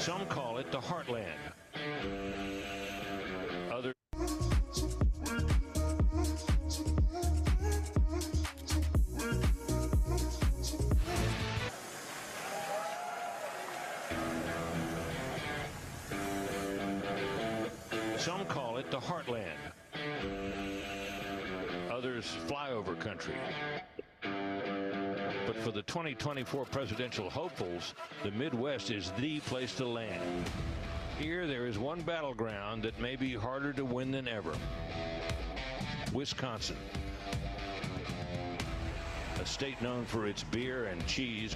Some call it the heartland. Other Some call it the heartland. Others flyover country. For the 2024 presidential hopefuls, the Midwest is the place to land. Here, there is one battleground that may be harder to win than ever Wisconsin. A state known for its beer and cheese,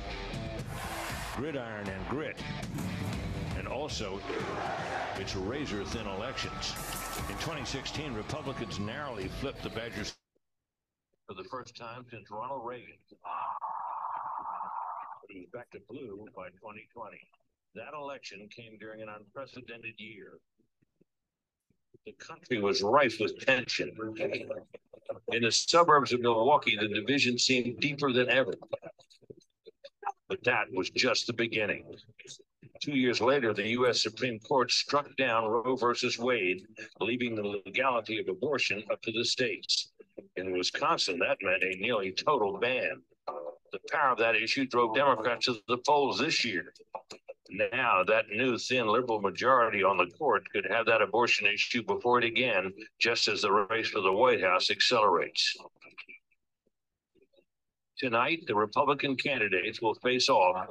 gridiron and grit, and also its razor thin elections. In 2016, Republicans narrowly flipped the Badgers for the first time since Ronald Reagan. Ah. Was back to blue by 2020. That election came during an unprecedented year. The country was rife with tension. In the suburbs of Milwaukee, the division seemed deeper than ever. But that was just the beginning. Two years later, the U.S. Supreme Court struck down Roe versus Wade, leaving the legality of abortion up to the states. In Wisconsin, that meant a nearly total ban. The power of that issue drove Democrats to the polls this year. Now, that new thin liberal majority on the court could have that abortion issue before it again, just as the race for the White House accelerates. Tonight, the Republican candidates will face off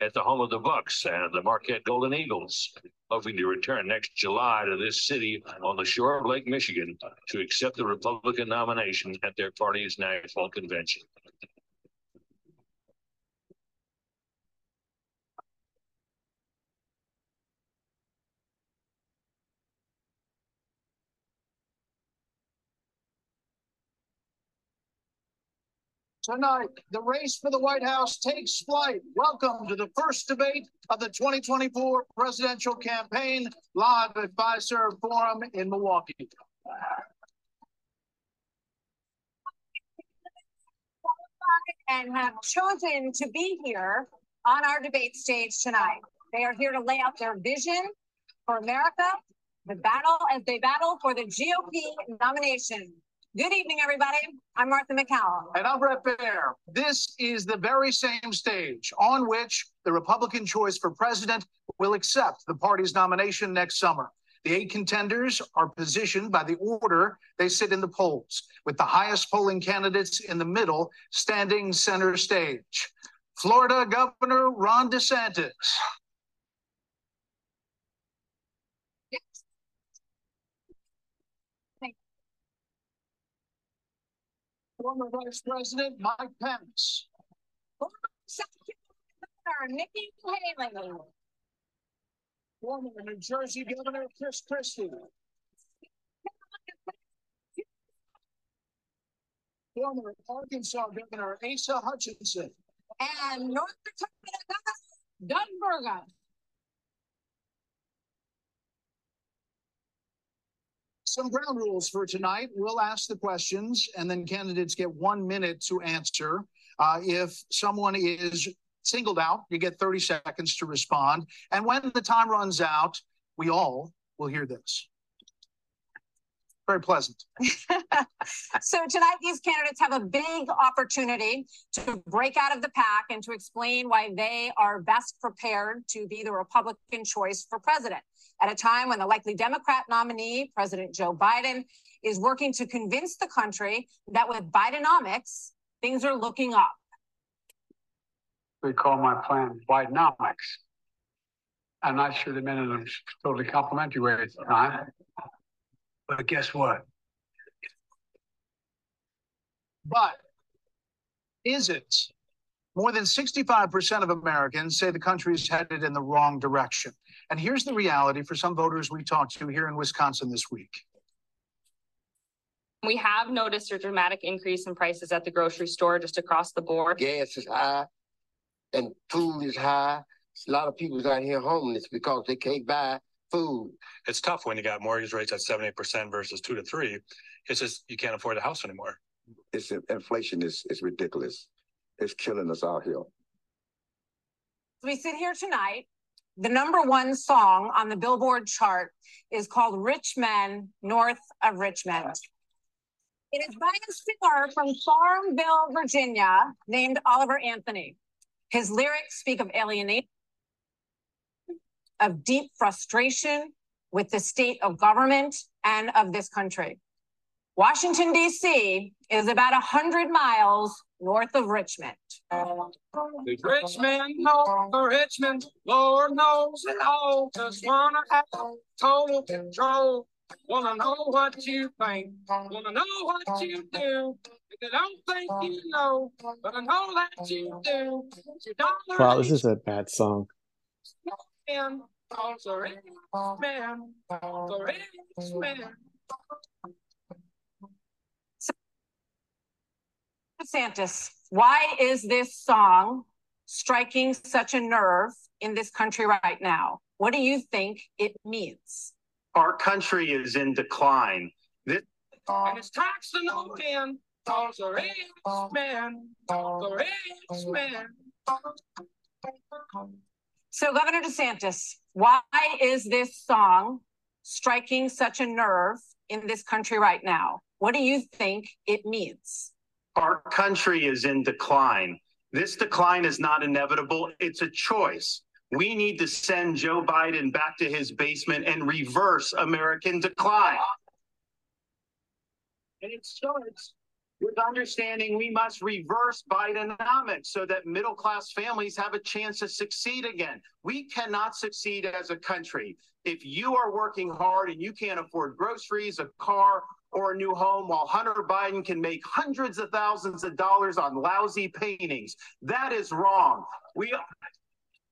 at the home of the Bucks and the Marquette Golden Eagles, hoping to return next July to this city on the shore of Lake Michigan to accept the Republican nomination at their party's national convention. Tonight, the race for the White House takes flight. Welcome to the first debate of the 2024 presidential campaign, live at Fiserv Forum in Milwaukee. And have chosen to be here on our debate stage tonight. They are here to lay out their vision for America, the battle as they battle for the GOP nomination. Good evening, everybody. I'm Martha MacCallum. And I'm Bret Baier. This is the very same stage on which the Republican choice for president will accept the party's nomination next summer. The eight contenders are positioned by the order they sit in the polls, with the highest polling candidates in the middle standing center stage. Florida Governor Ron DeSantis. Former Vice President Mike Pence. Former Secretary Governor Nikki Haley. Former New Jersey Governor Chris Christie. Former Arkansas Governor Asa Hutchinson. And North Dakota Governor Doug Burgum. Some ground rules for tonight. We'll ask the questions, and then candidates get one minute to answer. Uh, if someone is singled out, you get 30 seconds to respond. And when the time runs out, we all will hear this. Very pleasant. so tonight, these candidates have a big opportunity to break out of the pack and to explain why they are best prepared to be the Republican choice for president at a time when the likely Democrat nominee, President Joe Biden, is working to convince the country that with Bidenomics, things are looking up. We call my plan Bidenomics. I'm not sure the them totally complimentary way at the. But guess what? But is it? More than 65% of Americans say the country is headed in the wrong direction. And here's the reality for some voters we talked to here in Wisconsin this week. We have noticed a dramatic increase in prices at the grocery store just across the board. Gas is high and food is high. A lot of people's out here homeless because they can't buy food. It's tough when you got mortgage rates at 78% versus two to three. It's just you can't afford a house anymore. It's inflation is is ridiculous. It's killing us out here. We sit here tonight The number one song on the Billboard chart is called Rich Men North of Richmond. It is by a singer from Farmville, Virginia, named Oliver Anthony. His lyrics speak of alienation, of deep frustration with the state of government and of this country. Washington, D.C. is about 100 miles north of Richmond. Richmond, north of Richmond, Lord knows it all. Just wanna have total control. Wanna know what you think, wanna know what you do. If I don't think you know, but I know that you do. You don't Wow, this is a bad song. man, cause a rich man, a rich man. DeSantis, why is this song striking such a nerve in this country right now? What do you think it means? Our country is in decline. This And it's tax to no man, cause a rich man, a rich man. So, Governor DeSantis, why is this song striking such a nerve in this country right now? What do you think it means? Our country is in decline. This decline is not inevitable, it's a choice. We need to send Joe Biden back to his basement and reverse American decline. And it starts with understanding we must reverse Bidenomics so that middle class families have a chance to succeed again. We cannot succeed as a country if you are working hard and you can't afford groceries, a car, or a new home while Hunter Biden can make hundreds of thousands of dollars on lousy paintings. That is wrong. We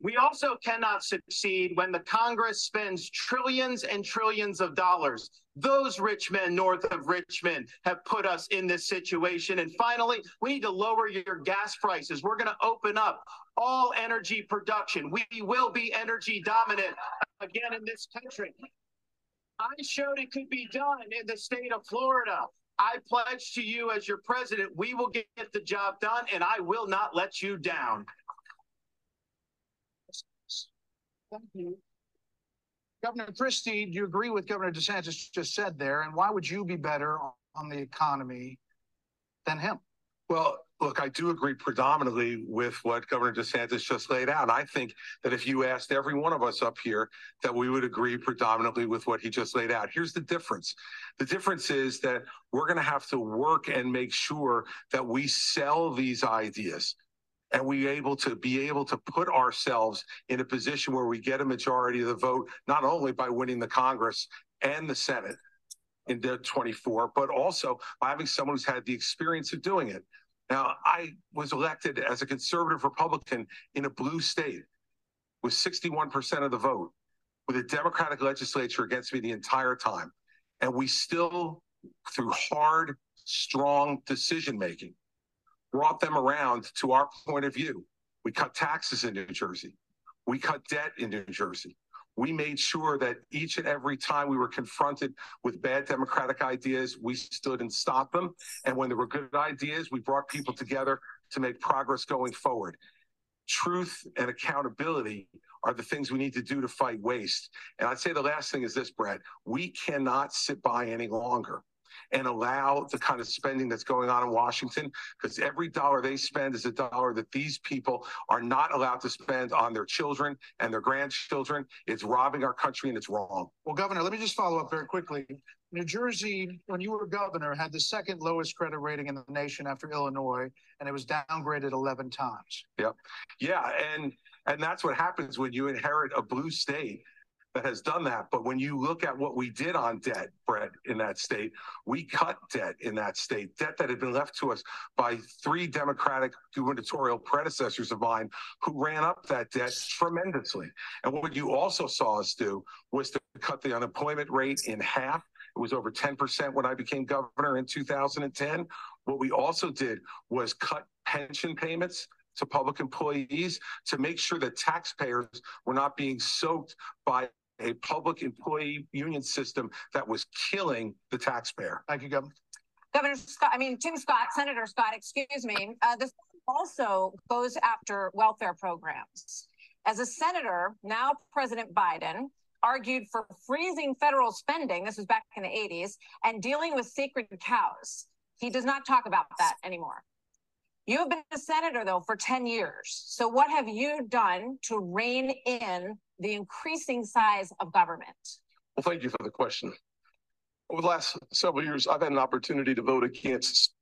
we also cannot succeed when the Congress spends trillions and trillions of dollars. Those rich men north of Richmond have put us in this situation. And finally, we need to lower your gas prices. We're going to open up all energy production. We will be energy dominant again in this country. I showed it could be done in the state of Florida. I pledge to you as your president, we will get the job done and I will not let you down. Thank you. Governor Christie, do you agree with Governor DeSantis just said there? And why would you be better on- the economy than him? Well, look, I do agree predominantly with what Governor DeSantis just laid out. I think that if you asked every one of us up here, that we would agree predominantly with what he just laid out. Here's the difference. The difference is that we're going to have to work and make sure that we sell these ideas and we able to be able to put ourselves in a position where we get a majority of the vote, not only by winning the Congress and the Senate, in the 24, but also by having someone who's had the experience of doing it. Now, I was elected as a conservative Republican in a blue state with 61% of the vote, with a Democratic legislature against me the entire time. And we still, through hard, strong decision making, brought them around to our point of view. We cut taxes in New Jersey. We cut debt in New Jersey we made sure that each and every time we were confronted with bad democratic ideas, we stood and stopped them. And when there were good ideas, we brought people together to make progress going forward. Truth and accountability are the things we need to do to fight waste. And I'd say the last thing is this, Brad We cannot sit by any longer and allow the kind of spending that's going on in Washington, because every dollar they spend is a dollar that these people are not allowed to spend on their children and their grandchildren. It's robbing our country and it's wrong. Well, Governor, let me just follow up very quickly. New Jersey, when you were governor, had the second lowest credit rating in the nation after Illinois, and it was downgraded 11 times. Yep. Yeah. And and that's what happens when you inherit a blue state that has done that. But when you look at what we did on debt, Brett, in that state, we cut debt in that state, debt that had been left to us by three Democratic gubernatorial predecessors of mine who ran up that debt tremendously. And what you also saw us do was to cut the unemployment rate in half. It was over 10% when I became governor in 2010. What we also did was cut pension payments to public employees to make sure that taxpayers were not being soaked by a public employee union system that was killing the taxpayer. Thank you, Governor. Governor Scott, I mean, Tim Scott, Senator Scott, excuse me, uh, this also goes after welfare programs. as a senator, now President Biden argued for freezing federal spending. This was back in the 80s and dealing with sacred cows. He does not talk about that anymore. You have been a senator, though, for 10 years. So, what have you done to rein in the increasing size of government? Well, thank you for the question. Over the last several years, I've had an opportunity to vote against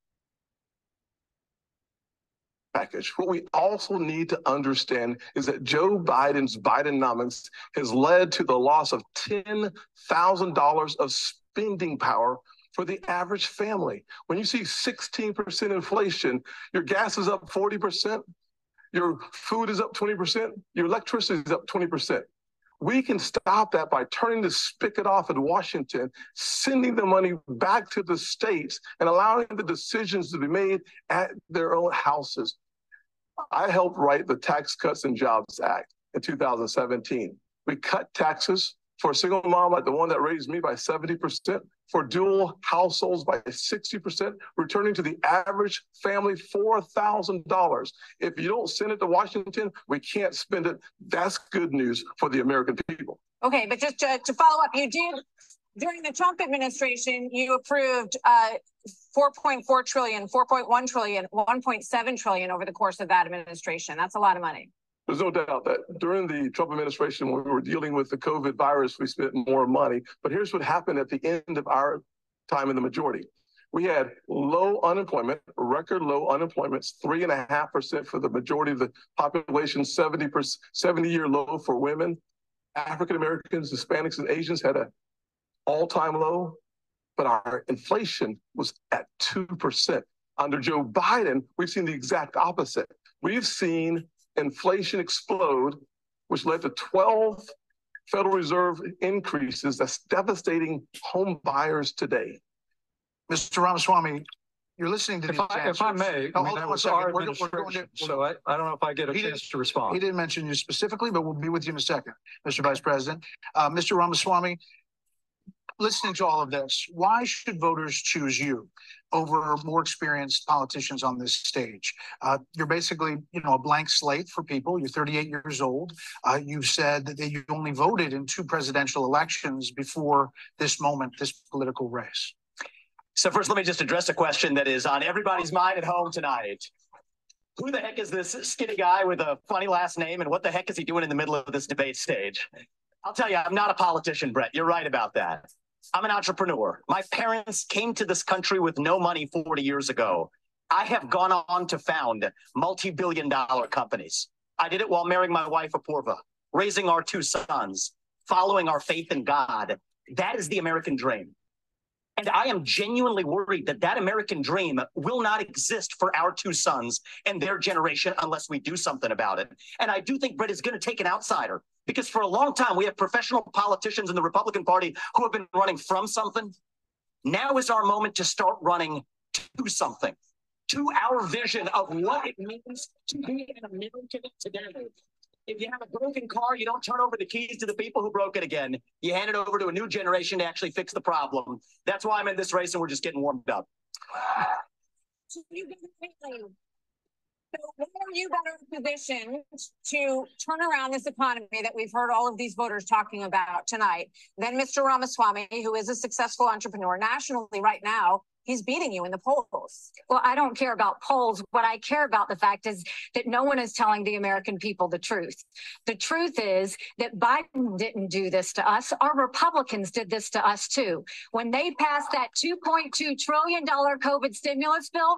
package. What we also need to understand is that Joe Biden's Bidenomics has led to the loss of $10,000 of spending power for the average family. When you see 16% inflation, your gas is up 40%, your food is up 20%, your electricity is up 20%. We can stop that by turning the spigot off in Washington, sending the money back to the states, and allowing the decisions to be made at their own houses. I helped write the Tax Cuts and Jobs Act in 2017. We cut taxes for a single mom like the one that raised me by 70%, for dual households by 60%, returning to the average family $4,000. If you don't send it to Washington, we can't spend it. That's good news for the American people. Okay, but just to, to follow up, you did during the Trump administration, you approved uh, 4.4 trillion, 4.1 trillion, 1.7 trillion over the course of that administration. That's a lot of money. There's no doubt that during the Trump administration, when we were dealing with the COVID virus, we spent more money. But here's what happened at the end of our time in the majority. We had low unemployment, record low unemployment, three and a half percent for the majority of the population, 70 percent, 70 year low for women. African Americans, Hispanics, and Asians had a all-time low, but our inflation was at 2%. Under Joe Biden, we've seen the exact opposite. We've seen inflation explode, which led to 12 Federal Reserve increases that's devastating home buyers today. Mr. Ramaswamy, you're listening to If these I, if I answers. may, I Oh, mean, hold that on a was second. our We're go- we're going to- so I, I don't know if I get a chance to respond. He didn't mention you specifically, but we'll be with you in a second, Mr. Vice President. Uh, Mr. Ramaswamy, listening to all of this, why should voters choose you over more experienced politicians on this stage? Uh, you're basically, you know, a blank slate for people. You're 38 years old. Uh, you've said that you only voted in two presidential elections before this moment, this political race. So first, let me just address a question that is on everybody's mind at home tonight. Who the heck is this skinny guy with a funny last name, and what the heck is he doing in the middle of this debate stage? I'll tell you, I'm not a politician, Brett. You're right about that. I'm an entrepreneur. My parents came to this country with no money 40 years ago. I have gone on to found multi-billion dollar companies. I did it while marrying my wife, Apurva, raising our two sons, following our faith in God. That is the American dream. And I am genuinely worried that that American dream will not exist for our two sons and their generation unless we do something about it. And I do think Brett is going to take an outsider because for a long time we have professional politicians in the Republican Party who have been running from something. Now is our moment to start running to something, to our vision of what it means to be an American today. If you have a broken car, you don't turn over the keys to the people who broke it again. You hand it over to a new generation to actually fix the problem. That's why I'm in this race and we're just getting warmed up. So you. So when are you better positioned to turn around this economy that we've heard all of these voters talking about tonight than Mr. Ramaswamy, who is a successful entrepreneur nationally right now? He's beating you in the polls. Well, I don't care about polls. What I care about the fact is that no one is telling the American people the truth. The truth is that Biden didn't do this to us. Our Republicans did this to us too. When they passed that $2.2 trillion COVID stimulus bill,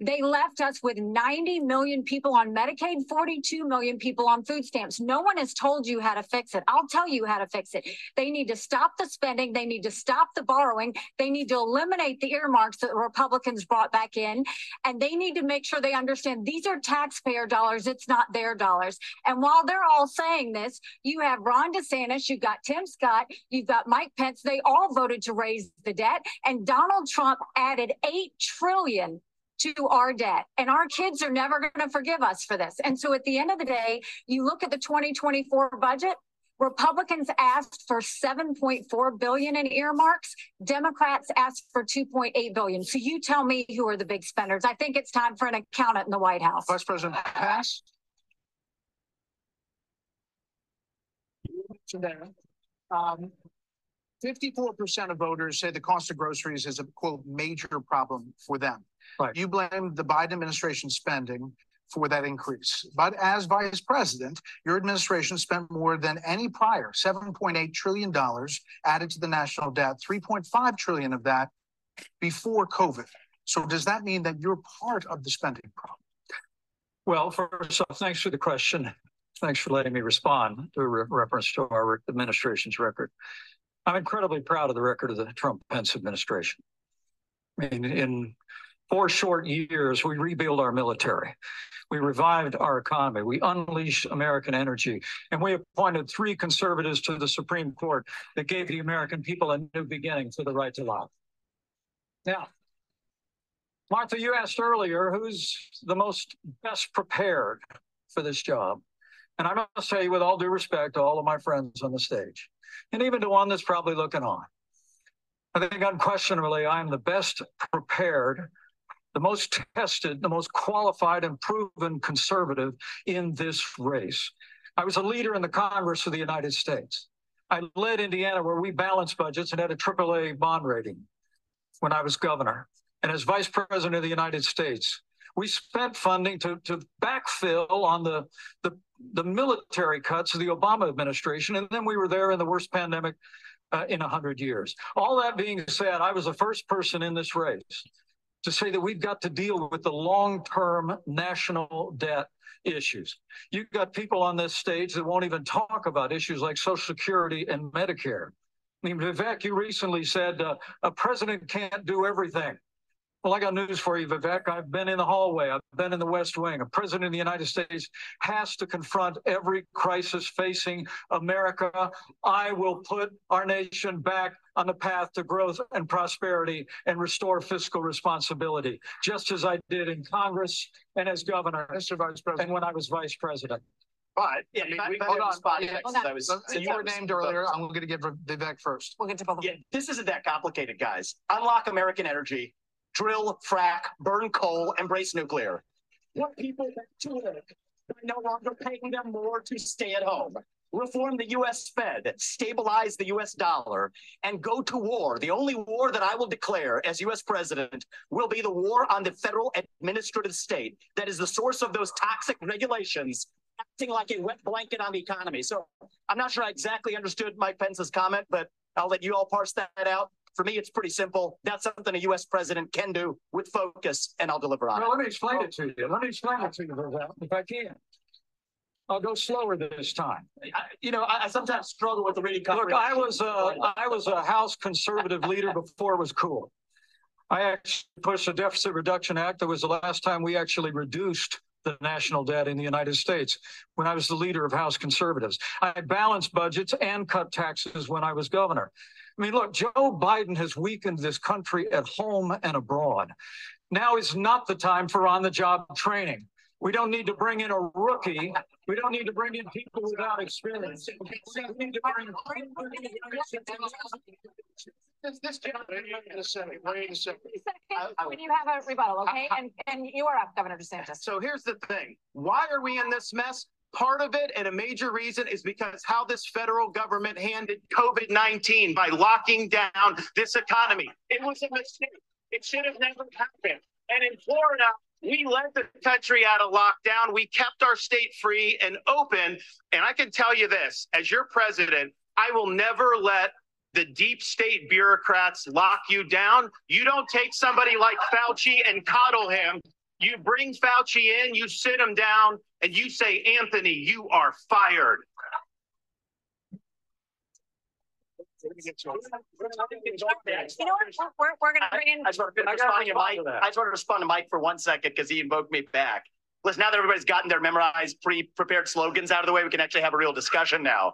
they left us with 90 million people on Medicaid, 42 million people on food stamps. No one has told you how to fix it. I'll tell you how to fix it. They need to stop the spending. They need to stop the borrowing. They need to eliminate the earmarks that the Republicans brought back in. And they need to make sure they understand these are taxpayer dollars. It's not their dollars. And while they're all saying this, you have Ron DeSantis, you've got Tim Scott, you've got Mike Pence. They all voted to raise the debt. And Donald Trump added 8 trillion to our debt. And our kids are never going to forgive us for this. And so at the end of the day, you look at the 2024 budget, Republicans asked for 7.4 billion in earmarks. Democrats asked for 2.8 billion. So you tell me who are the big spenders. I think it's time for an accountant in the White House. Vice President Pence? today. Um, fifty-four percent of voters say the cost of groceries is a quote major problem for them. Right. You blame the Biden administration spending for that increase. But as vice president, your administration spent more than any prior, seven point eight trillion dollars added to the national debt, three point five trillion of that before COVID. So does that mean that you're part of the spending problem? Well, first off, thanks for the question. Thanks for letting me respond to a re- reference to our administration's record. I'm incredibly proud of the record of the Trump Pence administration. I mean, in four short years, we rebuilt our military. We revived our economy. We unleashed American energy. And we appointed three conservatives to the Supreme Court that gave the American people a new beginning for the right to life. Now, Martha, you asked earlier who's the most best prepared for this job. And I must tell you, with all due respect to all of my friends on the stage, and even to one that's probably looking on, I think unquestionably I'm the best prepared, the most tested, the most qualified and proven conservative in this race. I was a leader in the Congress of the United States. I led Indiana where we balanced budgets and had a AAA bond rating when I was governor. And as vice president of the United States, we spent funding to, to backfill on the, the, the military cuts of the Obama administration. And then we were there in the worst pandemic uh, in 100 years. All that being said, I was the first person in this race to say that we've got to deal with the long term national debt issues. You've got people on this stage that won't even talk about issues like Social Security and Medicare. I mean, Vivek, you recently said uh, a president can't do everything. Well, I got news for you, Vivek. I've been in the hallway. I've been in the West Wing. A president of the United States has to confront every crisis facing America. I will put our nation back on the path to growth and prosperity and restore fiscal responsibility, just as I did in Congress and as governor Mr. Vice President. and when I was vice president. But, yeah, I mean, we- back hold to on. this Yeah, next, hold on. I was- So You were named earlier. I'm going to give Vivek first. We'll get to both of Yeah, this isn't that complicated, guys. Unlock American energy, drill, frack, burn coal, embrace nuclear. What people want to live by no longer paying them more to stay at home. Reform the US Fed, stabilize the US dollar, and go to war. The only war that I will declare as US president will be the war on the federal administrative state that is the source of those toxic regulations acting like a wet blanket on the economy. So I'm not sure I exactly understood Mike Pence's comment, but I'll let you all parse that out. For me, it's pretty simple. That's something a U.S. president can do with focus, and I'll deliver on Well, it. let me explain it to you. Let me explain it to you, if I can. I'll go slower this time. I, you know, I, I sometimes struggle with the reading Look, I was a, I was a House conservative leader before it was cool. I actually pushed a deficit reduction act. That was the last time we actually reduced the national debt in the United States when I was the leader of House conservatives. I balanced budgets and cut taxes when I was governor. I mean, look, Joe Biden has weakened this country at home and abroad. Now is not the time for on the job training. We don't need to bring in a rookie. We don't need to bring in people without experience. We need to bring This, this gentleman, wait a second, wait a second. When you have a rebuttal, okay? And, and you are up, Governor DeSantis. So here's the thing. Why are we in this mess? Part of it, and a major reason, is because how this federal government handled COVID 19 by locking down this economy. It was a mistake. It should have never happened. And in Florida, we led the country out of lockdown. We kept our state free and open. And I can tell you this as your president, I will never let the deep state bureaucrats lock you down. You don't take somebody like Fauci and coddle him. You bring Fauci in, you sit him down, and you say, Anthony, you are fired. You know what? We're, we're gonna bring in. I just want to I finish gotta responding respond Mike. to that. I just want to respond to Mike for one second because he invoked me back. Listen, now that everybody's gotten their memorized, pre-prepared slogans out of the way, we can actually have a real discussion now.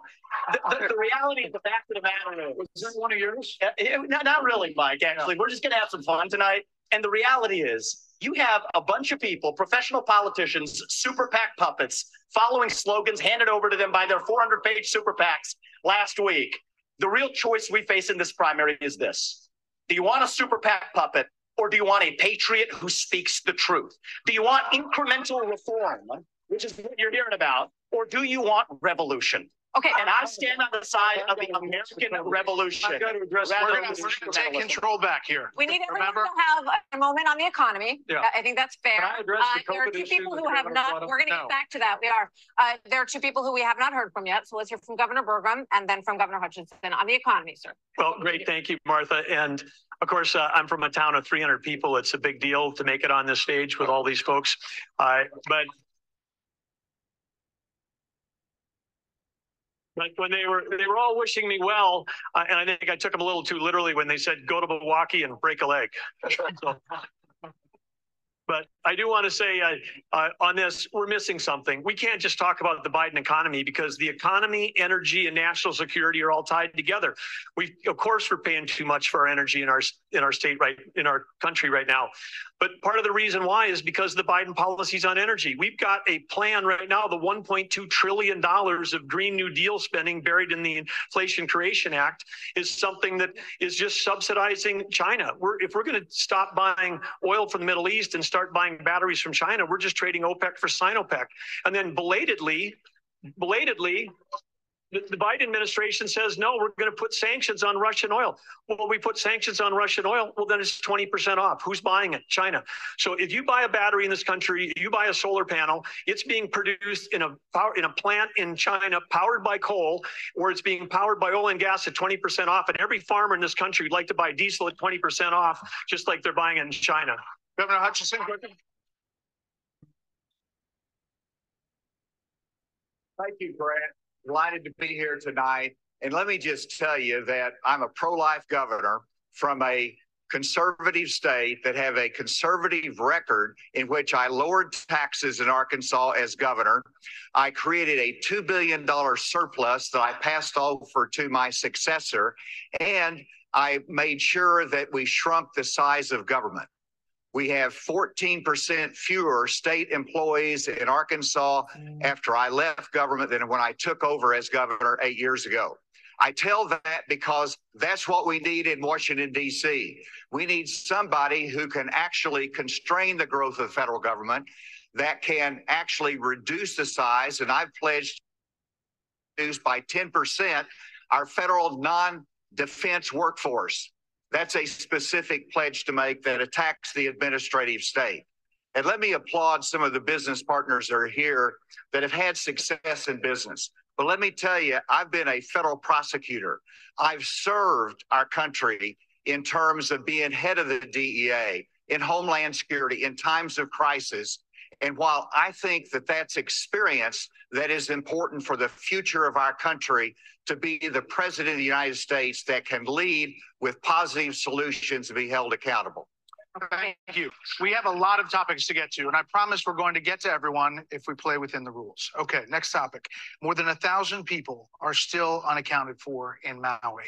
The, the, the reality, the fact of the matter is, Was that one of yours? Uh, not, not really, Mike, actually. We're just going to have some fun tonight. And the reality is, you have a bunch of people, professional politicians, super PAC puppets, following slogans handed over to them by their 400 page super PACs last week. The real choice we face in this primary is this Do you want a super PAC puppet or do you want a patriot who speaks the truth? Do you want incremental reform, which is what you're hearing about, or do you want revolution? Okay, and I stand on the side of the American Revolution. I've got to address. rather We're gonna the we're gonna take control back here. We need everyone Remember? to have a moment on the economy. Yeah. I- I think that's fair. Can I address the Uh, There are two people who have not, we're gonna get back to that. We are. Uh, there are two people who we have not heard from yet. So let's hear from Governor Burgum and then from Governor Hutchinson on the economy, sir. Well, great. Thank you, Martha. And of course, uh, I'm from a town of 300 people. It's a big deal to make it on this stage with all these folks. Uh, but but when they were they were all wishing me well, uh, and I think I took them a little too literally when they said go to Milwaukee and break a leg. So, but I do want to say uh, uh, on this, we're missing something. We can't just talk about the Biden economy because the economy, energy, and national security are all tied together. We, of course, we're paying too much for our energy and our in our state right in our country right now. But part of the reason why is because the Biden policies on energy. We've got a plan right now, the 1.2 trillion dollars of Green New Deal spending buried in the Inflation Creation Act is something that is just subsidizing China. We're if we're going to stop buying oil from the Middle East and start buying batteries from China, we're just trading OPEC for Sinopec. And then belatedly, belatedly, the, the Biden administration says, no, we're going to put sanctions on Russian oil. Well, we put sanctions on Russian oil. Well, then it's 20% off. Who's buying it? China. So if you buy a battery in this country, you buy a solar panel, it's being produced in a power, in a plant in China powered by coal, or it's being powered by oil and gas at 20% off. And every farmer in this country would like to buy diesel at 20% off, just like they're buying it in China. Governor Hutchinson, quickly. Thank you, Grant. Delighted to be here tonight. And let me just tell you that I'm a pro-life governor from a conservative state that have a conservative record in which I lowered taxes in Arkansas as governor. I created a $2 billion surplus that I passed over to my successor. And I made sure that we shrunk the size of government. We have 14% fewer state employees in Arkansas mm. after I left government than when I took over as governor eight years ago. I tell that because that's what we need in Washington, D.C. We need somebody who can actually constrain the growth of the federal government, that can actually reduce the size. And I've pledged to reduce by 10% our federal non defense workforce. That's a specific pledge to make that attacks the administrative state. And let me applaud some of the business partners that are here that have had success in business. But let me tell you, I've been a federal prosecutor. I've served our country in terms of being head of the DEA, in Homeland Security, in times of crisis. And while I think that that's experience that is important for the future of our country to be the president of the United States that can lead with positive solutions and be held accountable. Thank you. We have a lot of topics to get to, and I promise we're going to get to everyone if we play within the rules. Okay, next topic. More than a thousand people are still unaccounted for in Maui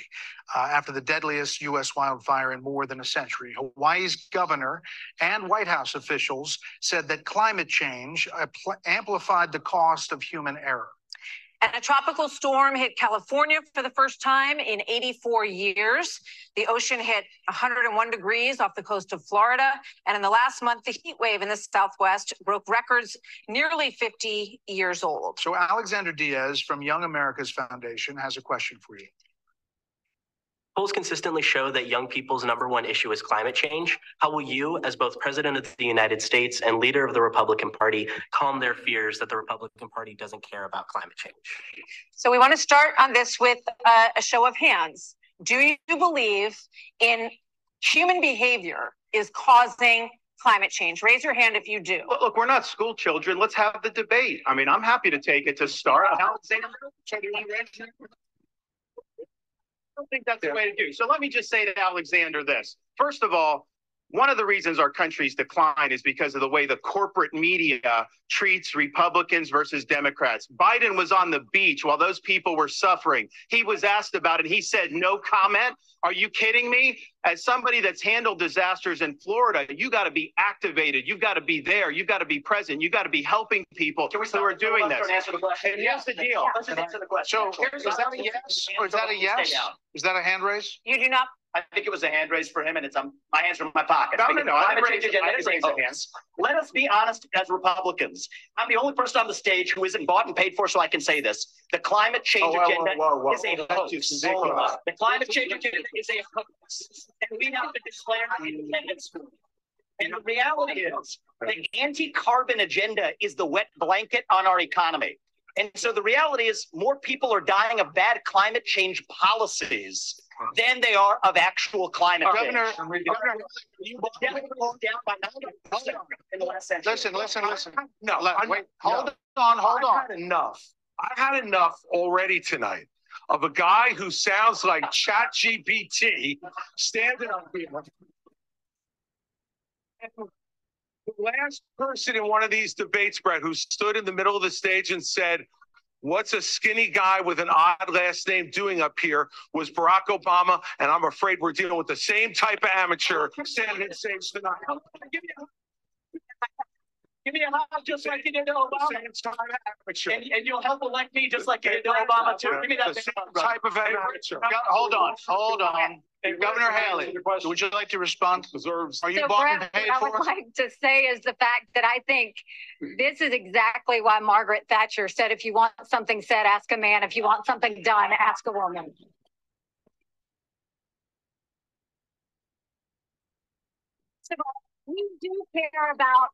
uh, after the deadliest U.S. wildfire in more than a century. Hawaii's governor and White House officials said that climate change amplified the cost of human error. And a tropical storm hit California for the first time in 84 years. The ocean hit 101 degrees off the coast of Florida. And in the last month, the heat wave in the Southwest broke records nearly 50 years old. So, Alexander Diaz from Young America's Foundation has a question for you. Polls consistently show that young people's number one issue is climate change. How will you, as both President of the United States and leader of the Republican Party, calm their fears that the Republican Party doesn't care about climate change? So we want to start on this with uh, a show of hands. Do you believe in human behavior is causing climate change? Raise your hand if you do. Look, look, we're not school children. Let's have the debate. I mean, I'm happy to take it to start. Alexander, I don't think that's the way to do. So let me just say to Alexander this. First of all, one of the reasons our country's decline is because of the way the corporate media treats Republicans versus Democrats. Biden was on the beach while those people were suffering. He was asked about it. He said, no comment. Are you kidding me? As somebody that's handled disasters in Florida, you got to be activated. You've got to be there. You've got to be present. You've got to be helping people who are doing this. And answer the question. And here's the deal. Let's just answer the question. So, is that a yes or is that a yes? Is that a hand raise? You do not I think it was a hand raise for him and it's, um, my hands are in my pocket. No, no, no, I didn't change raise- agenda I didn't raise the hands. Let us be honest as Republicans. I'm the only person on the stage who isn't bought and paid for, so I can say this. The climate change Oh, whoa, agenda whoa, whoa. is a hoax. The climate change agenda is a hoax. And we have to declare independence. And the reality is, the anti-carbon agenda is the wet blanket on our economy. And so the reality is more people are dying of bad climate change policies than they are of actual climate change. Governor, Governor, You down by 90% in the last century. listen, listen, listen. No, Let- wait, no. hold on, hold I've on. had enough. I've had enough already tonight of a guy who sounds like Chat GPT standing up here. The last person in one of these debates, Brett, who stood in the middle of the stage and said, What's a skinny guy with an odd last name doing up here was Barack Obama. And I'm afraid we're dealing with the same type of amateur standing on stage tonight. Give me a hug just like you did to Obama. Same type of amateur. And, and you'll help elect me just like you did to Obama too. Give me that. The same hug, type of amateur. Hold on, hold on. Governor Haley, would you like to respond? Deserves. Are you So bought Brett, and paid what I for? would like to say is the fact that I think this is exactly why Margaret Thatcher said, if you want something said, ask a man. If you want something done, ask a woman. So we do care about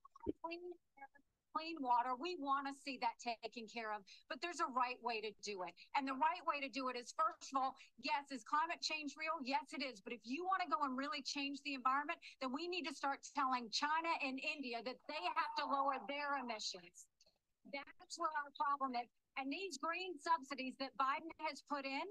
clean, water. We want to see that taken care of, but there's a right way to do it. And the right way to do it is first of all, yes, is climate change real? Yes, it is. But if you want to go and really change the environment, then we need to start telling China and India that they have to lower their emissions. That's where our problem is. And these green subsidies that Biden has put in,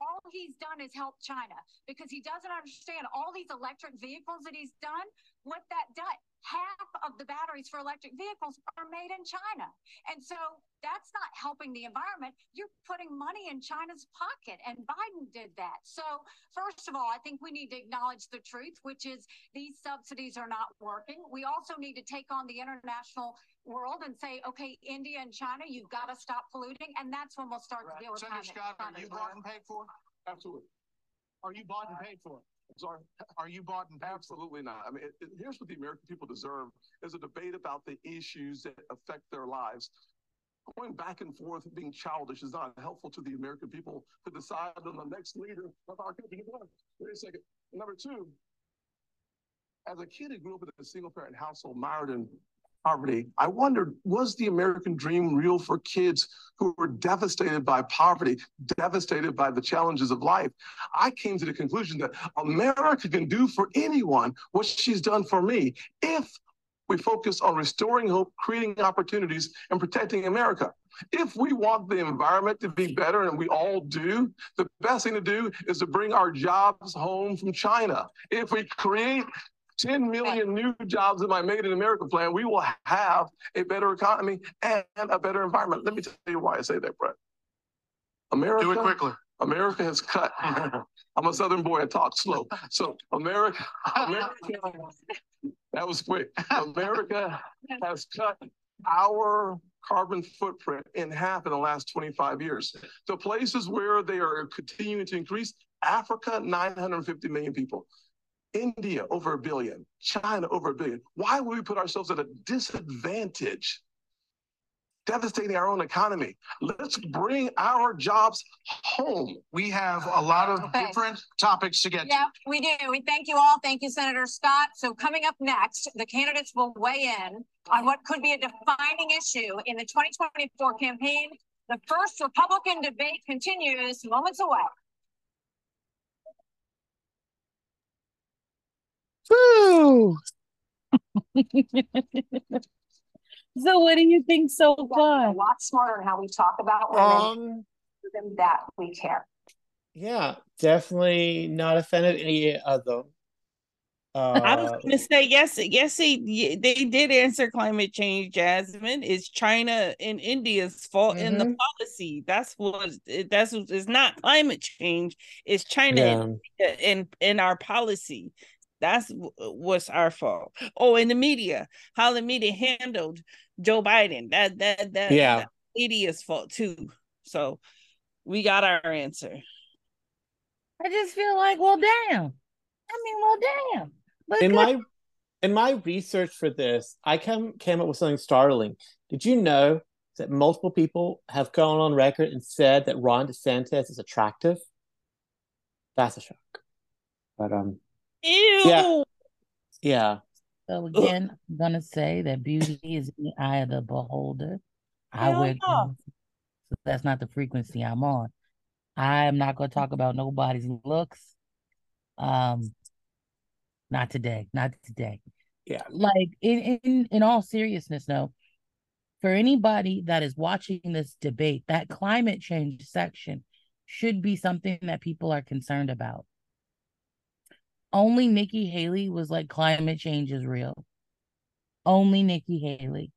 all he's done is help China because he doesn't understand all these electric vehicles that he's done. What that does, half of the batteries for electric vehicles are made in China. And so that's not helping the environment. You're putting money in China's pocket, and Biden did that. So, first of all, I think we need to acknowledge the truth, which is these subsidies are not working. We also need to take on the international world and say, okay, India and China, you've got to stop polluting. And that's when we'll start to deal with Senator climate. Scott, are you bought and paid for? Absolutely. Are you bought and paid for? Sorry. Are you bought paid? Absolutely not. I mean, it, it- here's what the American people deserve is a debate about the issues that affect their lives. Going back and forth, being childish is not helpful to the American people to decide on the next leader of our country. Wait a second. Number two, as a kid who grew up in a single parent household mired in poverty, I wondered, was the American dream real for kids who were devastated by poverty, devastated by the challenges of life? I came to the conclusion that America can do for anyone what she's done for me if we focus on restoring hope, creating opportunities, and protecting America. If we want the environment to be better, and we all do, the best thing to do is to bring our jobs home from China. If we create 10 million new jobs in my Made in America plan, we will have a better economy and a better environment. Let me tell you why I say that, Brett. America. Do it quickly. America has cut. I'm a Southern boy. I talk slow. So America, America that was quick. America has cut our carbon footprint in half in the last 25 years. The places where they are continuing to increase, Africa, 950 million people. India, over a billion. China, over a billion. Why would we put ourselves at a disadvantage? Devastating our own economy. Let's bring our jobs home. We have a lot of Okay. different topics to get to. Yeah, we do. We thank you all. Thank you, Senator Scott. So coming up next, the candidates will weigh in on what could be a defining issue in the 2024 campaign. The first Republican debate continues moments away. Woo! so what do you think so A lot smarter in how we talk about women, Um, than that we care. yeah, definitely not offended any of them. I was Uh, gonna say yes, yes, they, they did answer climate change, Jasmine. It's China and India's fault in the Mhm. policy. That's what that's what- it's not climate change. It's China and India in in our policy. That's what's our fault. Oh, in the media, how the media handled Joe Biden. That that that Yeah. that's media's fault too. So we got our answer. I just feel like, well, damn. I mean, well, damn. But in good. my in my research for this, I came came up with something startling. Did you know that multiple people have gone on record and said that Ron DeSantis is attractive? That's a shock. But um, Ew. yeah, yeah. So again, I'm gonna say that beauty is in the eye of the beholder. I Hell wear no. so that's not the frequency I'm on. I am not gonna talk about nobody's looks. Um, not today, not today. Yeah. Like in in in all seriousness, no. For anybody that is watching this debate, that climate change section should be something that people are concerned about. Only Nikki Haley was like, climate change is real. Only Nikki Haley.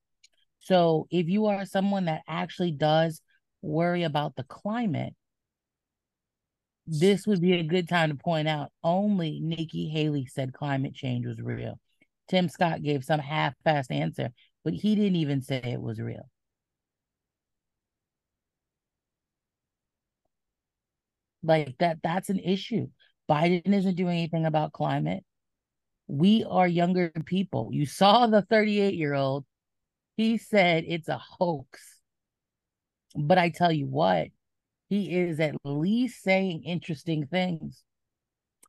So if you are someone that actually does worry about the climate, this would be a good time to point out only Nikki Haley said climate change was real. Tim Scott gave some half-assed answer, but he didn't even say it was real. Like that that's an issue. Biden isn't doing anything about climate. We are younger people. You saw the 38-year-old. He said it's a hoax. But I tell you what, he is at least saying interesting things.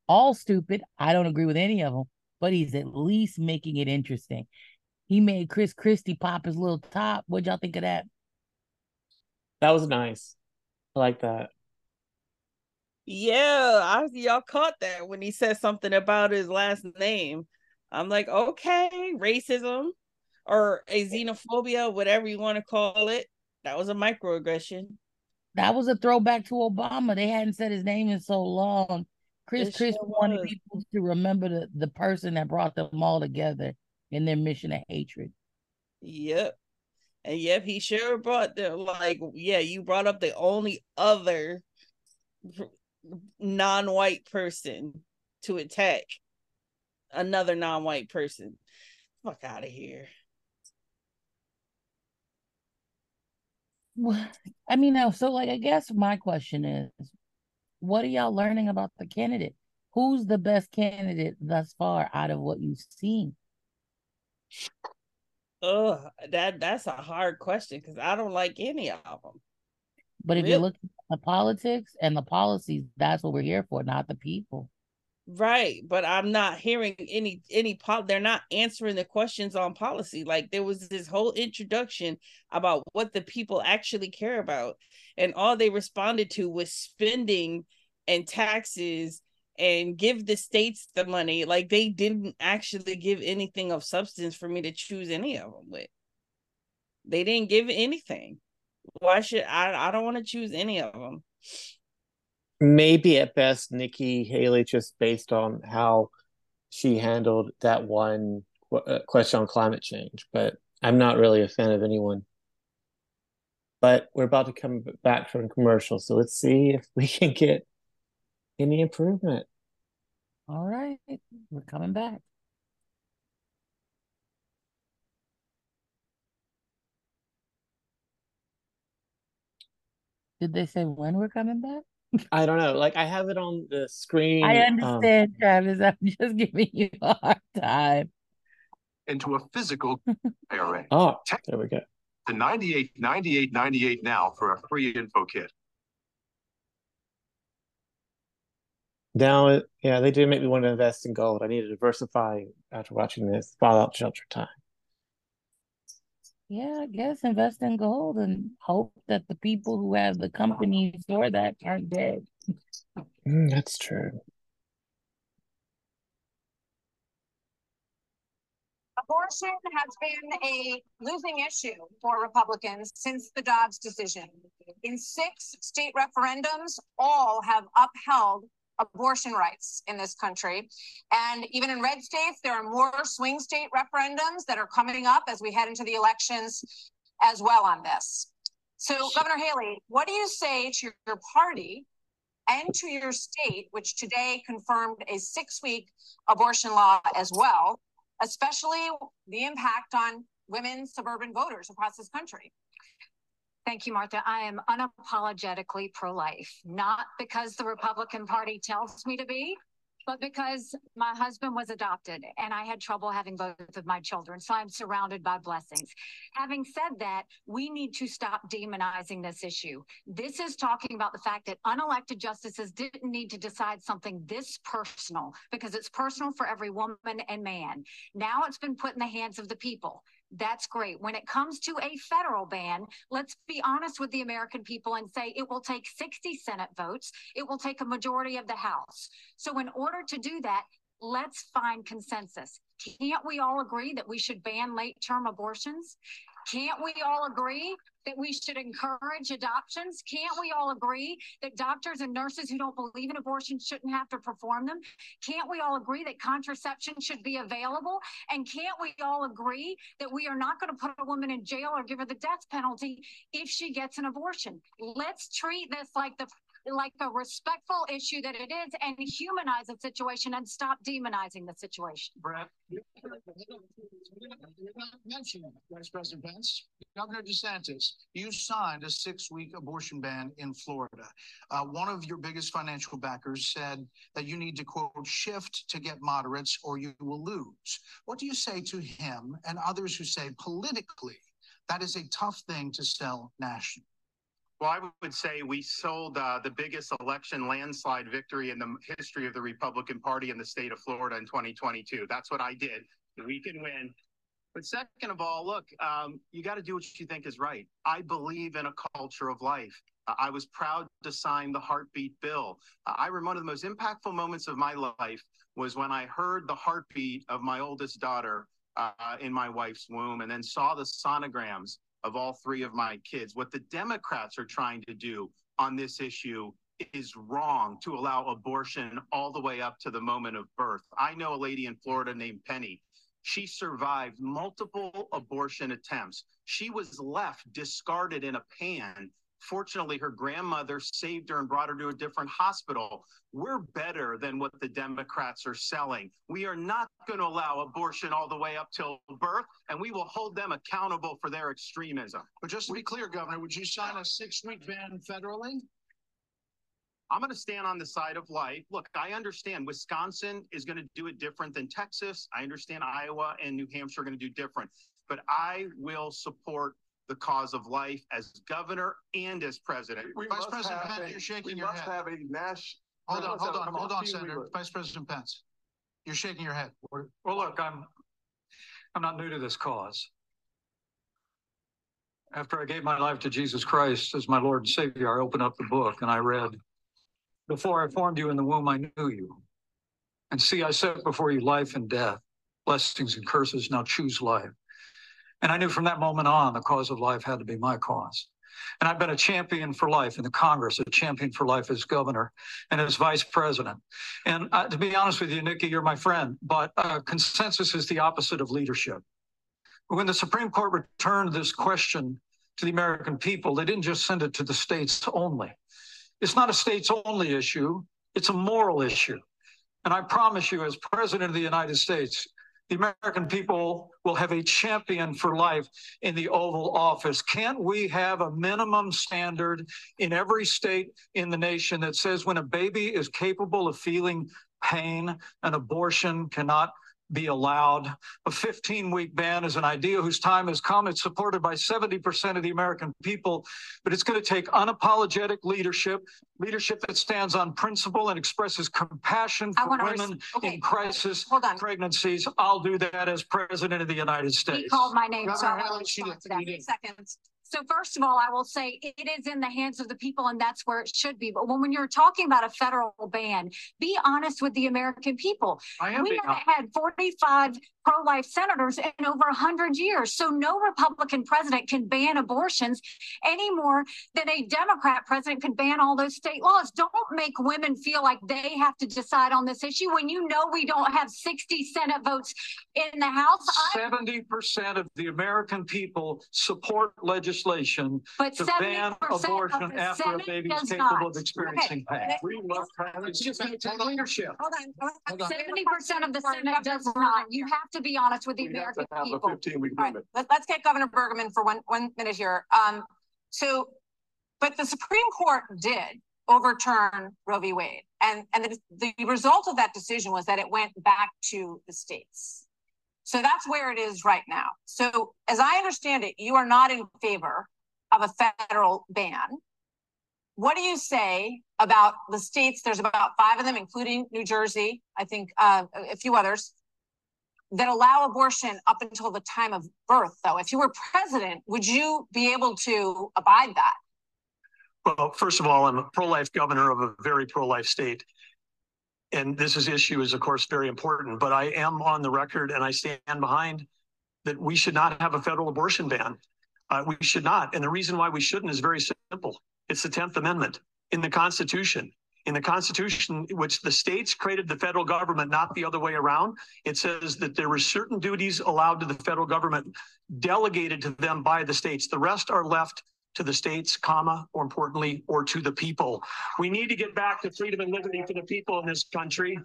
All stupid. I don't agree with any of them, but he's at least making it interesting. He made Chris Christie pop his little top. What'd y'all think of that? That was nice. I like that. Yeah, I y'all caught that when he said something about his last name. I'm like, okay, racism or a xenophobia, whatever you want to call it. That was a microaggression. That was a throwback to Obama. They hadn't said his name in so long. Chris It Christie sure wanted was. people to remember the, the person that brought them all together in their mission of hatred. Yep. And yep, he sure brought them like, yeah, you brought up the only other non-white person to attack another non-white person. Fuck out of here. Well, I mean, now, so like, I guess my question is, what are y'all learning about the candidate? Who's the best candidate thus far out of what you've seen? Oh, that that's a hard question because I don't like any of them. But if you look the politics and the policies, that's what we're here for, not the people. Right, but I'm not hearing any any pol they're not answering the questions on policy. Like there was this whole introduction about what the people actually care about, and all they responded to was spending and taxes and give the states the money. Like they didn't actually give anything of substance for me to choose any of them with. They didn't give anything. Why should I? I don't want to choose any of them. Maybe at best, Nikki Haley, just based on how she handled that one uh, question on climate change. But I'm not really a fan of anyone. But we're about to come back from commercial, so let's see if we can get any improvement. All right, we're coming back. Did they say when we're coming back? I don't know. Like I have it on the screen. I um, understand, Travis. I'm just giving you a hard time. into a physical IRA. oh, there we go. The 98, 98, 98 now for a free info kit. Now, yeah, they do make me want to invest in gold. I need to diversify after watching this Fallout Shelter Time. Yeah, I guess invest in gold and hope that the people who have the companies for that aren't dead. Mm, that's true. Abortion has been a losing issue for Republicans since the Dobbs decision. In six state referendums, all have upheld abortion rights in this country. And even in red states, there are more swing state referendums that are coming up as we head into the elections as well on this. So, Governor Haley, what do you say to your party and to your state, which today confirmed a six week abortion law as well, especially the impact on women suburban voters across this country? Thank you, Martha. I am unapologetically pro life, not because the Republican Party tells me to be, but because my husband was adopted and I had trouble having both of my children. So I'm surrounded by blessings. Having said that, we need to stop demonizing this issue. This is talking about the fact that unelected justices didn't need to decide something this personal because it's personal for every woman and man. Now it's been put in the hands of the people. That's great. When it comes to a federal ban, let's be honest with the American people and say it will take 60 Senate votes. It will take a majority of the House. So in order to do that, let's find consensus. Can't we all agree that we should ban late term abortions? Can't we all agree that we should encourage adoptions? Can't we all agree that doctors and nurses who don't believe in abortion shouldn't have to perform them? Can't we all agree that contraception should be available? And can't we all agree that we are not going to put a woman in jail or give her the death penalty if she gets an abortion? Let's treat this like the like a respectful issue that it is and humanize the situation and stop demonizing the situation. Brett. Mention Vice President Pence, Governor DeSantis, you signed a six-week abortion ban in Florida. Uh, one of your biggest financial backers said that you need to quote shift to get moderates or you will lose. What do you say to him and others who say politically that is a tough thing to sell nationally? Well, I would say we sold uh, the biggest election landslide victory in the history of the Republican Party in the state of Florida in 2022. That's what I did. We can win. But second of all, look, um, you got to do what you think is right. I believe in a culture of life. Uh, I was proud to sign the heartbeat bill. Uh, I remember one of the most impactful moments of my life was when I heard the heartbeat of my oldest daughter uh, in my wife's womb and then saw the sonograms of all three of my kids. What the Democrats are trying to do on this issue is wrong to allow abortion all the way up to the moment of birth. I know a lady in Florida named Penny. She survived multiple abortion attempts. She was left discarded in a pan Fortunately, her grandmother saved her and brought her to a different hospital. We're better than what the Democrats are selling. We are not going to allow abortion all the way up till birth, and we will hold them accountable for their extremism. But just to be clear, Governor, would you sign a six week ban federally? I'm going to stand on the side of life. Look, I understand Wisconsin is going to do it different than Texas. I understand Iowa and New Hampshire are going to do different. But I will support the cause of life as governor and as president. We Vice President Pence, a, you're shaking your head. We must have a national. Hold on, hold on, hold on, Senator. Vice President Pence, you're shaking your head. Well, look, I'm, I'm not new to this cause. After I gave my life to Jesus Christ as my Lord and Savior, I opened up the book and I read, Before I formed you in the womb, I knew you. And see, I set before you life and death, blessings and curses. Now choose life. And I knew from that moment on, the cause of life had to be my cause. And I've been a champion for life in the Congress, a champion for life as governor and as vice president. And uh, to be honest with you, Nikki, you're my friend, but uh, consensus is the opposite of leadership. When the Supreme Court returned this question to the American people, they didn't just send it to the states only. It's not a states only issue, it's a moral issue. And I promise you, as president of the United States, the American people will have a champion for life in the Oval Office. Can't we have a minimum standard in every state in the nation that says when a baby is capable of feeling pain, an abortion cannot be allowed. A 15 week ban is an idea whose time has come. It's supported by 70% of the American people, but it's going to take unapologetic leadership, leadership that stands on principle and expresses compassion for women okay. in crisis Hold on. pregnancies. I'll do that as president of the United States. He called my name, so I'll respond to that. Seconds. So first of all, I will say it is in the hands of the people and that's where it should be. But when, when you're talking about a federal ban, be honest with the American people. I am we have had 45 pro-life senators in over 100 years. So no Republican president can ban abortions any more than a Democrat president could ban all those state laws. Don't make women feel like they have to decide on this issue when you know we don't have 60 Senate votes in the House. 70% of the American people support legislation but to ban abortion after Senate a baby is capable not. of experiencing okay. pain. We must have leadership. Hold on. Hold on. 70% of the Senate does not. You have to to be honest with the We have American to have a people. fifteen week All right, limit. let, let's get Governor Burgum for one, one minute here. Um, so, but the Supreme Court did overturn Roe v. Wade. And, and the, the result of that decision was that it went back to the states. So that's where it is right now. So as I understand it, you are not in favor of a federal ban. What do you say about the states? There's about five of them, including New Jersey, I think uh, a few others, that allow abortion up until the time of birth, though. If you were president, would you be able to abide that? Well, first of all, I'm a pro-life governor of a very pro-life state. And this is issue is, of course, very important, but I am on the record and I stand behind that we should not have a federal abortion ban. Uh, we should not. And the reason why we shouldn't is very simple. It's the 10th Amendment in the Constitution in the Constitution, which the states created the federal government, not the other way around, it says that there were certain duties allowed to the federal government delegated to them by the states. The rest are left to the states, comma, more importantly, or to the people. We need to get back to freedom and liberty for the people in this country.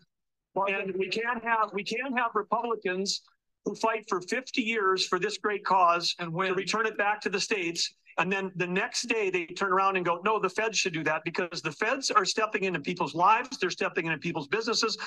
And we can't have we can't have Republicans who fight for 50 years for this great cause and to return it back to the states and then the next day they turn around and go, no, the feds should do that because the feds are stepping into people's lives. They're stepping into people's businesses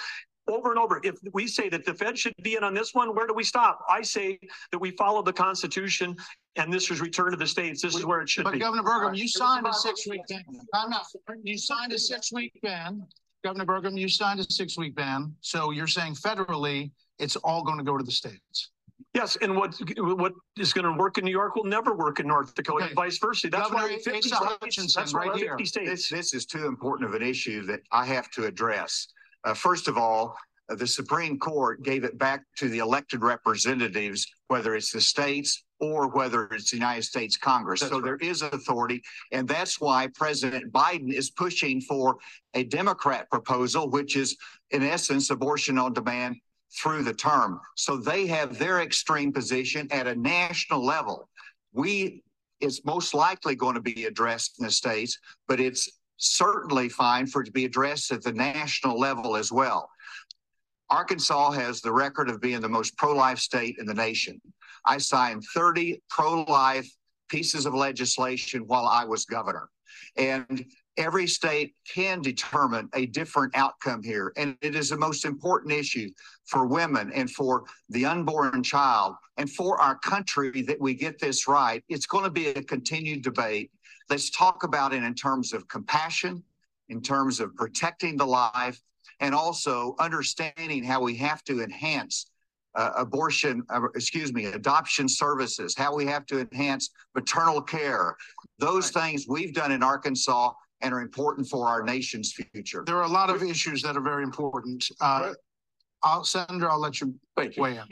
over and over. If we say that the Fed should be in on this one, where do we stop? I say that we follow the Constitution and this is return to the states. This is where it should but be. But Governor Burgum, you signed a six-week ban. I'm not. You signed a six-week ban. Governor Burgum, you signed a six-week ban. So you're saying federally, it's all going to go to the states. Yes, and what what is going to work in New York will never work in North Dakota, okay. and vice versa. That's Governor why 50 states, that's right why here. 50 states. This, this is too important of an issue that I have to address. Uh, first of all, uh, the Supreme Court gave it back to the elected representatives, whether it's the states or whether it's the United States Congress. That's so right. there is authority. And that's why President Biden is pushing for a Democrat proposal, which is, in essence, abortion on demand through the term. So they have their extreme position at a national level. We is most likely going to be addressed in the states, but it's certainly fine for it to be addressed at the national level as well. Arkansas has the record of being the most pro life state in the nation. I signed 30 pro life pieces of legislation while I was governor. And every state can determine a different outcome here. And it is the most important issue for women and for the unborn child and for our country that we get this right. It's going to be a continued debate. Let's talk about it in terms of compassion, in terms of protecting the life, and also understanding how we have to enhance uh, abortion, uh, excuse me, adoption services, how we have to enhance maternal care. Those things we've done in Arkansas and are important for our nation's future. There are a lot of issues that are very important. Uh, I'll, Senator, I'll let you Thank you. weigh in.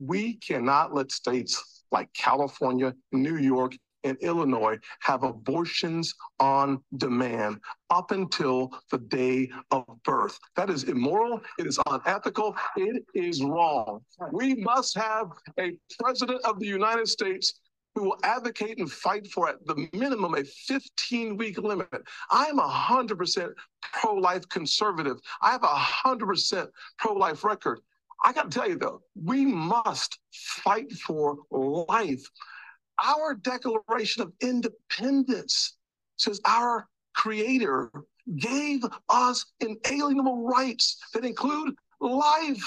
We cannot let states like California, New York, and Illinois have abortions on demand up until the day of birth. That is immoral. It is unethical. It is wrong. We must have a president of the United States who will advocate and fight for at the minimum a 15 week limit. I'm a 100% pro life conservative. I have a 100% pro life record. I got to tell you though, we must fight for life. Our Declaration of Independence says our Creator gave us inalienable rights that include life.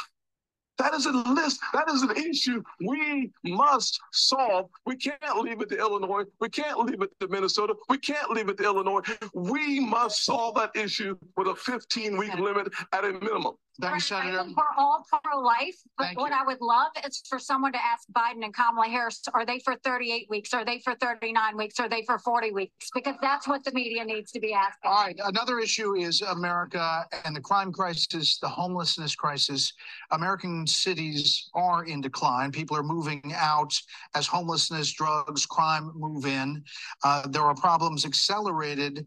That is a list. That is an issue we must solve. We can't leave it to Illinois. We can't leave it to Minnesota. We can't leave it to Illinois. We must solve that issue with a 15 week limit at a minimum. Thank you, Senator. We're all pro-life, but Thank what you. I would love is for someone to ask Biden and Kamala Harris, are they for 38 weeks? Are they for 39 weeks? Are they for 40 weeks? Because that's what the media needs to be asking. All right. Another issue is America and the crime crisis, the homelessness crisis. American cities are in decline. People are moving out as homelessness, drugs, crime move in. Uh, there are problems accelerated.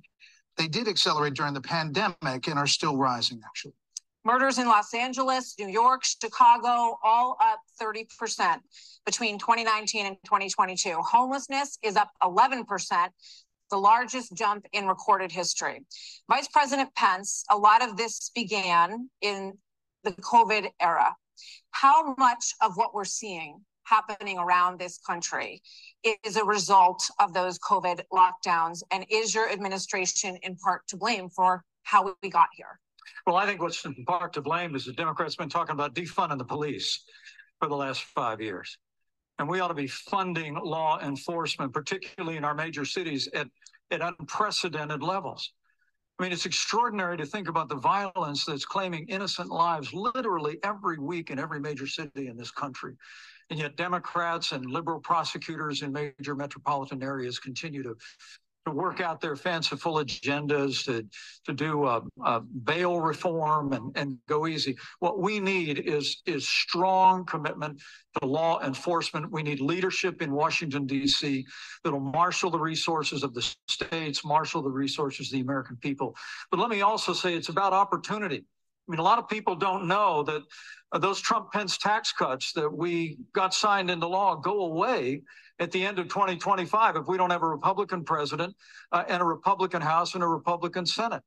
They did accelerate during the pandemic and are still rising, actually. Murders in Los Angeles, New York, Chicago, all up 30% between 2019 and 2022. Homelessness is up 11%, the largest jump in recorded history. Vice President Pence, a lot of this began in the COVID era. How much of what we're seeing happening around this country is a result of those COVID lockdowns? And is your administration in part to blame for how we got here? Well, I think what's in part to blame is the Democrats have been talking about defunding the police for the last five years. And we ought to be funding law enforcement, particularly in our major cities, at, at unprecedented levels. I mean, it's extraordinary to think about the violence that's claiming innocent lives literally every week in every major city in this country. And yet, Democrats and liberal prosecutors in major metropolitan areas continue to to work out their fanciful agendas, to, to do a, a, bail reform and, and go easy. What we need is, is strong commitment to law enforcement. We need leadership in Washington, D.C. that'll marshal the resources of the states, marshal the resources of the American people. But let me also say it's about opportunity. I mean, a lot of people don't know that uh, those Trump Pence tax cuts that we got signed into law go away at the end of 2025 if we don't have a Republican president uh, and a Republican House and a Republican Senate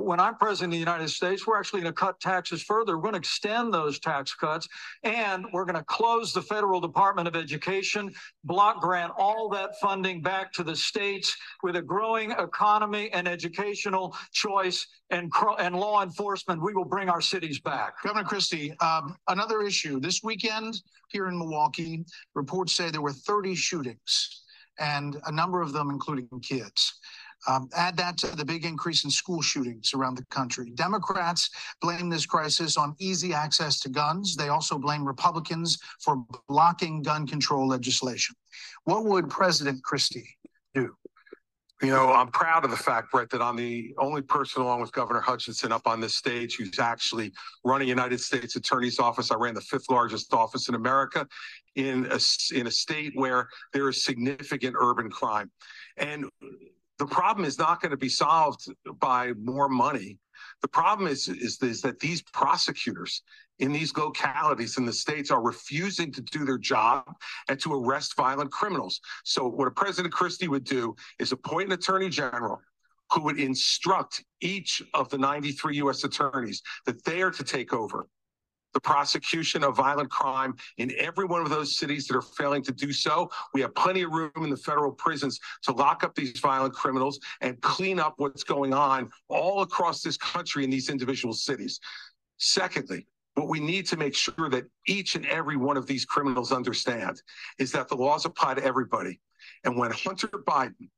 when I'm president of the United States, we're actually going to cut taxes further. We're going to extend those tax cuts, and we're going to close the federal Department of Education, block grant all that funding back to the states with a growing economy and educational choice and, and law enforcement. We will bring our cities back. Governor Christie, um, another issue. This weekend here in Milwaukee, reports say there were 30 shootings, and a number of them including kids. Um, add that to the big increase in school shootings around the country. Democrats blame this crisis on easy access to guns. They also blame Republicans for blocking gun control legislation. What would President Christie do? You know, I'm proud of the fact, Brett, that I'm the only person, along with Governor Hutchinson, up on this stage who's actually running United States Attorney's Office. I ran the fifth largest office in America in a, in a state where there is significant urban crime. And the problem is not going to be solved by more money. The problem is, is, is that these prosecutors in these localities in the states are refusing to do their job and to arrest violent criminals. So what a President Christie would do is appoint an attorney general who would instruct each of the 93 U.S. attorneys that they are to take over the prosecution of violent crime in every one of those cities that are failing to do so. We have plenty of room in the federal prisons to lock up these violent criminals and clean up what's going on all across this country in these individual cities. Secondly, what we need to make sure that each and every one of these criminals understand is that the laws apply to everybody. And when Hunter Biden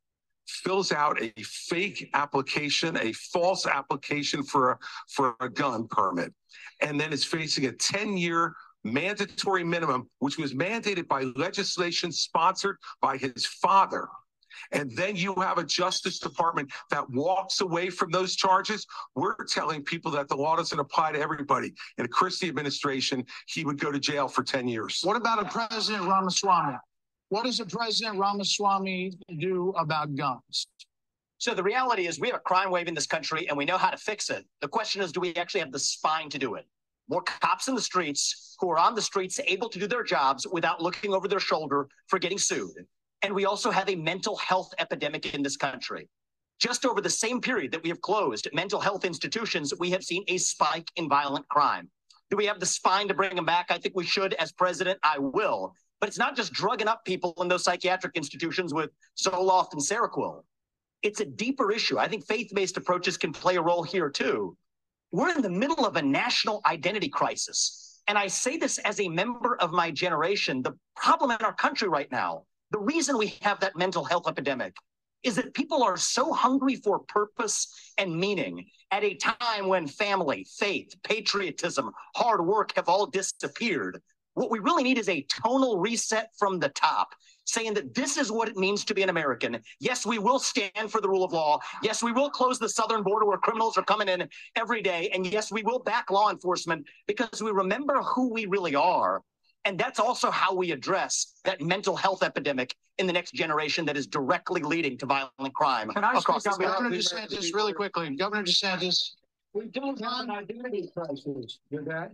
fills out a fake application, a false application for a, for a gun permit, and then is facing a 10 year mandatory minimum, which was mandated by legislation sponsored by his father. And then you have a Justice Department that walks away from those charges. We're telling people that the law doesn't apply to everybody. In a Christie administration, he would go to jail for 10 years. What about a President Ramaswamy? What does the President Ramaswamy do about guns? So the reality is we have a crime wave in this country and we know how to fix it. The question is, do we actually have the spine to do it? More cops in the streets who are on the streets able to do their jobs without looking over their shoulder for getting sued. And we also have a mental health epidemic in this country. Just over the same period that we have closed mental health institutions, we have seen a spike in violent crime. Do we have the spine to bring them back? I think we should. As president, I will. But it's not just drugging up people in those psychiatric institutions with Zoloft and Seroquel. It's a deeper issue. I think faith based approaches can play a role here too. We're in the middle of a national identity crisis. And I say this as a member of my generation. The problem in our country right now, the reason we have that mental health epidemic is that people are so hungry for purpose and meaning at a time when family, faith, patriotism, hard work have all disappeared what we really need is a tonal reset from the top, saying that this is what it means to be an American. Yes, we will stand for the rule of law. Yes, we will close the southern border where criminals are coming in every day. And yes, we will back law enforcement because we remember who we really are. And that's also how we address that mental health epidemic in the next generation that is directly leading to violent crime. Can I across speak Governor DeSantis really quickly? Governor DeSantis. We don't have an identity crisis. that.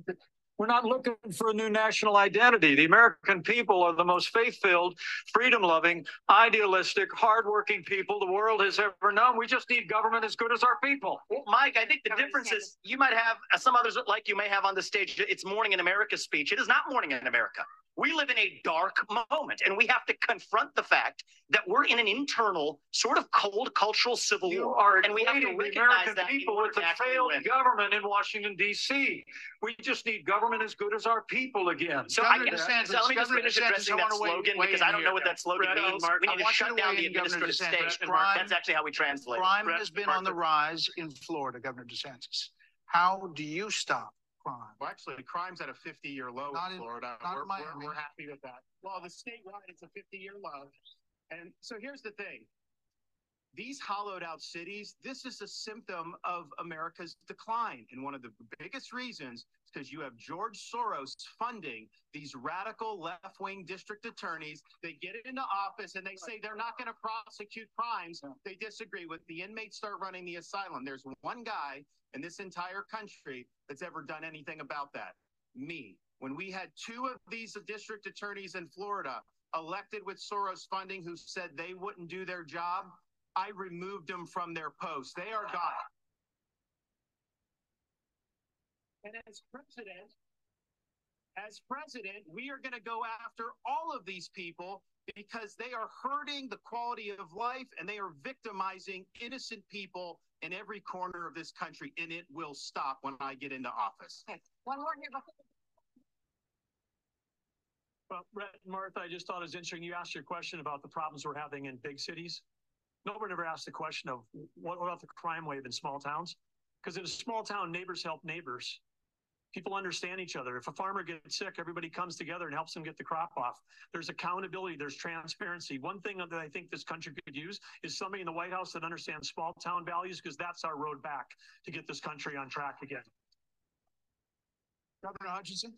We're not looking for a new national identity. The American people are the most faith filled, freedom loving, idealistic, hardworking people the world has ever known. We just need government as good as our people. Well, Mike, I think the difference is you might have, uh, some others like you may have on the stage, it's Morning in America speech. It is not Morning in America. We live in a dark moment, and we have to confront the fact that we're in an internal, sort of cold cultural civil You war. are and we have to equating the recognize American that in people order with the to actually failed win. government in Washington D.C. We just need government as good as our people again. So I Governor guess, DeSantis, so let me just finish DeSantis, addressing that slogan because I don't here. know what that slogan Brett, means. Mark, we I need to shut down the in, Governor administrative state. Mark, Crime- that's actually how we translate. Crime Brett, has been Mark, on the rise in Florida, Governor DeSantis. How do you stop crime? Well, actually, crime's at a fifty-year low Not in in- Florida. not in We're, we're, we're happy with that. Well, the statewide, it's a fifty-year low. And so here's the thing. These hollowed out cities, this is a symptom of America's decline. And one of the biggest reasons is because you have George Soros funding these radical left wing district attorneys. They get into office and they say they're not going to prosecute crimes they disagree with. The inmates start running the asylum. There's one guy in this entire country that's ever done anything about that. Me. When we had two of these district attorneys in Florida elected with Soros funding who said they wouldn't do their job, I removed them from their posts. They are gone. And as president, as president, we are going to go after all of these people because they are hurting the quality of life and they are victimizing innocent people in every corner of this country. And it will stop when I get into office. Okay, one more here. Well, Brett and Martha, I just thought it was interesting. You asked your question about the problems we're having in big cities. No one ever asked the question of what about the crime wave in small towns? Because in a small town, neighbors help neighbors. People understand each other. If a farmer gets sick, everybody comes together and helps them get the crop off. There's accountability, there's transparency. One thing that I think this country could use is somebody in the White House that understands small town values, because that's our road back to get this country on track again. Governor Hutchinson?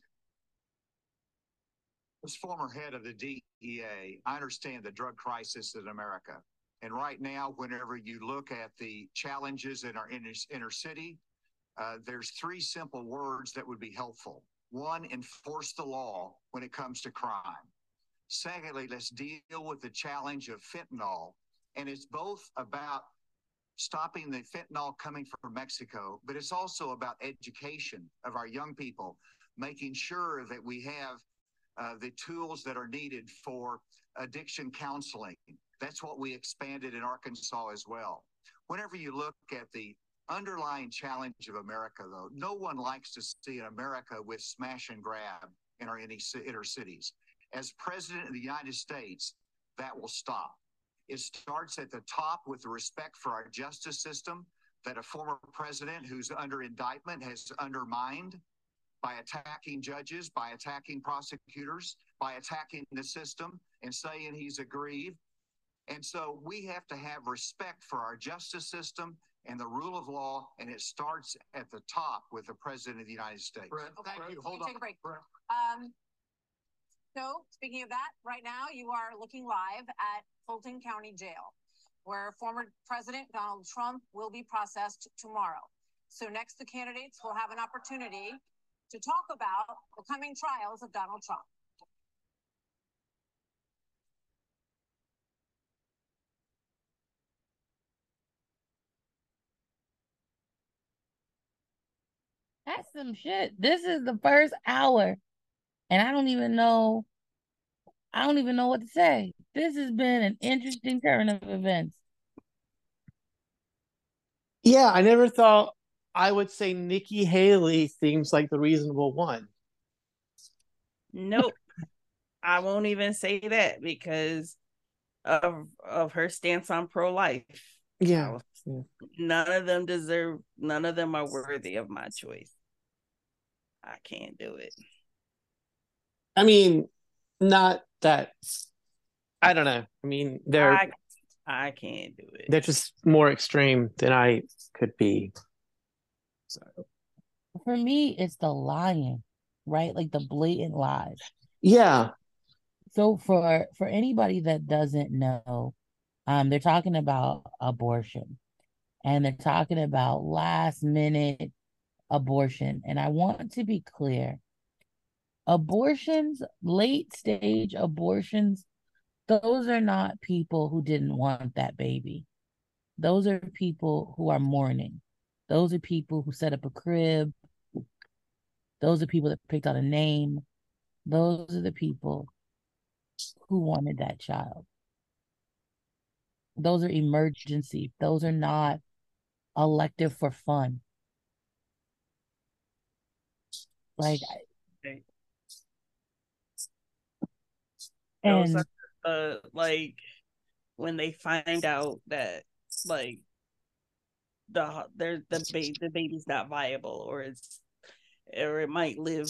As former head of the DEA, I understand the drug crisis in America. And right now, whenever you look at the challenges in our inner, inner city, uh, there's three simple words that would be helpful. One, enforce the law when it comes to crime. Secondly, let's deal with the challenge of fentanyl. And it's both about stopping the fentanyl coming from Mexico, but it's also about education of our young people, making sure that we have uh, the tools that are needed for addiction counseling. That's what we expanded in Arkansas as well. Whenever you look at the underlying challenge of America, though, no one likes to see an America with smash and grab in our inner cities. As president of the United States, that will stop. It starts at the top with the respect for our justice system that a former president who's under indictment has undermined by attacking judges, by attacking prosecutors, by attacking the system and saying he's aggrieved. And so we have to have respect for our justice system and the rule of law, and it starts at the top with the President of the United States. Okay, Brett, can hold on. Take a break. Brett. Um, so speaking of that, right now you are looking live at Fulton County Jail, where former President Donald Trump will be processed tomorrow. So next, the candidates will have an opportunity to talk about the coming trials of Donald Trump. That's some shit. This is the first hour, and I don't even know. I don't even know what to say. This has been an interesting turn of events. Yeah, I never thought I would say Nikki Haley seems like the reasonable one. Nope. I won't even say that because of of her stance on pro life. Yeah. None of them deserve none of them are worthy of my choice. I can't do it. I mean, not that I don't know. I mean, they're I I can't do it. they're just more extreme than I could be. So For me, it's the lying, right? Like the blatant lies. yeah, So for for anybody that doesn't know, um, they're talking about abortion, and they're talking about last minute abortion. And I want to be clear: abortions, late stage abortions, those are not people who didn't want that baby. Those are people who are mourning. Those are people who set up a crib. Those are people that picked out a name. Those are the people who wanted that child. Those are emergency. Those are not elective for fun. Like, and uh, like when they find out that like the their the baby the baby's not viable or it's or it might live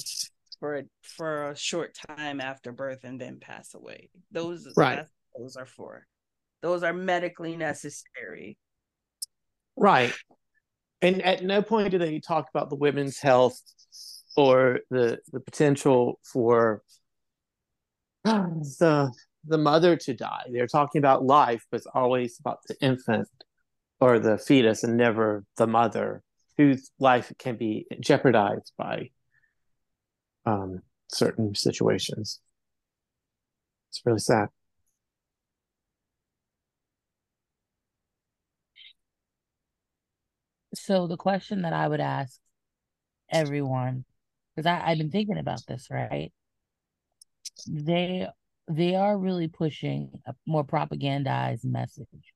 for a, for a short time after birth and then pass away. Those Right. those are for. Those are medically necessary. Right. And at no point do they talk about the women's health or the the potential for the the mother to die. They're talking about life, but it's always about the infant or the fetus and never the mother whose life can be jeopardized by um, certain situations. It's really sad. so the question that I would ask everyone, because I've been thinking about this, right? They they are really pushing a more propagandized message.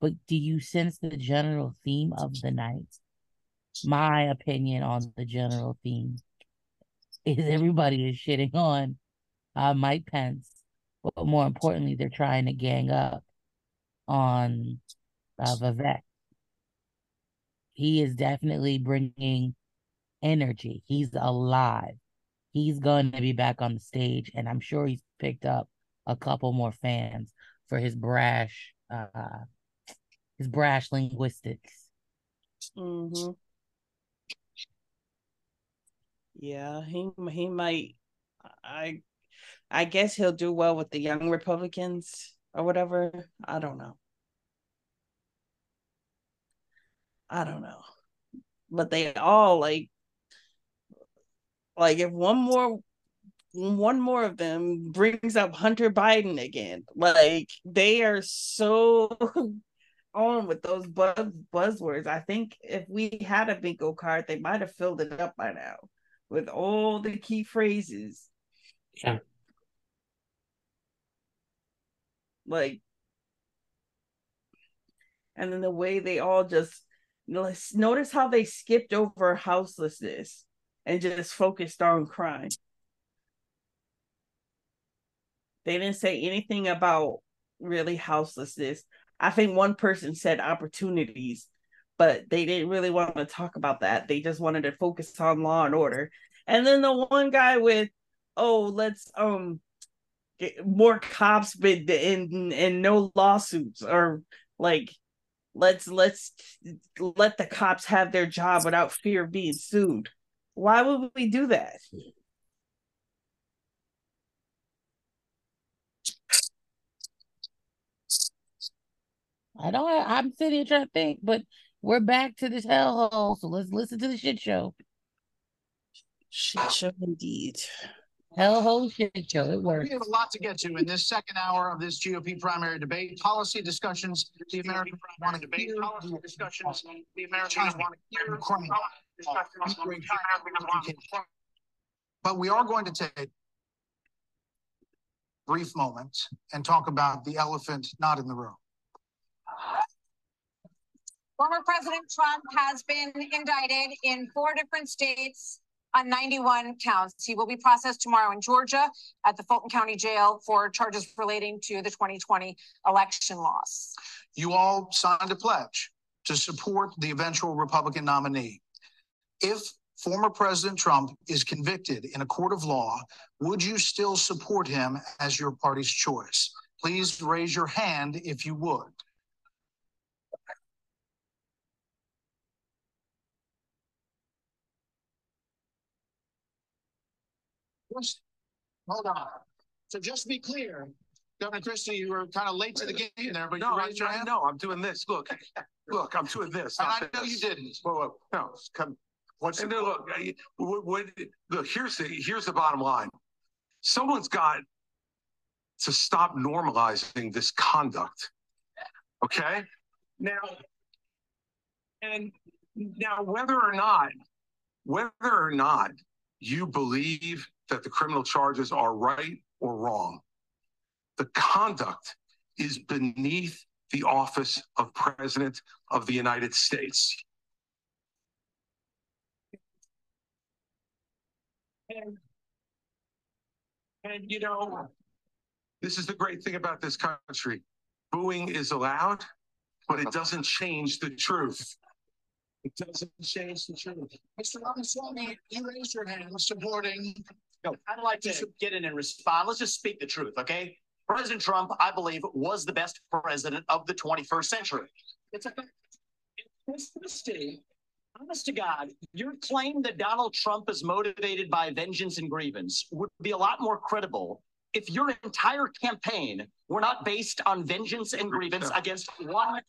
But do you sense the general theme of the night? My opinion on the general theme is everybody is shitting on uh, Mike Pence, but more importantly, they're trying to gang up on uh, Vivek. He is definitely bringing energy. He's alive. He's going to be back on the stage, and I'm sure he's picked up a couple more fans for his brash, uh, his brash linguistics. Mm-hmm. Yeah, he he might. I I guess he'll do well with the young Republicans or whatever. I don't know. I don't know. But they all like like if one more one more of them brings up Hunter Biden again, like they are so on with those buzz buzzwords. I think if we had a bingo card, they might have filled it up by now with all the key phrases. Yeah. Like and then the way they all just notice how they skipped over houselessness and just focused on crime. They didn't say anything about really houselessness. I think one person said opportunities, but they didn't really want to talk about that. They just wanted to focus on law and order. And then the one guy with, oh, let's um get more cops but and and no lawsuits or like let's let's let the cops have their job without fear of being sued. Why would we do that? I don't. I'm sitting here trying to think, but we're back to this hellhole. So let's listen to the shit show. Shit show indeed. Hellhole shit show. It works. We have a lot to get to in this second hour of this GOP primary debate. Policy discussions, the American want to debate, policy discussions, the Americans want to hear. Ukraine. But we are going to take a brief moment and talk about the elephant not in the room. Former President Trump has been indicted in four different states on 91 counts. He will be processed tomorrow in Georgia at the Fulton County Jail for charges relating to the 2020 election loss. You all signed a pledge to support the eventual Republican nominee. If former President Trump is convicted in a court of law, would you still support him as your party's choice? Please raise your hand if you would. Just hold on. So just to be clear, Governor Christie, you were kind of late to the game there, but No, you I, raised your I hand. know, I'm doing this. Look, look, I'm doing this. And I know you didn't. Whoa, whoa, no, come. What's and then look, I- what, what, look, here's the, here's the bottom line. Someone's got to stop normalizing this conduct. Okay? Now, and now whether or not, whether or not you believe that the criminal charges are right or wrong. The conduct is beneath the office of President of the United States. And, and you know, this is the great thing about this country. Booing is allowed, but it doesn't change the truth. It doesn't change the truth. Mr. Ramaswamy, you raised your hand supporting. No, I'd like to get in and respond. Let's just speak the truth, okay? President Trump, I believe, was the best president of the 21st century. It's a fact. Miss Christie, honest to God, your claim that Donald Trump is motivated by vengeance and grievance would be a lot more credible if your entire campaign were not based on vengeance and grievance against one.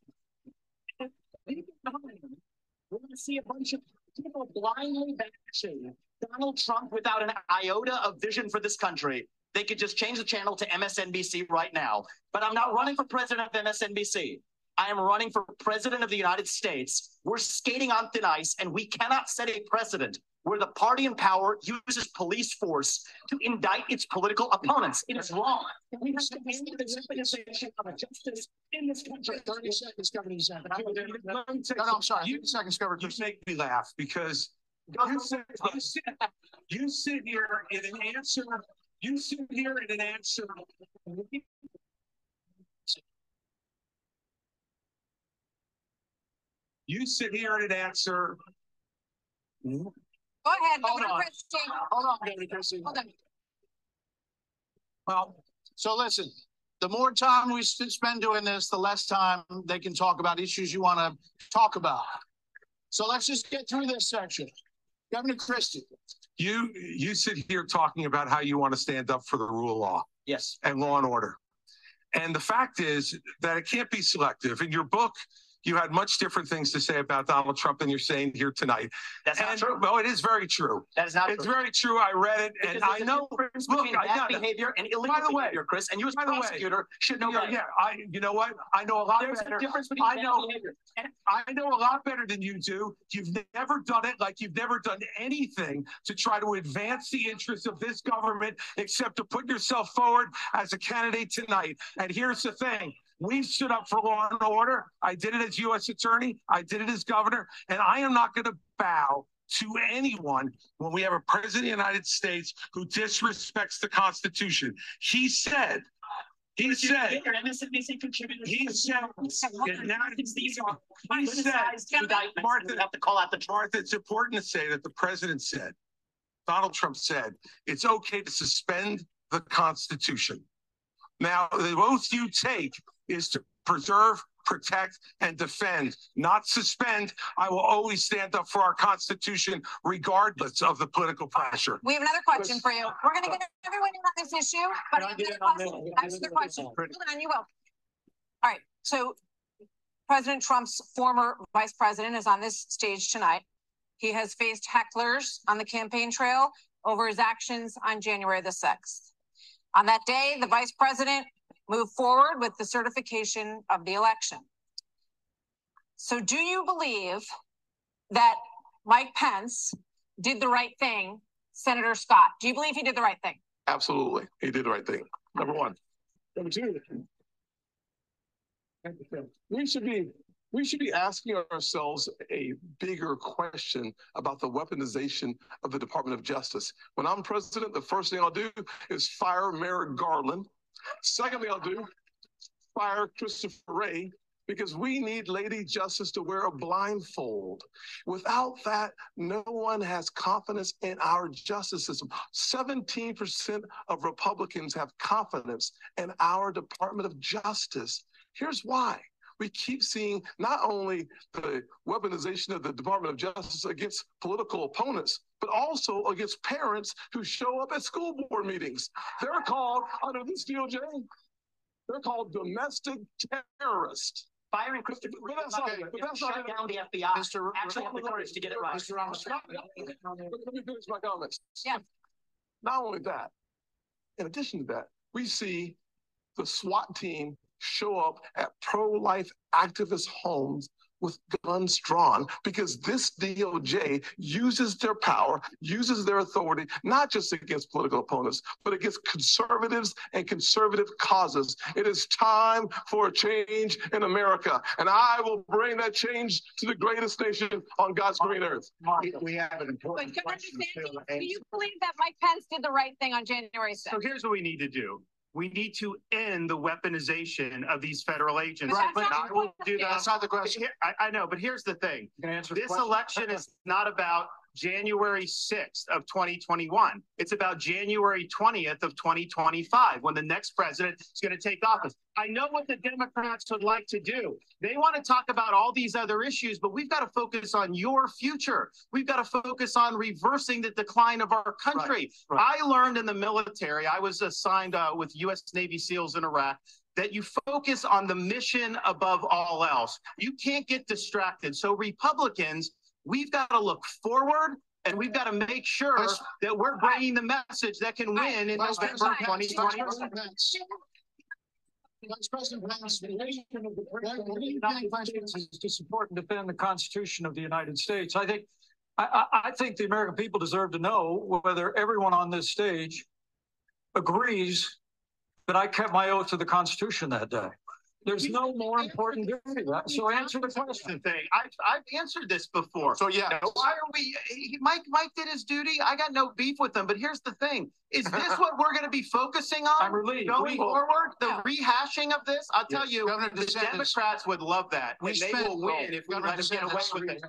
We're going to see a bunch of people blindly bashing Donald Trump without an iota of vision for this country. They could just change the channel to MSNBC right now. But I'm not running for president of MSNBC. I am running for president of the United States. We're skating on thin ice, and we cannot set a precedent where the party in power uses police force to indict its political opponents. It is wrong. We have to end the organization of justice in this country. 30 seconds, Governor Youngkin. Let me take No, no, I'm sorry. You, 30 seconds, Governor. you make me laugh because you sit, you sit, you sit here in an answer, you sit here in an answer. You sit here and an answer. Go ahead, Hold Governor on. Christie. Hold on, Governor Christie. Hold on. Well, so listen, the more time we s- spend doing this, the less time they can talk about issues you want to talk about. So let's just get through this section. Governor Christie. You, you sit here talking about how you want to stand up for the rule of law. Yes. And law and order. And the fact is that it can't be selective. In your book, you had much different things to say about Donald Trump than you're saying here tonight. That's not true. Well, it is very true. That is not It's true. very true. I read it and I know. Look, I it. behavior and By illegal the way- behavior, Chris, and you as by the way, prosecutor should know Yeah, better. yeah, I, you know what? I know a lot There's better. a difference between I know, behavior. I know a lot better than you do. You've never done it like you've never done anything to try to advance the interests of this government except to put yourself forward as a candidate tonight. And here's the thing. We stood up for law and order. I did it as U.S. attorney. I did it as governor. And I am not going to bow to anyone when we have a president of the United States who disrespects the Constitution. He said, he said, Your MSNBC contributors. he said, are he said. Martha, have to call out the Martha, it's important to say that the president said, Donald Trump said, it's okay to suspend the Constitution. Now, the oath you take is to preserve, protect, and defend, not suspend. I will always stand up for our Constitution regardless of the political pressure. We have another question for you. We're gonna get everyone in on this issue, but Can I I have get another question. this? That's the question. Hold on, you will. All right, so President Trump's former vice president is on this stage tonight. He has faced hecklers on the campaign trail over his actions on January the sixth. On that day, the vice president moved forward with the certification of the election. So do you believe that Mike Pence did the right thing, Senator Scott? Do you believe he did the right thing? Absolutely. He did the right thing. Number one. Number two. We should be we should be asking ourselves a bigger question about the weaponization of the Department of Justice. When I'm president, the first thing I'll do is fire Merrick Garland. Second thing I'll do, fire Christopher Wray because we need Lady Justice to wear a blindfold. Without that, no one has confidence in our justice system. 17% of Republicans have confidence in our Department of Justice. Here's why. We keep seeing not only the weaponization of the Department of Justice against political opponents, but also against parents who show up at school board meetings. They're called, under this DOJ, they're called domestic terrorists. Firing Christopher But that's not, but that's shut not down the FBI. Mr. Actually have the courage to get it right. Mr. Ramaswamy. Let me finish my comments. Yeah. Not only that, in addition to that, we see the SWAT team show up at pro-life activist homes with guns drawn because this DOJ uses their power, uses their authority, not just against political opponents, but against conservatives and conservative causes. It is time for a change in America, and I will bring that change to the greatest nation on God's green earth. We have an important But question. Governor do you believe that Mike Pence did the right thing on January So here's what we need to do. We need to end the weaponization of these federal agents. Right, But that's not I will do that. That's not the question. I, I know, but here's the thing. Can the This question? election is not about January 6th of 2021. It's about January 20th of 2025, when the next president is going to take office. I know what the Democrats would like to do. They want to talk about all these other issues, but we've got to focus on your future. We've got to focus on reversing the decline of our country. I learned in the military, I was assigned uh, with U.S. Navy SEALs in Iraq, that you focus on the mission above all else. You can't get distracted. So Republicans, we've got to look forward and we've got to make sure Vice- that we're bringing the message that can win in November President- 2020. Vice President Pence. Vice President Pence, what do you what do you think, Vice President? is to support and defend the Constitution of the United States. I think, I, I think the American people deserve to know whether everyone on this stage agrees that I kept my oath to the Constitution that day. There's no more important duty. So answer the question. Thing. I've, I've answered this before. So yeah. Why are we, he- Mike, Mike did his duty. I got no beef with him, but here's the thing. Is this what we're going to be focusing on? I'm relieved. Going We- forward, the rehashing of this, I'll tell you, Governor the DeSantis. Democrats would love that. We And they spent- will win if we Governor let them get away with it.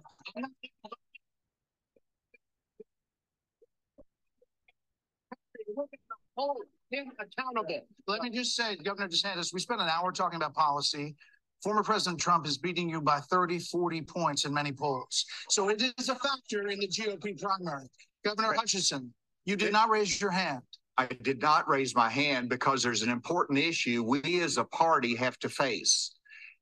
Him accountable. Let me just say, Governor DeSantis, we spent an hour talking about policy. Former President Trump is beating you by 30, 40 points in many polls. So it is a factor in the GOP primary. Governor Hutchinson, you did not raise your hand. I did not raise my hand because there's an important issue we as a party have to face.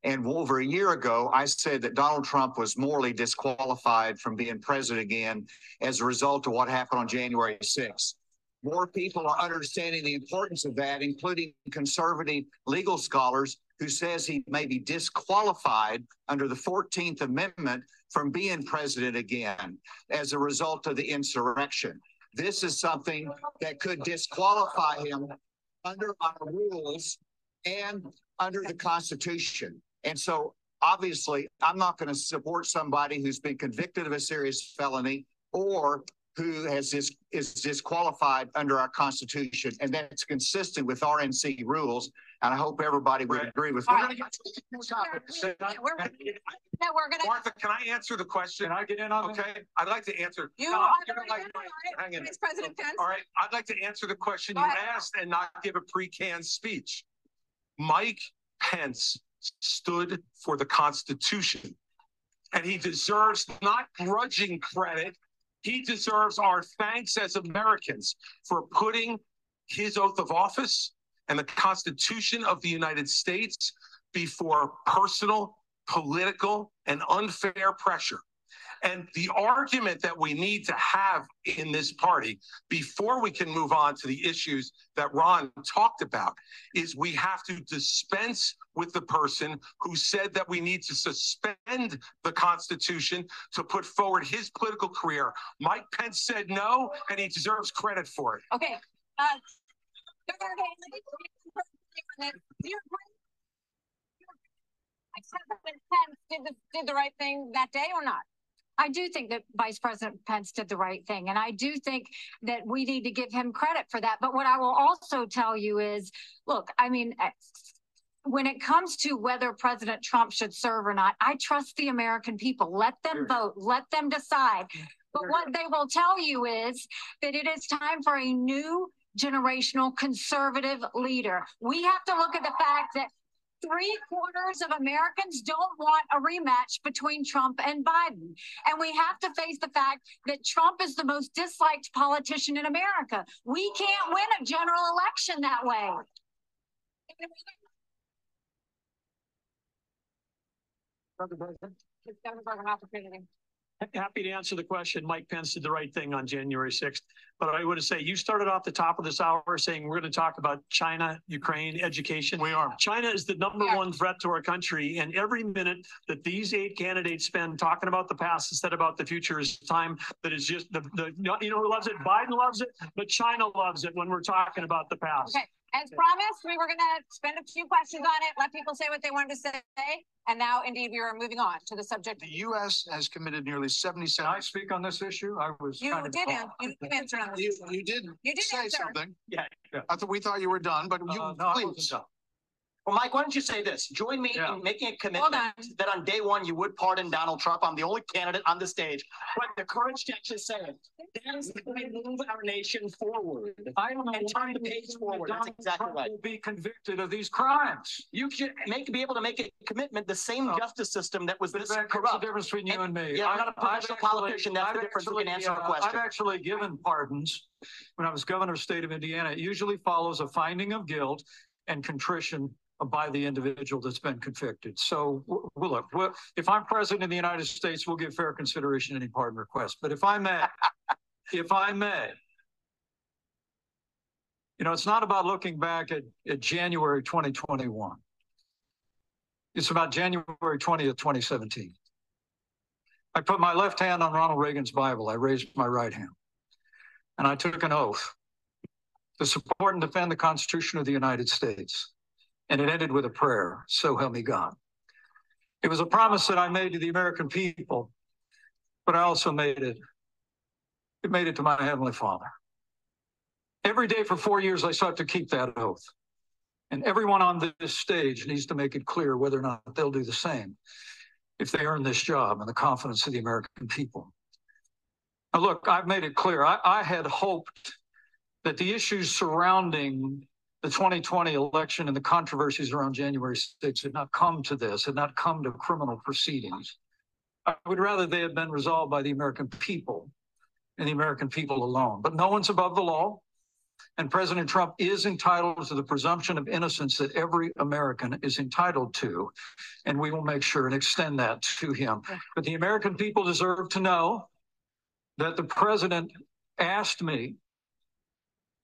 And over a year ago, I said that Donald Trump was morally disqualified from being president again as a result of what happened on January 6th. More people are understanding the importance of that, including conservative legal scholars who says he may be disqualified under the 14th Amendment from being president again as a result of the insurrection. This is something that could disqualify him under our rules and under the Constitution. And so obviously, I'm not going to support somebody who's been convicted of a serious felony or who has this is disqualified under our Constitution. And that's consistent with RNC rules. And I hope everybody would agree with All that. right. We're, we're gonna, Martha, can I answer the question? Can I get in on that? Okay, I'd like to answer. you No, are you're the like- representative, hang in. Vice President Pence. All right, I'd like to answer the question Go you ahead. asked and not give a pre-canned speech. Mike Pence stood for the Constitution. And he deserves not grudging credit. He deserves our thanks as Americans for putting his oath of office and the Constitution of the United States before personal, political, and unfair pressure. And the argument that we need to have in this party before we can move on to the issues that Ron talked about is we have to dispense with the person who said that we need to suspend the Constitution to put forward his political career. Mike Pence said no, and he deserves credit for it. Okay, uh, did the, did the right thing that day or not? I do think that Vice President Pence did the right thing. And I do think that we need to give him credit for that. But what I will also tell you is look, I mean, eh, when it comes to whether President Trump should serve or not, I trust the American people. Let them vote, let them decide. But what they will tell you is that it is time for a new generational conservative leader. We have to look at the fact that three quarters of Americans don't want a rematch between Trump and Biden. And we have to face the fact that Trump is the most disliked politician in America. We can't win a general election that way. Give Governor Burgum an opportunity. Happy to answer the question. Mike Pence did the right thing on January 6th. But I would say you started off the top of this hour saying we're going to talk about China, Ukraine, education. We are. China is the number one threat to our country. And every minute that these eight candidates spend talking about the past instead about the future is time that is just the, the you know who loves it? Biden loves it, but China loves it when we're talking about the past. Okay. As promised, we were going to spend a few questions on it, let people say what they wanted to say. And now, indeed, we are moving on to the subject. The U.S. has committed nearly 77. Can I speak on this issue? I was You kind of- did, an- you you answered on You, this. you did You did say answer. something. Yeah. I thought we thought you were done, but you Uh, no, I wasn't please. Well, Mike, why don't you say this? Join me Yeah. in making a commitment on. that on day one you would pardon Donald Trump. I'm the only candidate on the stage had the current to actually say it. That is the way to move our nation forward. I don't know And turn the page forward. that That's exactly Trump right. Will be convicted of these crimes. You should make be able to make a commitment. The same Oh. justice system that was But this that- a corrupt. difference between you and me. Yeah, I'm not a professional actually- politician. That's the I've difference. We can actually, answer the uh, I've actually given pardons when I was governor of state of Indiana. It usually follows a finding of guilt and contrition by the individual that's been convicted. So, well, look, well, if I'm president of the United States, we'll give fair consideration to any pardon request. But if I may, if I may, you know, it's not about looking back at, at January 2021. It's about January 20th, 2017. I put my left hand on Ronald Reagan's Bible. I raised my right hand. And I took an oath to support and defend the Constitution of the United States. And it ended with a prayer, so help me God. It was a promise that I made to the American people, but I also made it, it made it to my Heavenly Father. Every day for four years, I sought to keep that oath. And everyone on this stage needs to make it clear whether or not they'll do the same if they earn this job and the confidence of the American people. Now, look, I've made it clear. I, I had hoped that the issues surrounding the 2020 election and the controversies around January 6th had not come to this, had not come to criminal proceedings. I would rather they had been resolved by the American people and the American people alone. But no one's above the law. And President Trump is entitled to the presumption of innocence that every American is entitled to. And we will make sure and extend that to him. But the American people deserve to know that the president asked me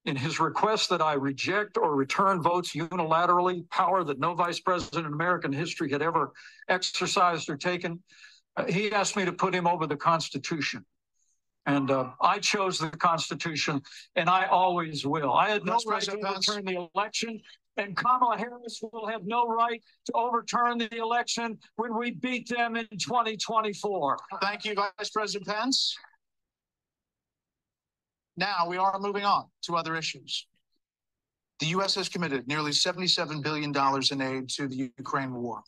in his request that I reject or return votes unilaterally, power that no vice president in American history had ever exercised or taken. Uh, he asked me to put him over the Constitution. And uh, I chose the Constitution, and I always will. I had no right to overturn the election, and Kamala Harris will have no right to overturn the election when we beat them in 2024. Thank you, Vice President Pence. Now we are moving on to other issues. The U.S. has committed nearly $77 billion in aid to the Ukraine war.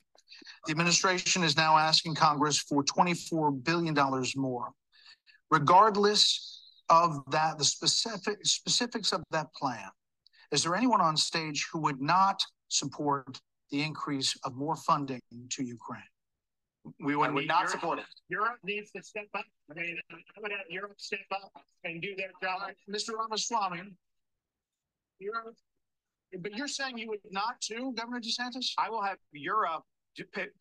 The administration is now asking Congress for $24 billion more. Regardless of that, the specific specifics of that plan, is there anyone on stage who would not support the increase of more funding to Ukraine? We would not support it. Europe needs to step up. I mean, I would have Europe step up and do their job. Mr. Ramaswamy. Europe, but you're saying you would not too, Governor DeSantis? I will have Europe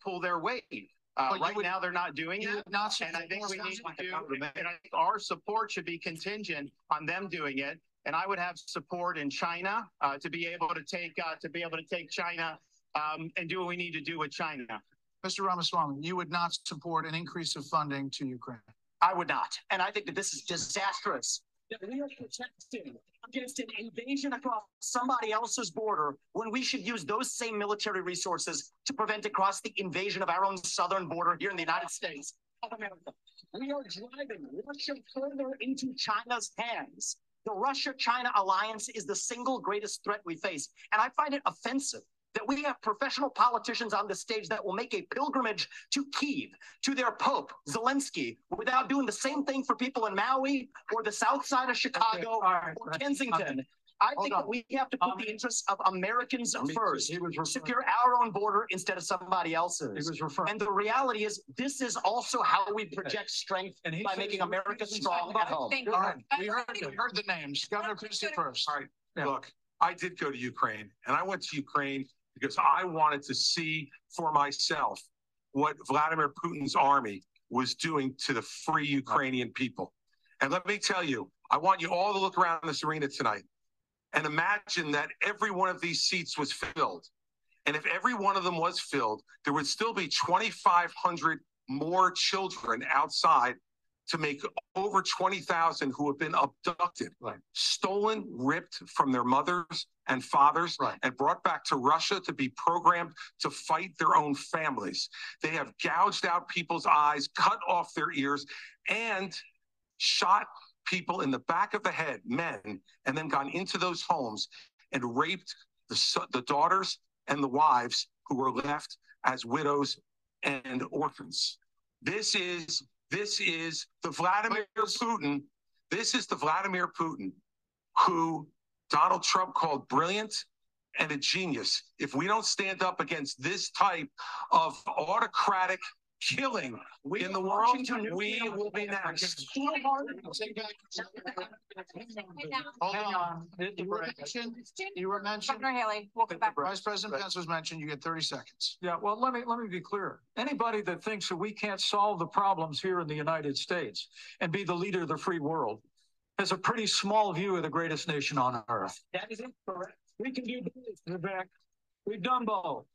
pull their weight. Uh, right would- now, they're not doing it. not And I think we need to do, and I think our support should be contingent on them doing it. And I would have support in China, uh, to be able to take, uh, to be able to take China, um, and do what we need to do with China. Mr. Ramaswamy, you would not support an increase of funding to Ukraine? I would not. And I think that this is disastrous. That we are protecting against an invasion across somebody else's border when we should use those same military resources to prevent across the invasion of our own southern border here in the United States of America. We are driving Russia further into China's hands. The Russia China alliance is the single greatest threat we face. And I find it offensive that we have professional politicians on the stage that will make a pilgrimage to Kiev, to their Pope, Zelensky, without doing the same thing for people in Maui or the south side of Chicago or Kensington. I think that we have to put um, the interests of Americans first, secure our own border instead of somebody else's. And the reality is, this is also how we project strength by making America strong at home. Thank All right, you. we heard, we heard the names. Governor Christie first. All right, look, I did go to Ukraine and I went to Ukraine because I wanted to see for myself what Vladimir Putin's army was doing to the free Ukrainian people. And let me tell you, I want you all to look around this arena tonight and imagine that every one of these seats was filled. And if every one of them was filled, there would still be 2,500 more children outside to make over 20,000 who have been abducted, right. stolen, ripped from their mothers and fathers, right. and brought back to Russia to be programmed to fight their own families. They have gouged out people's eyes, cut off their ears, and shot people in the back of the head, men, and then gone into those homes and raped the, the daughters and the wives who were left as widows and orphans. This is this is the Vladimir Putin. This is the Vladimir Putin who Donald Trump called brilliant and a genius. If we don't stand up against this type of autocratic killing in the world, we will be next. Hold on. You were mentioned, you were mentioned. Governor Haley, welcome back. Vice President Pence was mentioned. You get 30 seconds. Yeah, well, let me let me be clear. Anybody that thinks that we can't solve the problems here in the United States and be the leader of the free world has a pretty small view of the greatest nation on earth. That is incorrect. We can do both, Vivek. We've done both.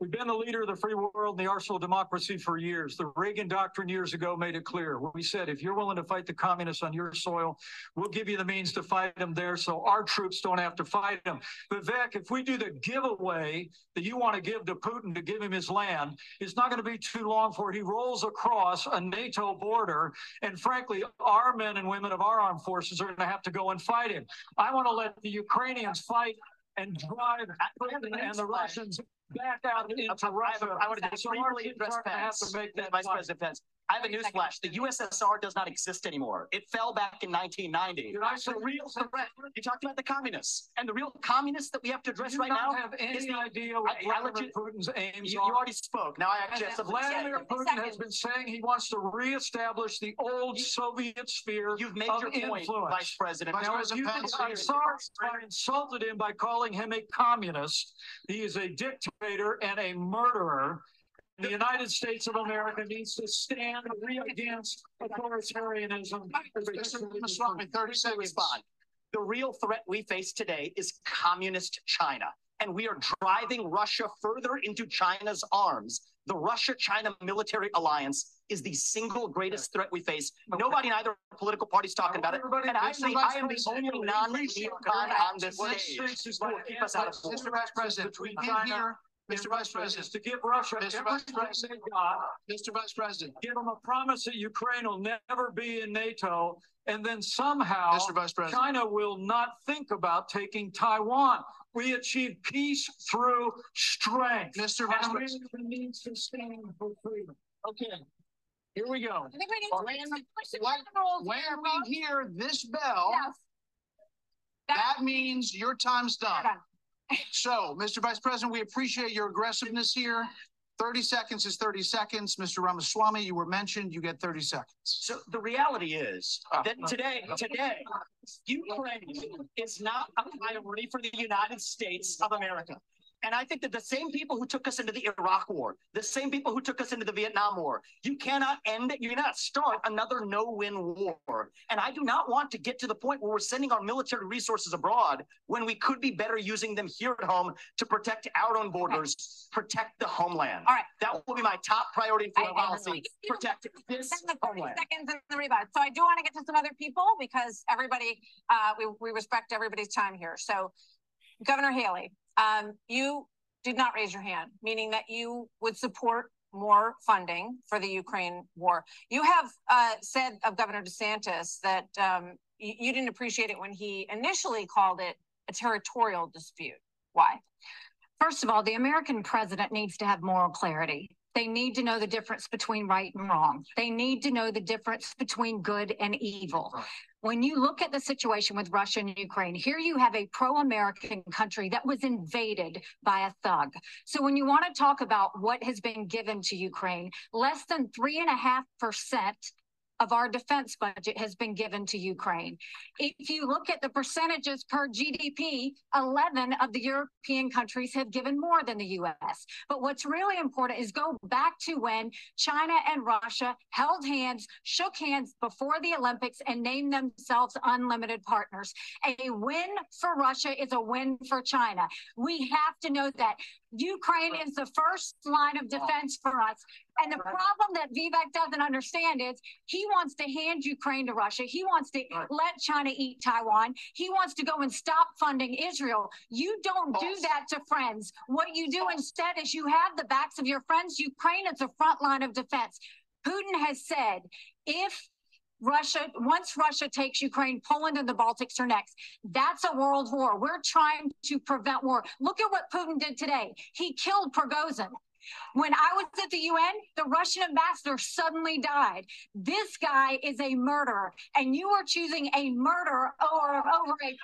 We've been the leader of the free world and the arsenal of democracy for years. The Reagan Doctrine years ago made it clear. We said, if you're willing to fight the communists on your soil, we'll give you the means to fight them there so our troops don't have to fight them. But Vivek, if we do the giveaway that you want to give to Putin to give him his land, it's not going to be too long before he rolls across a NATO border. And frankly, our men and women of our armed forces are going to have to go and fight him. I want to let the Ukrainians fight and drive Putin and the Russians back out into Russia. I want to just briefly address Pence, Vice President Pence. I have a newsflash. The USSR does not exist anymore. It fell back in 1990. Did I the real threat. You talked about the communists, and the real communists that we have to address right now. have any is the, idea what I, Vladimir Putin's aims you, are. You already spoke. Now I actually have Vladimir to say. Putin has been saying he wants to reestablish the old Soviet sphere. You've made of your point, influence. Vice President. Now, if you I'm sorry, I insulted him by calling him a communist. He is a dictator and a murderer. The United States of America needs to stand against authoritarianism. Swami, 30. Respond. The real threat we face today is communist China. And we are driving Russia further into China's arms. The Russia China military alliance is the single greatest threat we face. Nobody in either political party is talking about it. And I, think I am the only non neocon on this stage. Keep us out of Mr. Vice President, we can't hear Mr. Vice President, to give Russia Mr. everything Vice President, they got, Mr. Vice President, give them a promise that Ukraine will never be in NATO, and then somehow Mr. Vice President. China will not think about taking Taiwan. We achieve peace through strength. Mr. Vice President. America needs to stand for freedom. Okay, here we go. I think we need to land the question. When, when we hear this bell, Yes. that means your time's done. So, Mr. Vice President, we appreciate your aggressiveness here. 30 seconds is 30 seconds. Mr. Ramaswamy, you were mentioned. You get 30 seconds. So the reality is that today, today, Ukraine is not a priority for the United States of America. And I think that the same people who took us into the Iraq War, the same people who took us into the Vietnam War, you cannot end it. You cannot start another no-win war. And I do not want to get to the point where we're sending our military resources abroad when we could be better using them here at home to protect our own borders, protect the homeland. All right. That will be my top priority in foreign I- policy. Protect this Then the 30 homeland. seconds and the rebut. So I do want to get to some other people because everybody, uh, we, we respect everybody's time here. So Governor Haley, um, you did not raise your hand, meaning that you would support more funding for the Ukraine war. You have uh, said of Governor DeSantis that um, you, you didn't appreciate it when he initially called it a territorial dispute. Why? First of all, the American president needs to have moral clarity. They need to know the difference between right and wrong. They need to know the difference between good and evil. When you look at the situation with Russia and Ukraine, here you have a pro American country that was invaded by a thug. So, when you want to talk about what has been given to Ukraine, less than 3.5% of our defense budget has been given to Ukraine. If you look at the percentages per GDP, 11 of the European countries have given more than the US. But what's really important is go back to when China and Russia held hands, shook hands before the Olympics, and named themselves unlimited partners. A win for Russia is a win for China. We have to know that Ukraine is the first line of defense for us. And the problem that Vivek doesn't understand is he wants to hand Ukraine to Russia. He wants to let China eat Taiwan. He wants to go and stop funding Israel. You don't do that to friends. What you do instead is you have the backs of your friends. Ukraine is a front line of defense. Putin has said if Russia, once Russia takes Ukraine, Poland and the Baltics are next. That's a world war. We're trying to prevent war. Look at what Putin did today. He killed Prigozhin. When I was at the UN, the Russian ambassador suddenly died. This guy is a murderer, and you are choosing a murderer over, over a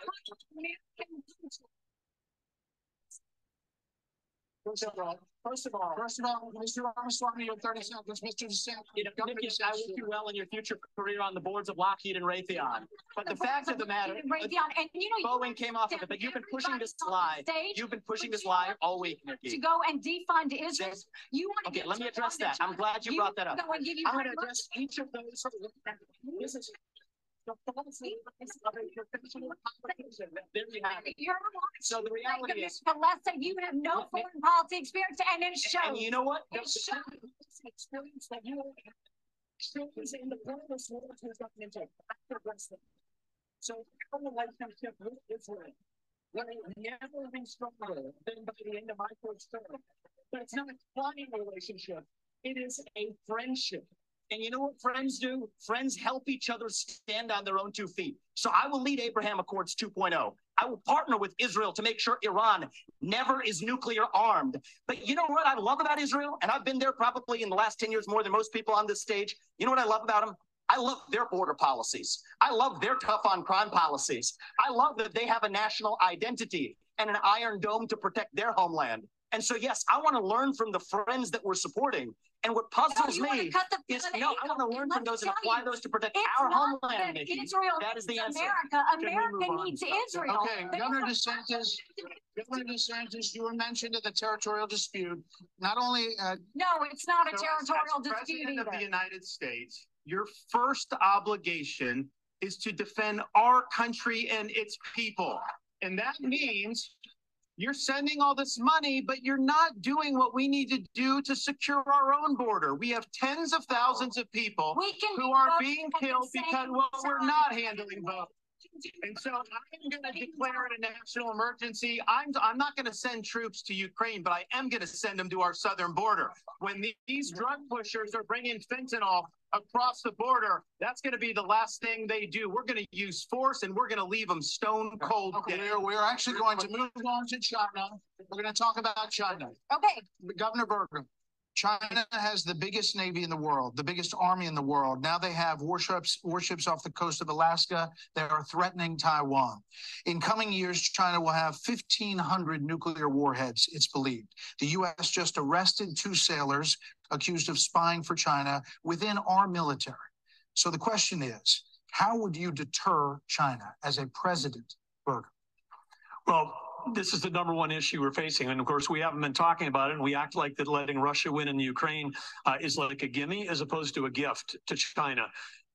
all, first of all, first of all, Mr. Ramaswamy, you have thirty seconds, Mr. DeSantis. You know, Nikki, I wish you well in your future career on the boards of Lockheed and Raytheon. But the fact of the matter, Raytheon, and you know, Boeing came off of it, but you've been pushing this lie. stage You've been pushing this lie all week, to go and defund Israel. You want to Okay, let me address that. I'm glad you brought that up. I'm going to address each of those. This is So the reality is. Melissa, you have no foreign policy experience, and it shows. And you know what? It shows. experience that you have in the promise war has gotten into So our relationship with Israel will never be stronger than by the end of my first term. But it's not a flying relationship. It is a friendship. And you know what friends do? Friends help each other stand on their own two feet. So I will lead Abraham Accords 2.0. I will partner with Israel to make sure Iran never is nuclear armed. But you know what I love about Israel? And I've been there probably in the last 10 years more than most people on this stage. You know what I love about them? I love their border policies. I love their tough on crime policies. I love that they have a national identity and an iron dome to protect their homeland. And so, yes, I want to learn from the friends that we're supporting. And what puzzles wanna me cut the is no, I want to learn from those and apply those to protect our homeland. that Israel That is the answer. America. America needs Israel. Okay, They Governor DeSantis, Governor DeSantis, you were mentioned in the territorial dispute. Not only, uh, No, it's not a So, territorial dispute President of the. United States, your first obligation is to defend our country and its people. And that means you're sending all this money, but you're not doing what we need to do to secure our own border. We have tens of thousands of people who are being killed because well, we're not handling both. And so I'm going to declare it a national emergency. I'm I'm not going to send troops to Ukraine, but I am going to send them to our southern border. When the- these drug pushers are bringing fentanyl across the border, that's going to be the last thing they do. We're going to use force, and we're going to leave them stone cold okay, dead. we're, we're actually going to move on to China. We're going to talk about China. Okay, Governor Burgum, China has the biggest navy in the world, the biggest army in the world. Now they have warships, warships off the coast of Alaska. They are threatening Taiwan. In coming years, China will have 1,500 nuclear warheads, it's believed. The U.S. just arrested two sailors accused of spying for China within our military. So the question is, how would you deter China as a president, Burgum? Well, this is the number one issue we're facing. And of course, we haven't been talking about it. And we act like that letting Russia win in Ukraine uh, is like a gimme as opposed to a gift to China.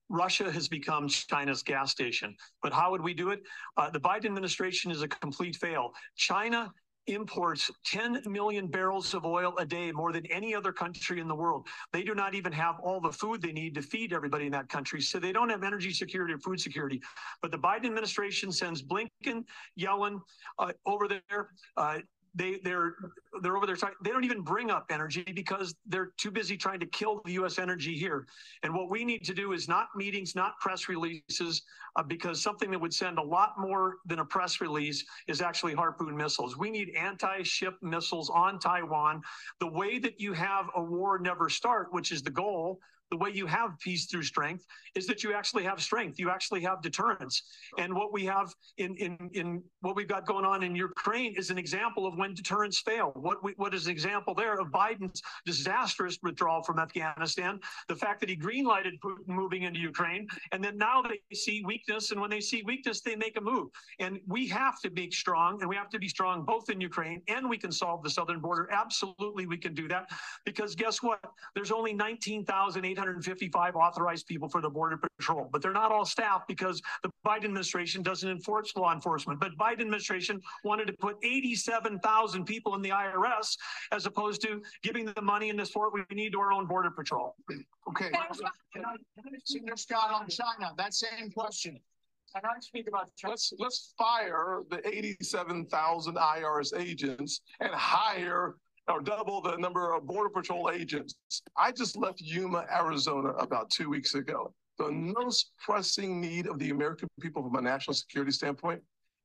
Russia has become China's gas station. But how would we do it? Uh, the Biden administration is a complete fail. China imports 10 million barrels of oil a day, more than any other country in the world. They do not even have all the food they need to feed everybody in that country. So they don't have energy security or food security. But the Biden administration sends Blinken, Yellen uh, over there. Uh, they they're they're over there talking, they don't even bring up energy because they're too busy trying to kill the US energy here. And what we need to do is not meetings not press releases uh, because something that would send a lot more than a press release is actually harpoon missiles. We need anti-ship missiles on Taiwan. The way that you have a war never start which is the goal the way you have peace through strength is that you actually have strength. You actually have deterrence. And what we have in in in what we've got going on in Ukraine is an example of when deterrence fail. What we, what is an example there of Biden's disastrous withdrawal from Afghanistan, the fact that he greenlighted Putin moving into Ukraine, and then now they see weakness, and when they see weakness, they make a move. And we have to be strong, and we have to be strong both in Ukraine and we can solve the southern border. Absolutely, we can do that because guess what? There's only 19,855 authorized people for the Border Patrol, but they're not all staff because the Biden administration doesn't enforce law enforcement. But Biden administration wanted to put 87,000 people in the IRS as opposed to giving the money and the support we need to our own Border Patrol. Okay. Senator Scott on China, that same question. Can I speak about Let's let's fire the 87,000 IRS agents and hire or double the number of Border Patrol agents. I just left Yuma, Arizona about two weeks ago. The most pressing need of the American people from a national security standpoint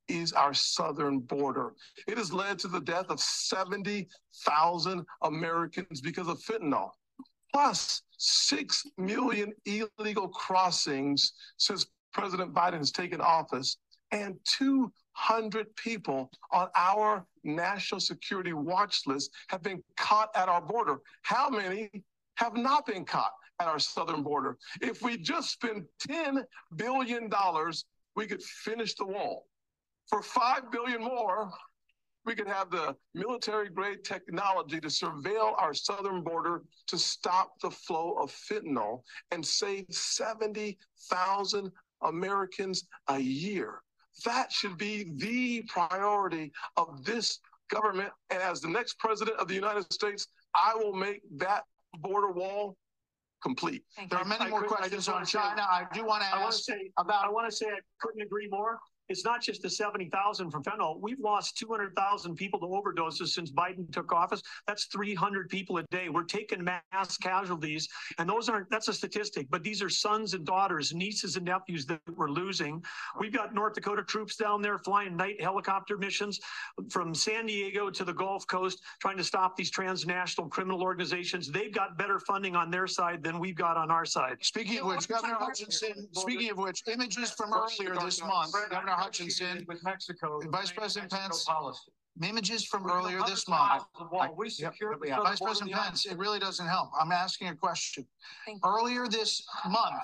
is our southern border. It has led to the death of 70,000 Americans because of fentanyl, plus 6 million illegal crossings since President Biden has taken office, and 200 people on our national security watch list have been caught at our border. How many have not been caught at our southern border? If we just spend $10 billion, we could finish the wall. For 5 billion more, we could have the military grade technology to surveil our southern border to stop the flow of fentanyl and save 70,000 Americans a year. That should be the priority of this government. And as the next president of the United States, I will make that border wall complete. There are many more questions on China. I do want to I want to ask say about. I want to say I couldn't agree more. It's not just the 70,000 from fentanyl. We've lost 200,000 people to overdoses since Biden took office. That's 300 people a day. We're taking mass casualties. And those aren't, that's a statistic, but these are sons and daughters, nieces and nephews that we're losing. We've got North Dakota troops down there flying night helicopter missions from San Diego to the Gulf Coast, trying to stop these transnational criminal organizations. They've got better funding on their side than we've got on our side. Speaking of which, Governor Hutchinson, speaking of which, images from earlier this month, Governor Hutchinson, with Mexico, Vice President Pence, policy. images from earlier this month. We Yep. secured the Vice President Pence, it really doesn't help. I'm asking a question. Earlier this month,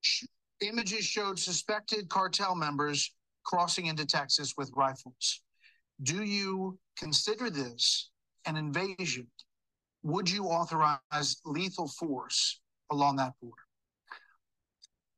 sh- images showed suspected cartel members crossing into Texas with rifles. Do you consider this an invasion? Would you authorize lethal force along that border?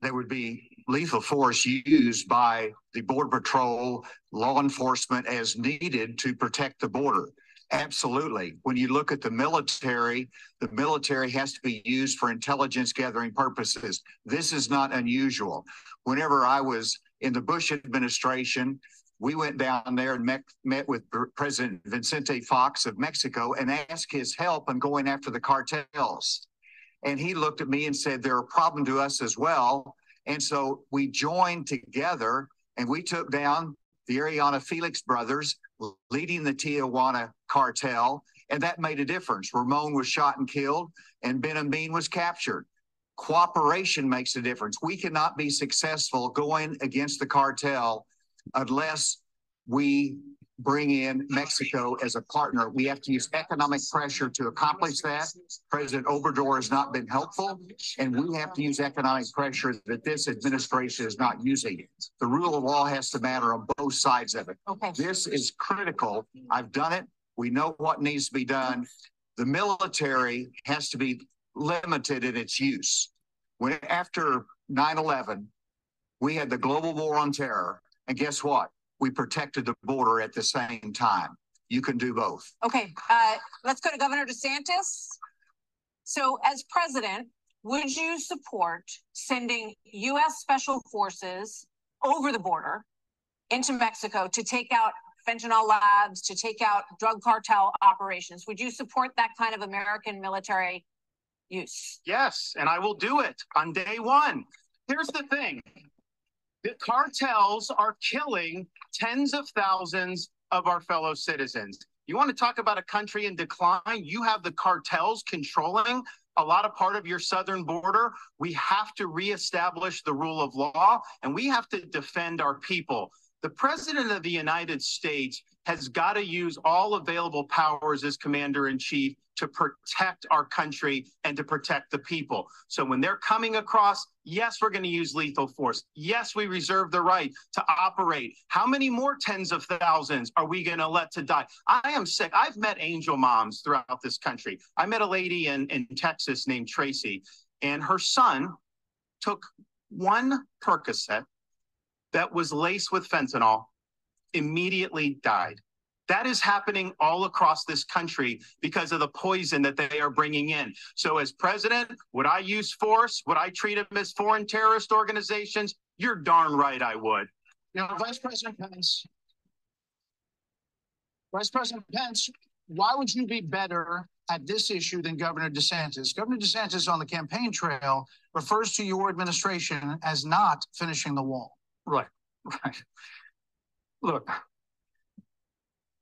There would be lethal force used by the Border Patrol, law enforcement as needed to protect the border. Absolutely. When you look at the military, the military has to be used for intelligence gathering purposes. This is not unusual. Whenever I was in the Bush administration, we went down there and met, met with President Vicente Fox of Mexico and asked his help in going after the cartels. And he looked at me and said, they're a problem to us as well. And so we joined together and we took down the Arellano Felix brothers leading the Tijuana cartel. And that made a difference. Ramon was shot and killed and Benjamin was captured. Cooperation makes a difference. We cannot be successful going against the cartel unless we bring in Mexico as a partner. We have to use economic pressure to accomplish that. President Obrador has not been helpful, and we have to use economic pressure that this administration is not using. The rule of law has to matter on both sides of it. Okay. This is critical. I've done it. We know what needs to be done. The military has to be limited in its use. When after 9-11, we had the global war on terror. And guess what? We protected the border at the same time. You can do both. Okay, uh, let's go to Governor DeSantis. So as president, would you support sending U.S. Special Forces over the border into Mexico to take out fentanyl labs, to take out drug cartel operations? Would you support that kind of American military use? Yes, and I will do it on day one. Here's the thing. The cartels are killing tens of thousands of our fellow citizens. You want to talk about a country in decline? You have the cartels controlling a lot of part of your southern border. We have to reestablish the rule of law and we have to defend our people. The president of the United States has got to use all available powers as commander in chief to protect our country and to protect the people. So when they're coming across, yes, we're going to use lethal force. Yes, we reserve the right to operate. How many more tens of thousands are we going to let to die? I am sick. I've met angel moms throughout this country. I met a lady in, in Texas named Tracy, and her son took one Percocet that was laced with fentanyl, immediately died. That is happening all across this country because of the poison that they are bringing in. So, as president, would I use force? Would I treat them as foreign terrorist organizations? You're darn right I would. Now, Vice President Pence, Vice President Pence, why would you be better at this issue than Governor DeSantis? Governor DeSantis on the campaign trail refers to your administration as not finishing the wall. Right, right. Look,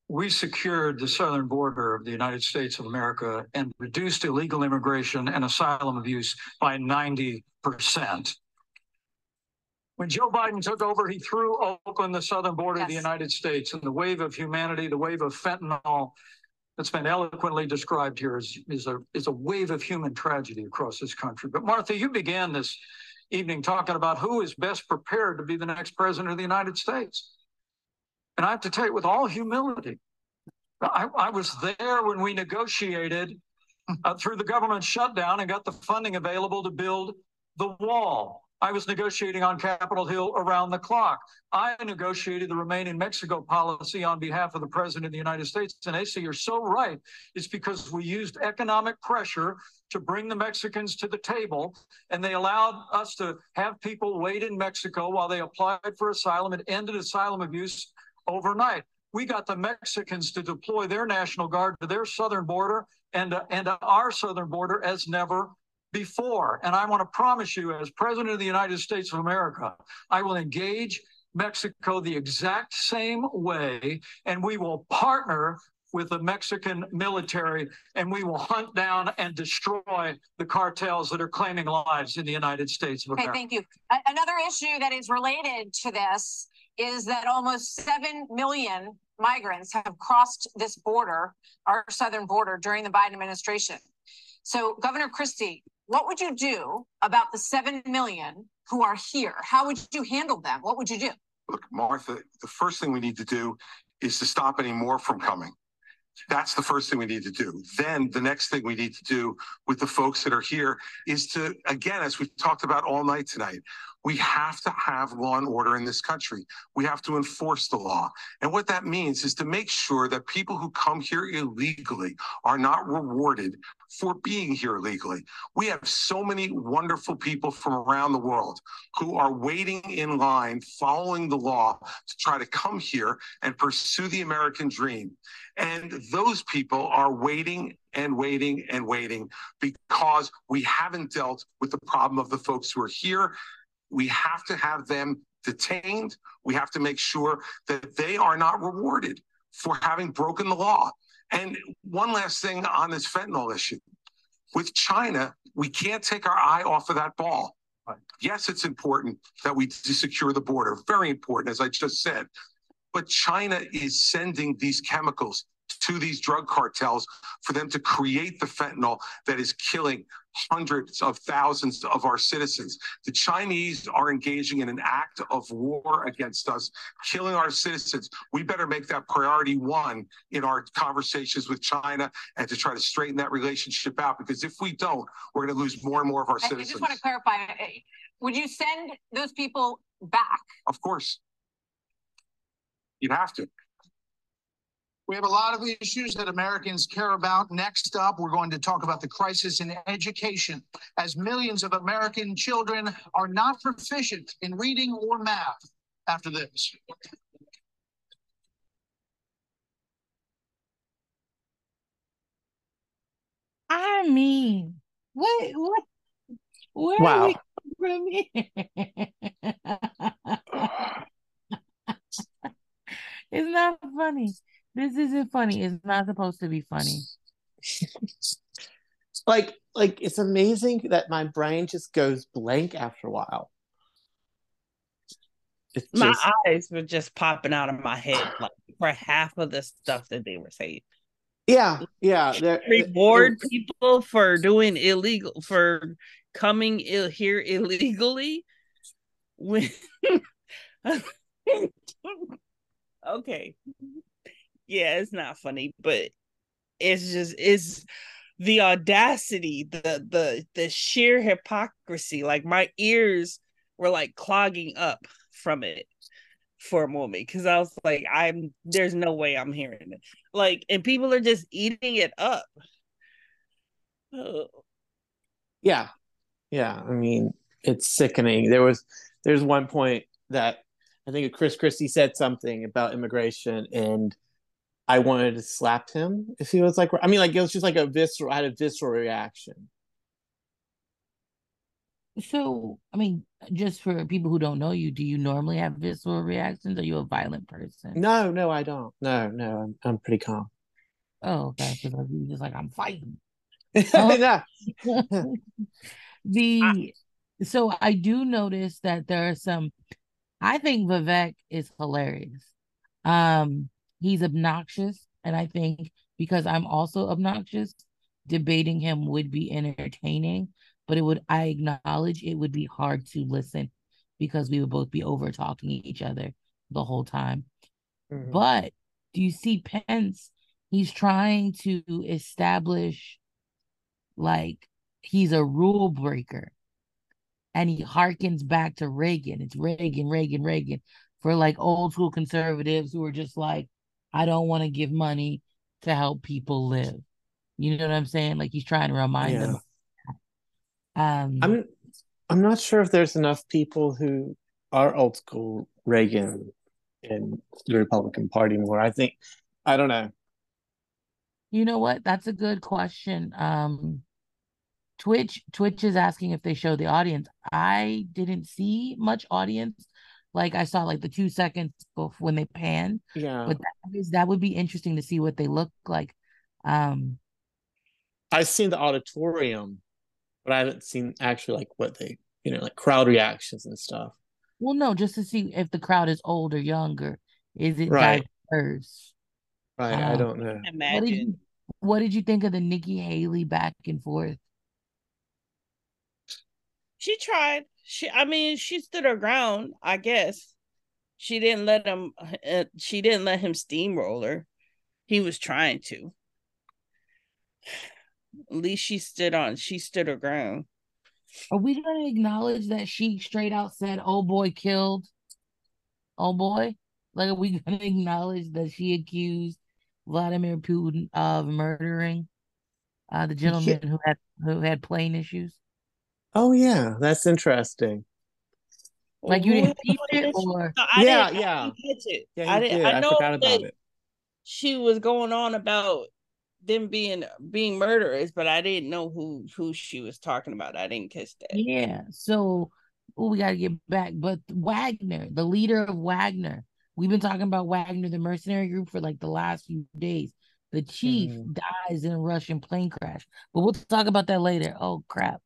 we secured the southern border of the United States of America and reduced illegal immigration and asylum abuse by 90%. When Joe Biden took over, he threw open the southern border yes. of the United States, and the wave of humanity, the wave of fentanyl that's been eloquently described here is, is, a, is a wave of human tragedy across this country. But Martha, you began this evening talking about who is best prepared to be the next president of the United States. And I have to tell you, with all humility, I, I was there when we negotiated uh, through the government shutdown and got the funding available to build the wall. I was negotiating on Capitol Hill around the clock. I negotiated the Remain in Mexico policy on behalf of the President of the United States. And they say, you're so right. It's because we used economic pressure to bring the Mexicans to the table. And they allowed us to have people wait in Mexico while they applied for asylum and ended asylum abuse overnight. We got the Mexicans to deploy their National Guard to their southern border and, uh, and uh, our southern border as never before. And I want to promise you, as President of the United States of America, I will engage Mexico the exact same way, and we will partner with the Mexican military, and we will hunt down and destroy the cartels that are claiming lives in the United States of America. Okay, thank you. Another issue that is related to this is that almost 7 million migrants have crossed this border, our southern border, during the Biden administration. So, Governor Christie, what would you do about the 7 million who are here? How would you handle them? What would you do? Look, Martha, the first thing we need to do is to stop any more from coming. That's the first thing we need to do. Then the next thing we need to do with the folks that are here is to, again, as we've talked about all night tonight, we have to have law and order in this country. We have to enforce the law. And what that means is to make sure that people who come here illegally are not rewarded for being here illegally. We have so many wonderful people from around the world who are waiting in line, following the law to try to come here and pursue the American dream. And those people are waiting and waiting and waiting because we haven't dealt with the problem of the folks who are here we have to have them detained. We have to make sure that they are not rewarded for having broken the law. And one last thing on this fentanyl issue. With China, we can't take our eye off of that ball. Yes, it's important that we secure the border, very important, as I just said. But China is sending these chemicals to these drug cartels for them to create the fentanyl that is killing hundreds of thousands of our citizens. The Chinese are engaging in an act of war against us, killing our citizens. We better make that priority one in our conversations with China and to try to straighten that relationship out. Because if we don't, we're going to lose more and more of our I, citizens. I just want to clarify would you send those people back? Of course. You'd have to. We have a lot of issues that Americans care about. Next up, we're going to talk about the crisis in education, as millions of American children are not proficient in reading or math after this. I mean, what, what, where wow. are we from here? it's not funny. This isn't funny. It's not supposed to be funny. like like it's amazing that my brain just goes blank after a while. It's my just... eyes were just popping out of my head like for half of the stuff that they were saying. Yeah, yeah. Reward people for doing illegal for coming Ill, here illegally. When okay, yeah, it's not funny, but it's just it's the audacity, the the the sheer hypocrisy. Like my ears were like clogging up from it for a moment because I was like, I'm there's no way I'm hearing it. Like, and people are just eating it up. Oh. Yeah. Yeah. I mean, it's sickening. There was there's one point that I think Chris Christie said something about immigration and I wanted to slap him if he was like I mean like it was just like a visceral I had a visceral reaction. So, I mean, just for people who don't know you, do you normally have visceral reactions? Are you a violent person? No, no, I don't. No, no, I'm I'm pretty calm. Oh, okay. Because you just like I'm fighting. Oh. the so I do notice that there are some. I think Vivek is hilarious. Um, he's obnoxious, and I think because I'm also obnoxious, debating him would be entertaining but it would I acknowledge it would be hard to listen because we would both be over talking each other the whole time. Mm-hmm. But do you see Pence? He's trying to establish like he's a rule breaker. And he harkens back to Reagan. It's Reagan, Reagan, Reagan for like old school conservatives who are just like, I don't want to give money to help people live. You know what I'm saying? Like he's trying to remind yeah. them um, I'm I'm not sure if there's enough people who are old school Reagan in the Republican Party more. I think I don't know. You know what? That's a good question. Um, Twitch Twitch is asking if they show the audience. I didn't see much audience. Like I saw like the two seconds when they pan. Yeah. But that is that would be interesting to see what they look like. Um I've seen the auditorium but I haven't seen actually like what they, you know, like crowd reactions and stuff. Well, no, just to see if the crowd is old or younger. Is it right. diverse? Right. Um, I don't know. Imagine. What did, you, what did you think of the Nikki Haley back and forth? She tried. She, I mean, she stood her ground. I guess she didn't let him. Uh, she didn't let him steamroll her. He was trying to. At least she stood on. She stood her ground. Are we going to acknowledge that she straight out said, "Oh boy, killed"? Oh boy, like are we going to acknowledge that she accused Vladimir Putin of murdering uh, the gentleman yeah. who had who had plane issues? Oh yeah, that's interesting. Like you didn't see it, or no, yeah, yeah, yeah. I, did, I, I know forgot about it. She was going on about them being being murderers, but I didn't know who who she was talking about. I didn't catch that. Yeah. So oh, we got to get back. But Wagner, the leader of Wagner, we've been talking about Wagner, the mercenary group, for like the last few days. The chief mm. dies in a Russian plane crash, but we'll talk about that later. Oh crap!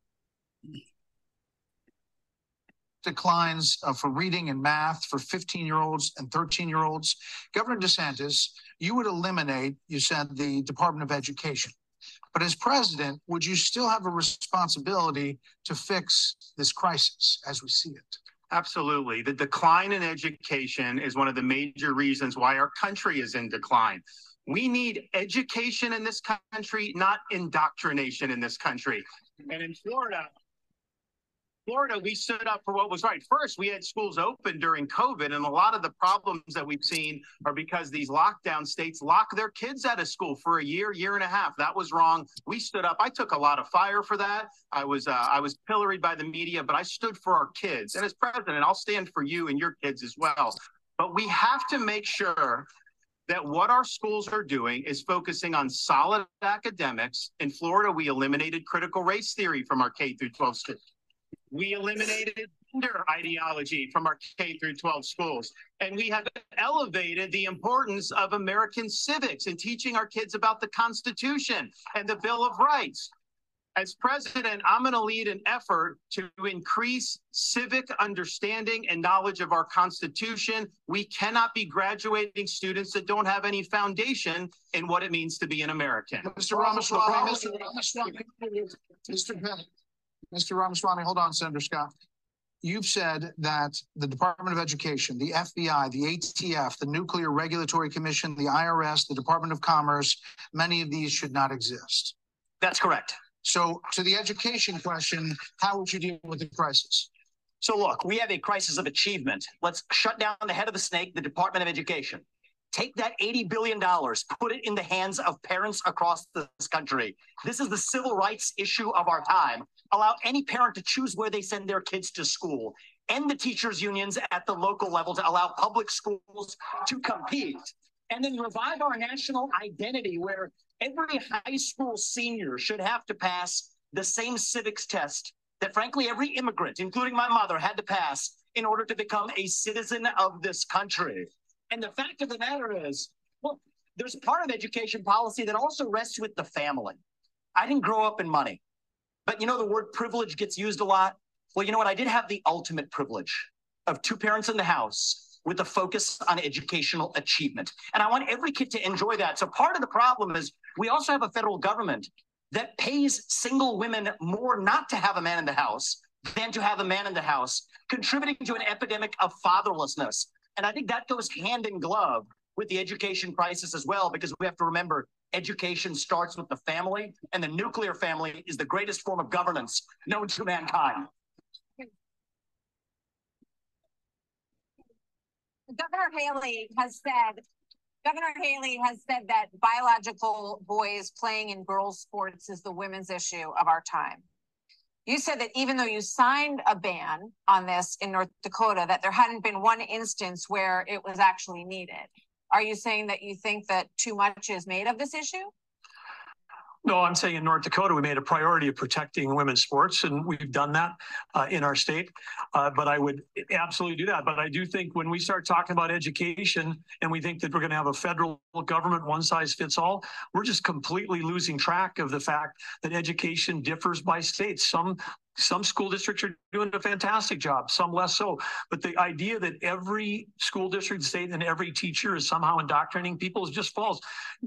Declines uh, for reading and math for 15 year olds and 13 year olds. Governor DeSantis, you would eliminate, you said, the Department of Education. But as president, would you still have a responsibility to fix this crisis as we see it? Absolutely. The decline in education is one of the major reasons why our country is in decline. We need education in this country, not indoctrination in this country. And in Florida, Florida, we stood up for what was right. First, we had schools open during COVID, and a lot of the problems that we've seen are because these lockdown states lock their kids out of school for a year, year and a half. That was wrong. We stood up. I took a lot of fire for that. I was uh, I was pilloried by the media, but I stood for our kids. And as president, I'll stand for you and your kids as well. But we have to make sure that what our schools are doing is focusing on solid academics. In Florida, we eliminated critical race theory from our K through 12 schools. We eliminated gender ideology from our K through 12 schools. And we have elevated the importance of American civics and teaching our kids about the Constitution and the Bill of Rights. As president, I'm going to lead an effort to increase civic understanding and knowledge of our Constitution. We cannot be graduating students that don't have any foundation in what it means to be an American. Mr. Ramaswamy, Mr. Ramaswamy, Mr. Bennett, Mr. Ramaswamy, hold on, Senator Scott. You've said that the Department of Education, the FBI, the ATF, the Nuclear Regulatory Commission, the IRS, the Department of Commerce, many of these should not exist. That's correct. So to the education question, how would you deal with the crisis? So look, we have a crisis of achievement. Let's shut down the head of the snake, the Department of Education. Take that $80 billion, put it in the hands of parents across this country. This is the civil rights issue of our time. Allow any parent to choose where they send their kids to school. End the teachers' unions at the local level to allow public schools to compete. And then revive our national identity where every high school senior should have to pass the same civics test that, frankly, every immigrant, including my mother, had to pass in order to become a citizen of this country. And the fact of the matter is, well, there's part of education policy that also rests with the family. I didn't grow up in money, but you know, the word privilege gets used a lot. Well, you know what? I did have the ultimate privilege of two parents in the house with a focus on educational achievement. And I want every kid to enjoy that. So part of the problem is we also have a federal government that pays single women more not to have a man in the house than to have a man in the house, contributing to an epidemic of fatherlessness. And I think that goes hand in glove with the education crisis as well, because we have to remember education starts with the family, and the nuclear family is the greatest form of governance known to mankind. Governor Haley has said, Governor Haley has said that biological boys playing in girls' sports is the women's issue of our time. You said that even though you signed a ban on this in North Dakota, that there hadn't been one instance where it was actually needed. Are you saying that you think that too much is made of this issue? No, I'm saying in North Dakota, we made a priority of protecting women's sports, and we've done that uh, in our state. Uh, but I would absolutely do that. But I do think when we start talking about education and we think that we're going to have a federal government one size fits all, we're just completely losing track of the fact that education differs by states. Some some school districts are doing a fantastic job, some less so. But the idea that every school district, state, and every teacher is somehow indoctrinating people is just false.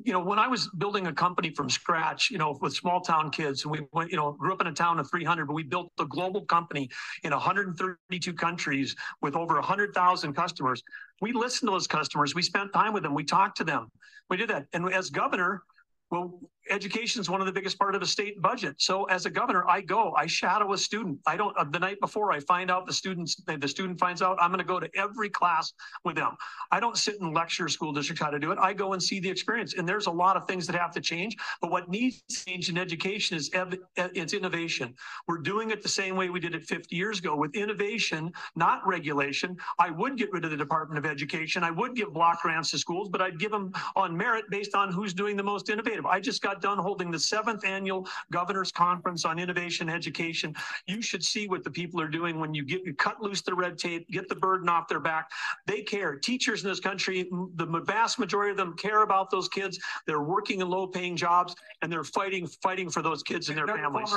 You know, when I was building a company from scratch, you know, with small town kids, and we went, you know, grew up in a town of 300, but we built a global company in 132 countries with over 100,000 customers. We listened to those customers. We spent time with them. We talked to them. We did that. And as governor, well, education is one of the biggest part of a state budget. So as a governor, I go, I shadow a student. I don't, uh, the night before I find out the students, the student finds out, I'm going to go to every class with them. I don't sit and lecture school districts how to do it. I go and see the experience. And there's a lot of things that have to change. But what needs to change in education is ev- it's innovation. We're doing it the same way we did it 50 years ago with innovation, not regulation. I would get rid of the Department of Education. I would give block grants to schools, but I'd give them on merit based on who's doing the most innovative. I just got done holding the seventh annual Governor's Conference on Innovation Education. You should see what the people are doing when you get you cut loose the red tape, get the burden off their back. They care. Teachers in this country, the vast majority of them care about those kids. They're working in low-paying jobs and they're fighting fighting for those kids and their families.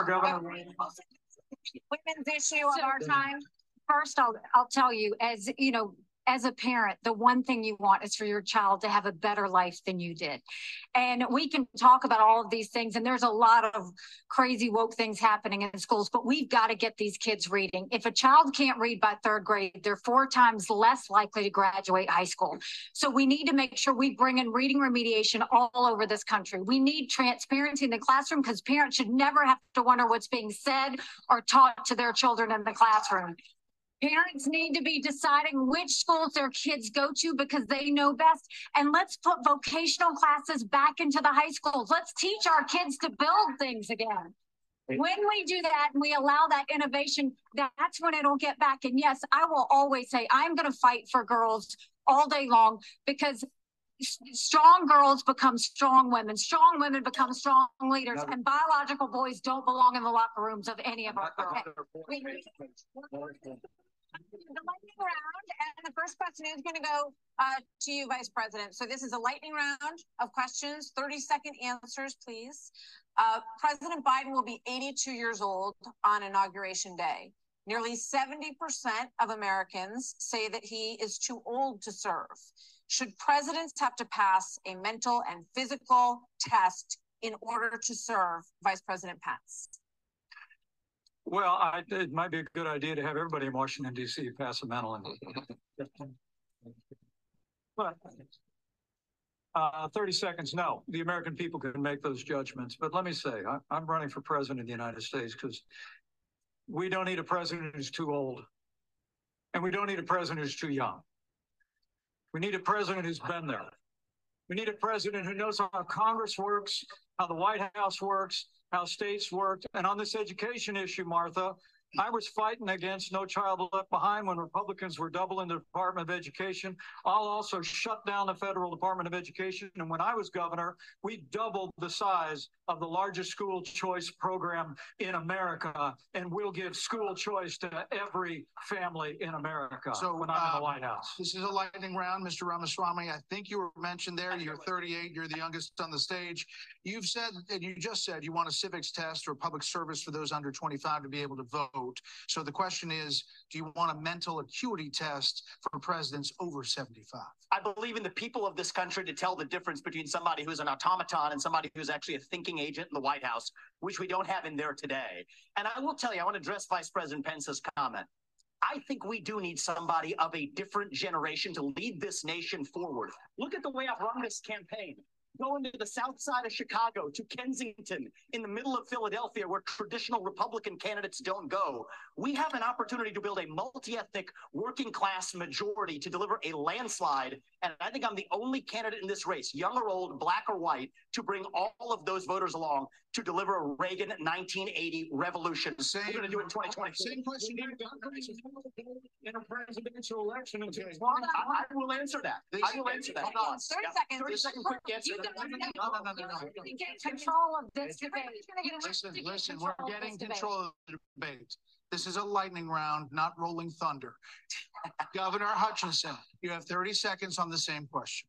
Women's issue of our time. First, I'll I'll tell you, as you know, as a parent, the one thing you want is for your child to have a better life than you did. And we can talk about all of these things, and there's a lot of crazy woke things happening in schools, but we've got to get these kids reading. If a child can't read by third grade, they're four times less likely to graduate high school. So we need to make sure we bring in reading remediation all over this country. We need transparency in the classroom because parents should never have to wonder what's being said or taught to their children in the classroom. Parents need to be deciding which schools their kids go to because they know best. And let's put vocational classes back into the high schools. Let's teach our kids to build things again. When we do that and we allow that innovation, that's when it'll get back. And yes, I will always say I'm going to fight for girls all day long because strong girls become strong women, strong women become strong leaders, and biological boys don't belong in the locker rooms of any of our. The lightning round, and the first question is going to go uh, to you, Vice President. So this is a lightning round of questions, 30 second answers, please. Uh, President Biden will be 82 years old on Inauguration Day. Nearly 70% of Americans say that he is too old to serve. Should presidents have to pass a mental and physical test in order to serve Vice President Pence? Well, I, it might be a good idea to have everybody in Washington D.C. pass a mental. But uh, 30 seconds. No, the American people can make those judgments. But let me say, I, I'm running for president of the United States because we don't need a president who's too old, and we don't need a president who's too young. We need a president who's been there. We need a president who knows how Congress works, how the White House works, how states worked. And on this education issue, Martha, I was fighting against No Child Left Behind when Republicans were doubling the Department of Education. I'll also shut down the federal Department of Education. And when I was governor, we doubled the size of the largest school choice program in America. And we'll give school choice to every family in America So when I'm in uh, the White House. This is a lightning round, Mr. Ramaswamy. I think you were mentioned there. You're 38. You're the youngest on the stage. You've said, and you just said, you want a civics test or public service for those under 25 to be able to vote. So the question is, do you want a mental acuity test for presidents over 75? I believe in the people of this country to tell the difference between somebody who's an automaton and somebody who's actually a thinking agent in the White House, which we don't have in there today. And I will tell you, I want to address Vice President Pence's comment. I think we do need somebody of a different generation to lead this nation forward. Look at the way I've run this campaign. Going to the south side of Chicago, to Kensington, in the middle of Philadelphia, where traditional Republican candidates don't go. We have an opportunity to build a multi ethnic working class majority to deliver a landslide. And I think I'm the only candidate in this race, young or old, black or white, to bring all of those voters along to deliver a Reagan 1980 revolution. We're going to do it in 2020. Same question. In a presidential election in I, I will answer that. I will answer that. Hold on. 30 Yeah, seconds. 30 second quick answer. Get control of this debate. Listen, listen, we're getting control of the debate. This is a lightning round, not rolling thunder. Governor Hutchinson, you have 30 seconds on the same question.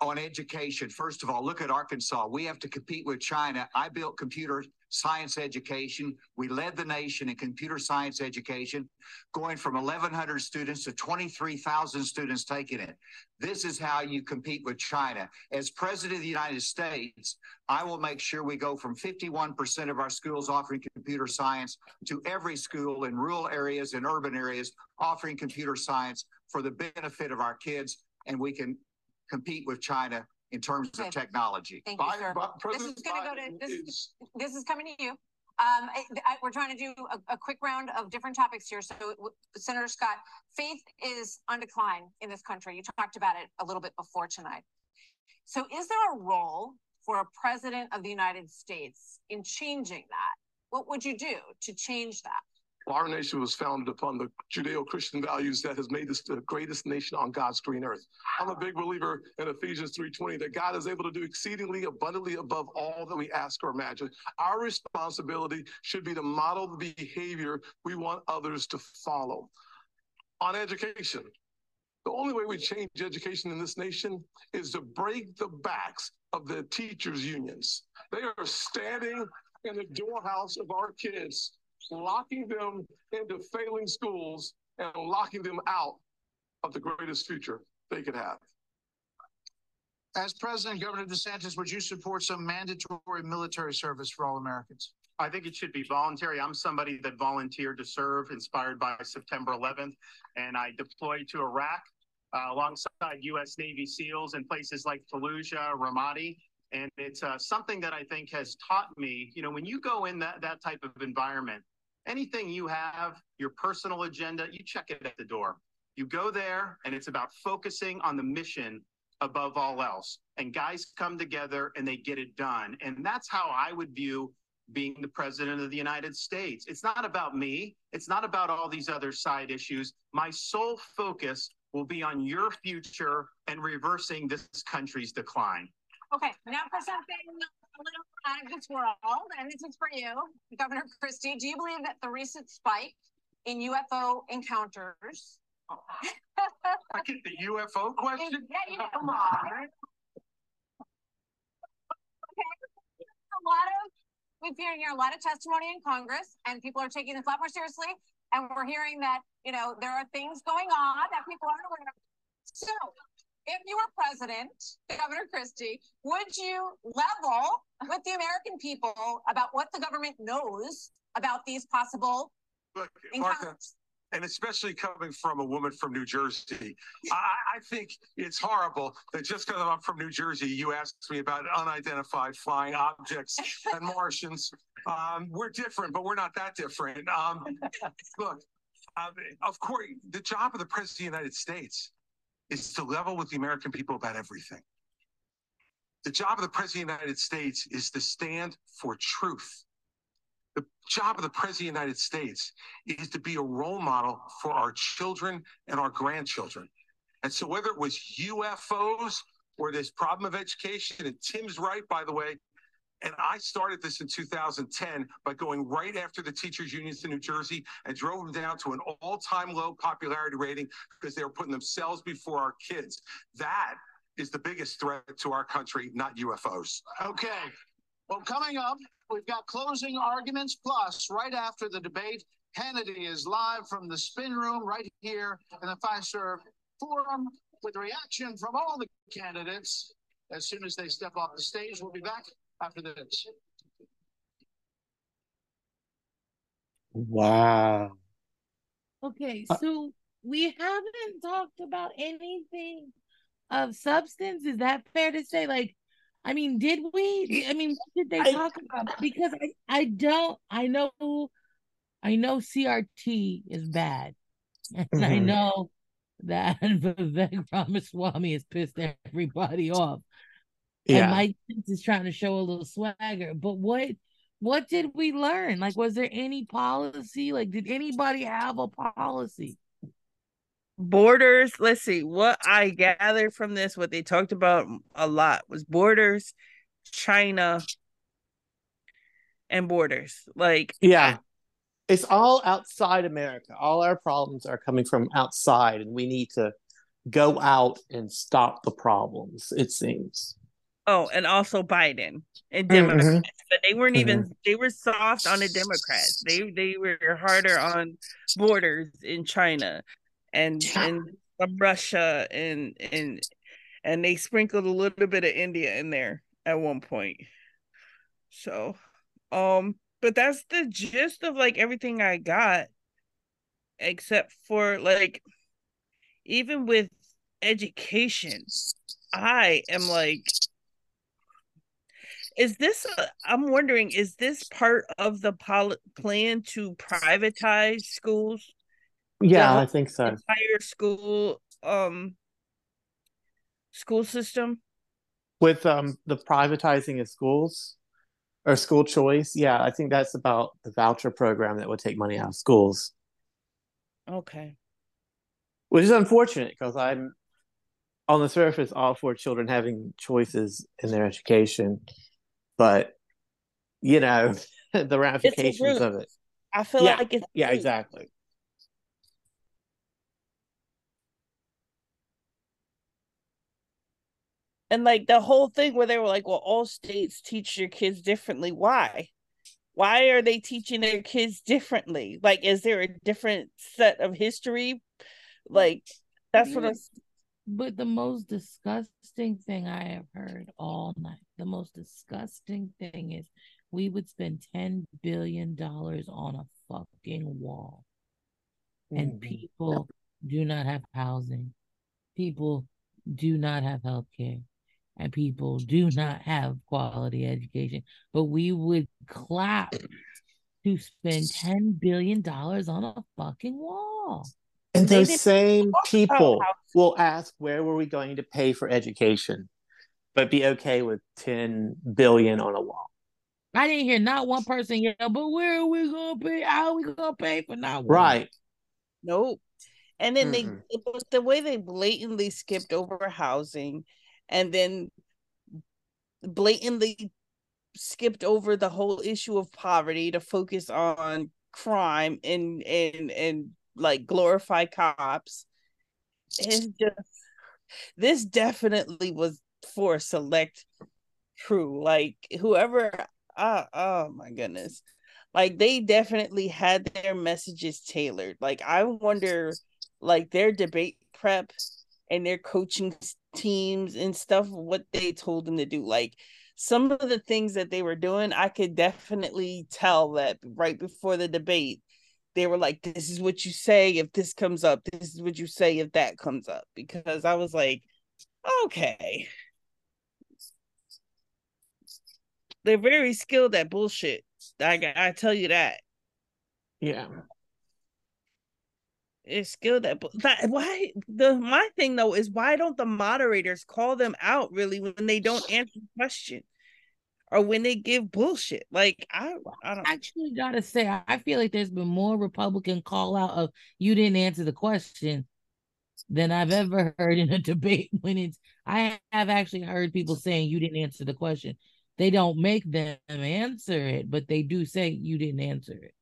On education, first of all, look at Arkansas. We have to compete with China. I built computer science education. We led the nation in computer science education, going from 1,100 students to 23,000 students taking it. This is how you compete with China. As president of the United States, I will make sure we go from 51% of our schools offering computer science to every school in rural areas and urban areas offering computer science for the benefit of our kids. And we can compete with China in terms Okay. of technology. Thank you. This is going to go to, this is, this is coming to you. Um, I, I- we're trying to do a, a quick round of different topics here. So w- Senator Scott, faith is on decline in this country. You talked about it a little bit before tonight. So is there a role for a president of the United States in changing that? What would you do to change that? Our nation was founded upon the Judeo-Christian values that has made this the greatest nation on God's green earth. I'm a big believer in Ephesians 3:20 that God is able to do exceedingly abundantly above all that we ask or imagine. Our responsibility should be to model the behavior we want others to follow. On education, the only way we change education in this nation is to break the backs of the teachers' unions. They are standing in the doorhouse of our kids, locking them into failing schools and locking them out of the greatest future they could have. As president, Governor DeSantis, would you support some mandatory military service for all Americans? I think it should be voluntary. I'm somebody that volunteered to serve, inspired by September 11th, and I deployed to Iraq uh, alongside U.S. Navy SEALs in places like Fallujah, Ramadi. And it's uh, something that I think has taught me, you know, when you go in that, that type of environment, anything you have, your personal agenda, you check it at the door. You go there, and it's about focusing on the mission above all else. And guys come together and they get it done. And that's how I would view being the president of the United States. It's not about me. It's not about all these other side issues. My sole focus will be on your future and reversing this country's decline. Okay, now for something a little out of this world, and this is for you, Governor Christie. Do you believe that the recent spike in UFO encounters. I get the UFO question? Yeah, you know, come on. Okay. A lot of, we've been hearing a lot of testimony in Congress and people are taking this a lot more seriously. And we're hearing that, you know, there are things going on that people aren't aware of. So if you were president, Governor Christie, would you level with the American people about what the government knows about these possible Look, encounters? Martha, and especially coming from a woman from New Jersey, I, I think it's horrible that just because I'm from New Jersey, you asked me about unidentified flying objects and Martians. Um, we're different, but we're not that different. Um, look, uh, of course, the job of the President of the United States is to level with the American people about everything. The job of the President of the United States is to stand for truth. The job of the President of the United States is to be a role model for our children and our grandchildren. And so, whether it was UFOs or this problem of education, and Tim's right, by the way, and I started this in 2010 by going right after the teachers' unions in New Jersey and drove them down to an all time low popularity rating because they were putting themselves before our kids. That is the biggest threat to our country, not UFOs. Okay. Well, coming up, we've got closing arguments. Plus, right after the debate, Hannity is live from the spin room right here in the Fiserv Forum with reaction from all the candidates. As soon as they step off the stage, we'll be back after this. Wow. Okay, Uh, so we haven't talked about anything of substance. Is that fair to say? Like, I mean, did we? I mean, what did they I- talk about? Because I, I don't. I know, I know CRT is bad, and I Mhm. know that Vivek Ramaswamy has pissed everybody off. And Yeah. Mike Pence is trying to show a little swagger. But what what did we learn? Like, was there any policy? Like, did anybody have a policy? borders let's see what i gathered from this what they talked about a lot was borders china and borders like Yeah. It's all outside America. All our problems are coming from outside, and we need to go out and stop the problems, it seems. Oh and also biden and Mhm. democrats but they weren't Mhm. even they were soft on the democrats they they were harder on borders in china and and russia and and and they sprinkled a little bit of india in there at one point so um but that's the gist of like everything i got except for like even with education i am like is this i'm wondering is this part of the pol- plan to privatize schools? Yeah, I think so. entire school um school system? With um the privatizing of schools or school choice, yeah, I think that's about the voucher program that would take money out of schools, okay. Which is unfortunate because I'm on the surface all for children having choices in their education, but you know the ramifications of it. i feel Yeah, like it's yeah, root. exactly. and like the whole thing where they were like well all states teach your kids differently why why are they teaching their kids differently like is there a different set of history like that's what i'm But the most disgusting thing I have heard all night, the most disgusting thing is we would spend $10 billion on a fucking wall. And Mhm. people do not have housing. People do not have health care. And people do not have quality education. But we would clap to spend $10 billion on a fucking wall. And those same people will ask, where were we going to pay for education? But be okay with 10 billion on a wall. I didn't hear not one person yell, but where are we gonna pay? How are we gonna pay for not one? Right. Nope. And then Mm-mm. they but the way they blatantly skipped over housing and then blatantly skipped over the whole issue of poverty to focus on crime and and and like glorify cops. It's just this definitely was for a select crew. Like whoever uh, oh my goodness. Like they definitely had their messages tailored. Like I wonder like their debate prep and their coaching teams and stuff what they told them to do. Like some of the things that they were doing, I could definitely tell that right before the debate, they were like, This is what you say if this comes up, this is what you say if that comes up. Because I was like, Okay. They're very skilled at bullshit. I, I tell you that. Yeah. It's skilled at that. Why the my thing though is why don't the moderators call them out really when they don't answer the question? or when they give bullshit. Like I, I don't actually gotta say, I feel like there's been more Republican call out of you didn't answer the question than I've ever heard in a debate. When it's, I have actually heard people saying you didn't answer the question. They don't make them answer it, but they do say you didn't answer it.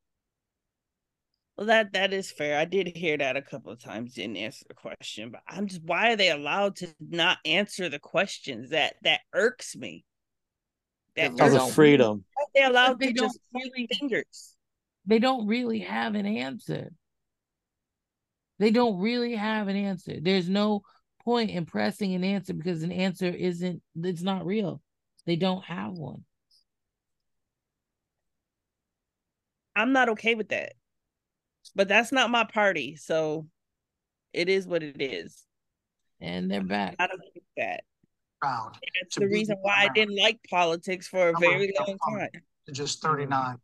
Well, that that is fair. I did hear that a couple of times. Didn't answer the question, but I'm just why are they allowed to not answer the questions? That that irks me. That of the freedom. They allowed they to don't just really, fingers. They don't really have an answer. They don't really have an answer. There's no point in pressing an answer because an answer isn't it's not real. They don't have one. I'm not okay with that. But that's not my party, so it is what it is. And they're back. I don't like that. Proud That's the reason why I didn't like politics for a very long time. to just 39%.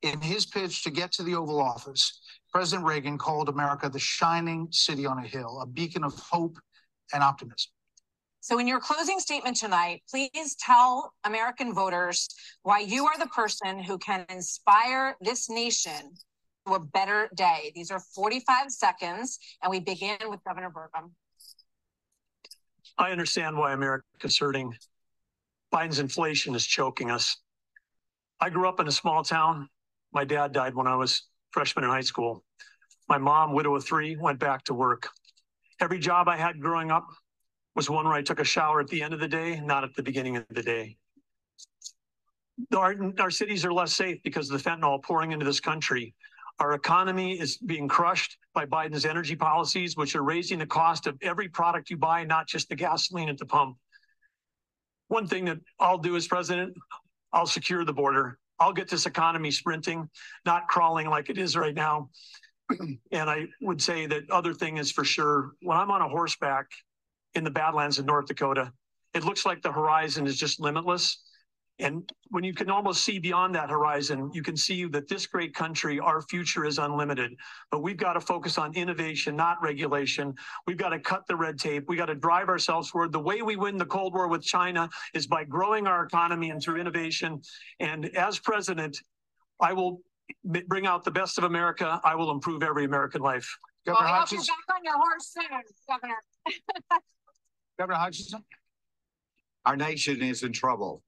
In his pitch to get to the Oval Office, President Reagan called America the shining city on a hill, a beacon of hope and optimism. So, in your closing statement tonight, please tell American voters why you are the person who can inspire this nation to a better day. These are 45 seconds, and we begin with Governor Burgum. I understand why America's hurting. Biden's inflation is choking us. I grew up in a small town. My dad died when I was freshman in high school. My mom, widow of three, went back to work. Every job I had growing up was one where I took a shower at the end of the day, not at the beginning of the day. Our, our cities are less safe because of the fentanyl pouring into this country. Our economy is being crushed by Biden's energy policies, which are raising the cost of every product you buy, not just the gasoline at the pump. One thing that I'll do as president, I'll secure the border. I'll get this economy sprinting, not crawling like it is right now. and I would say that other thing is for sure when I'm on a horseback in the Badlands of North Dakota, it looks like the horizon is just limitless. And when you can almost see beyond that horizon, you can see that this great country, our future is unlimited. But we've got to focus on innovation, not regulation. We've got to cut the red tape. We've got to drive ourselves forward. The way we win the Cold War with China is by growing our economy and through innovation. And as president, I will bring out the best of America. I will improve every American life. Well, I hope you're back on your horse soon, Governor. Governor Hutchinson? Our nation is in trouble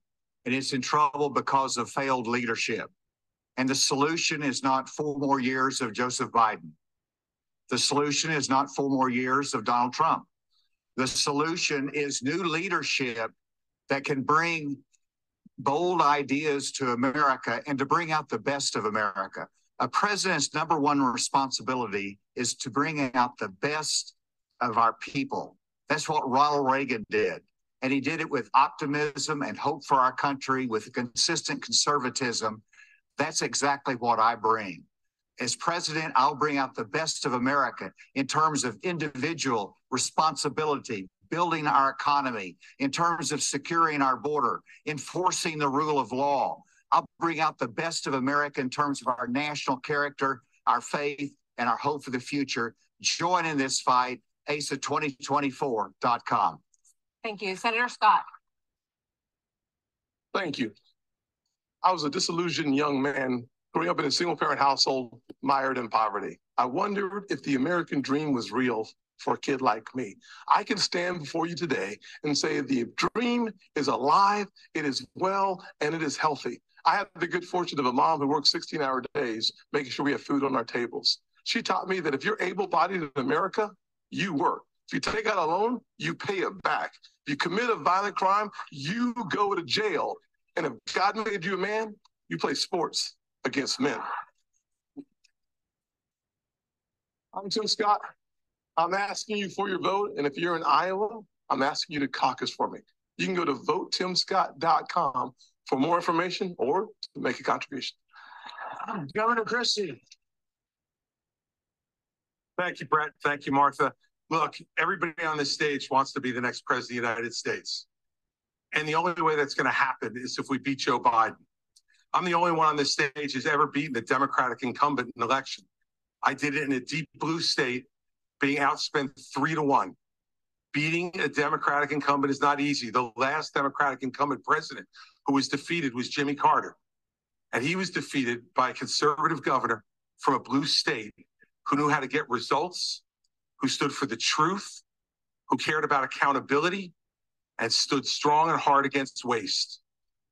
and it's in trouble because of failed leadership. And the solution is not four more years of Joseph Biden. The solution is not four more years of Donald Trump. The solution is new leadership that can bring bold ideas to America and to bring out the best of America. A president's number one responsibility is to bring out the best of our people. That's what Ronald Reagan did. And he did it with optimism and hope for our country, with consistent conservatism. That's exactly what I bring. As president, I'll bring out the best of America in terms of individual responsibility, building our economy, in terms of securing our border, enforcing the rule of law. I'll bring out the best of America in terms of our national character, our faith, and our hope for the future. Join in this fight, asa2024.com. Thank you. Senator Scott. Thank you. I was a disillusioned young man growing up in a single parent household mired in poverty. I wondered if the American dream was real for a kid like me. I can stand before you today and say the dream is alive, it is well, and it is healthy. I have the good fortune of a mom who works 16 hour days, making sure we have food on our tables. She taught me that if you're able bodied in America, you work. If you take out a loan, you pay it back. If you commit a violent crime, you go to jail. And if God made you a man, you play sports against men. I'm Tim Scott. I'm asking you for your vote. And if you're in Iowa, I'm asking you to caucus for me. You can go to votetimscott.com for more information or to make a contribution. I'm Governor Christie. Thank you, Bret. Thank you, Martha. Look, everybody on this stage wants to be the next president of the United States. And the only way that's going to happen is if we beat Joe Biden. I'm the only one on this stage who's ever beaten a Democratic incumbent in an election. I did it in a deep blue state, being outspent three to one. Beating a Democratic incumbent is not easy. The last Democratic incumbent president who was defeated was Jimmy Carter. And he was defeated by a conservative governor from a blue state who knew how to get results, who stood for the truth, who cared about accountability, and stood strong and hard against waste.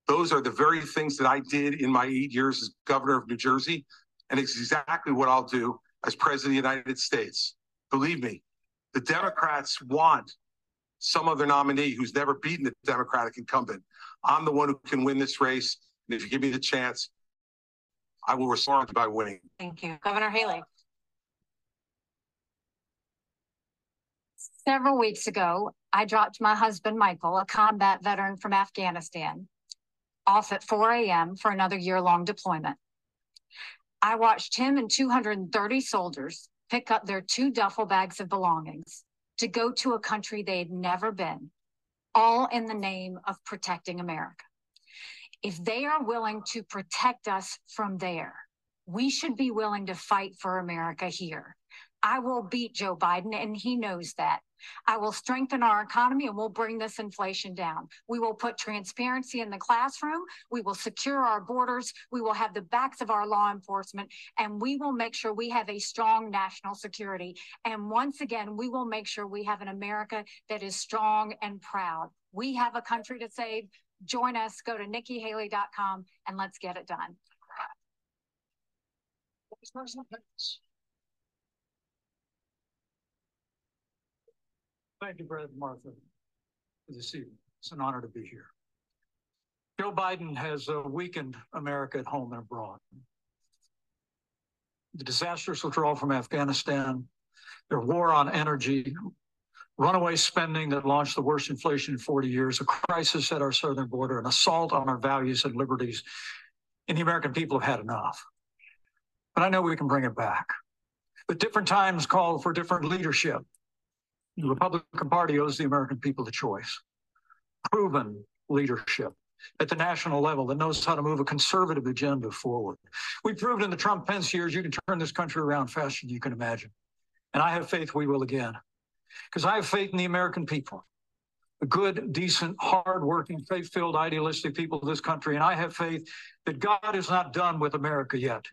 Those are the very things that I did in my eight years as governor of New Jersey. And it's exactly what I'll do as president of the United States. Believe me, the Democrats want some other nominee who's never beaten the Democratic incumbent. I'm the one who can win this race. And if you give me the chance, I will respond by winning. Thank you. Governor Haley. Several weeks ago, I dropped my husband, Michael, a combat veteran from Afghanistan, off at 4 a.m. for another year long deployment. I watched him and 230 soldiers pick up their two duffel bags of belongings to go to a country they'd never been, all in the name of protecting America. If they are willing to protect us from there, we should be willing to fight for America here. I will beat Joe Biden, and he knows that. I will strengthen our economy and we'll bring this inflation down. We will put transparency in the classroom. We will secure our borders. We will have the backs of our law enforcement and we will make sure we have a strong national security. And once again, we will make sure we have an America that is strong and proud. We have a country to save. Join us. Go to nikkihaley.com and let's get it done. Thank you, Bret Martha, for this evening. It's an honor to be here. Joe Biden has uh, weakened America at home and abroad. The disastrous withdrawal from Afghanistan, their war on energy, runaway spending that launched the worst inflation in 40 years, a crisis at our southern border, an assault on our values and liberties. And the American people have had enough. But I know we can bring it back. But different times call for different leadership. The Republican Party owes the American people the choice. Proven leadership at the national level that knows how to move a conservative agenda forward. We proved in the Trump Pence years you can turn this country around faster than you can imagine. And I have faith we will again. Because I have faith in the American people, the good, decent, hardworking, faith filled, idealistic people of this country. And I have faith that God is not done with America yet.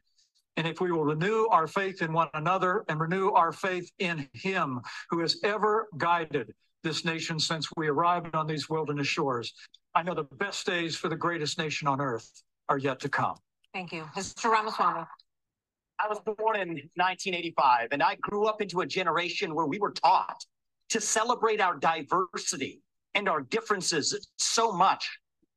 And if we will renew our faith in one another and renew our faith in Him who has ever guided this nation since we arrived on these wilderness shores, I know the best days for the greatest nation on earth are yet to come. Thank you. Mr. Ramaswamy. I was born in 1985, and I grew up into a generation where we were taught to celebrate our diversity and our differences so much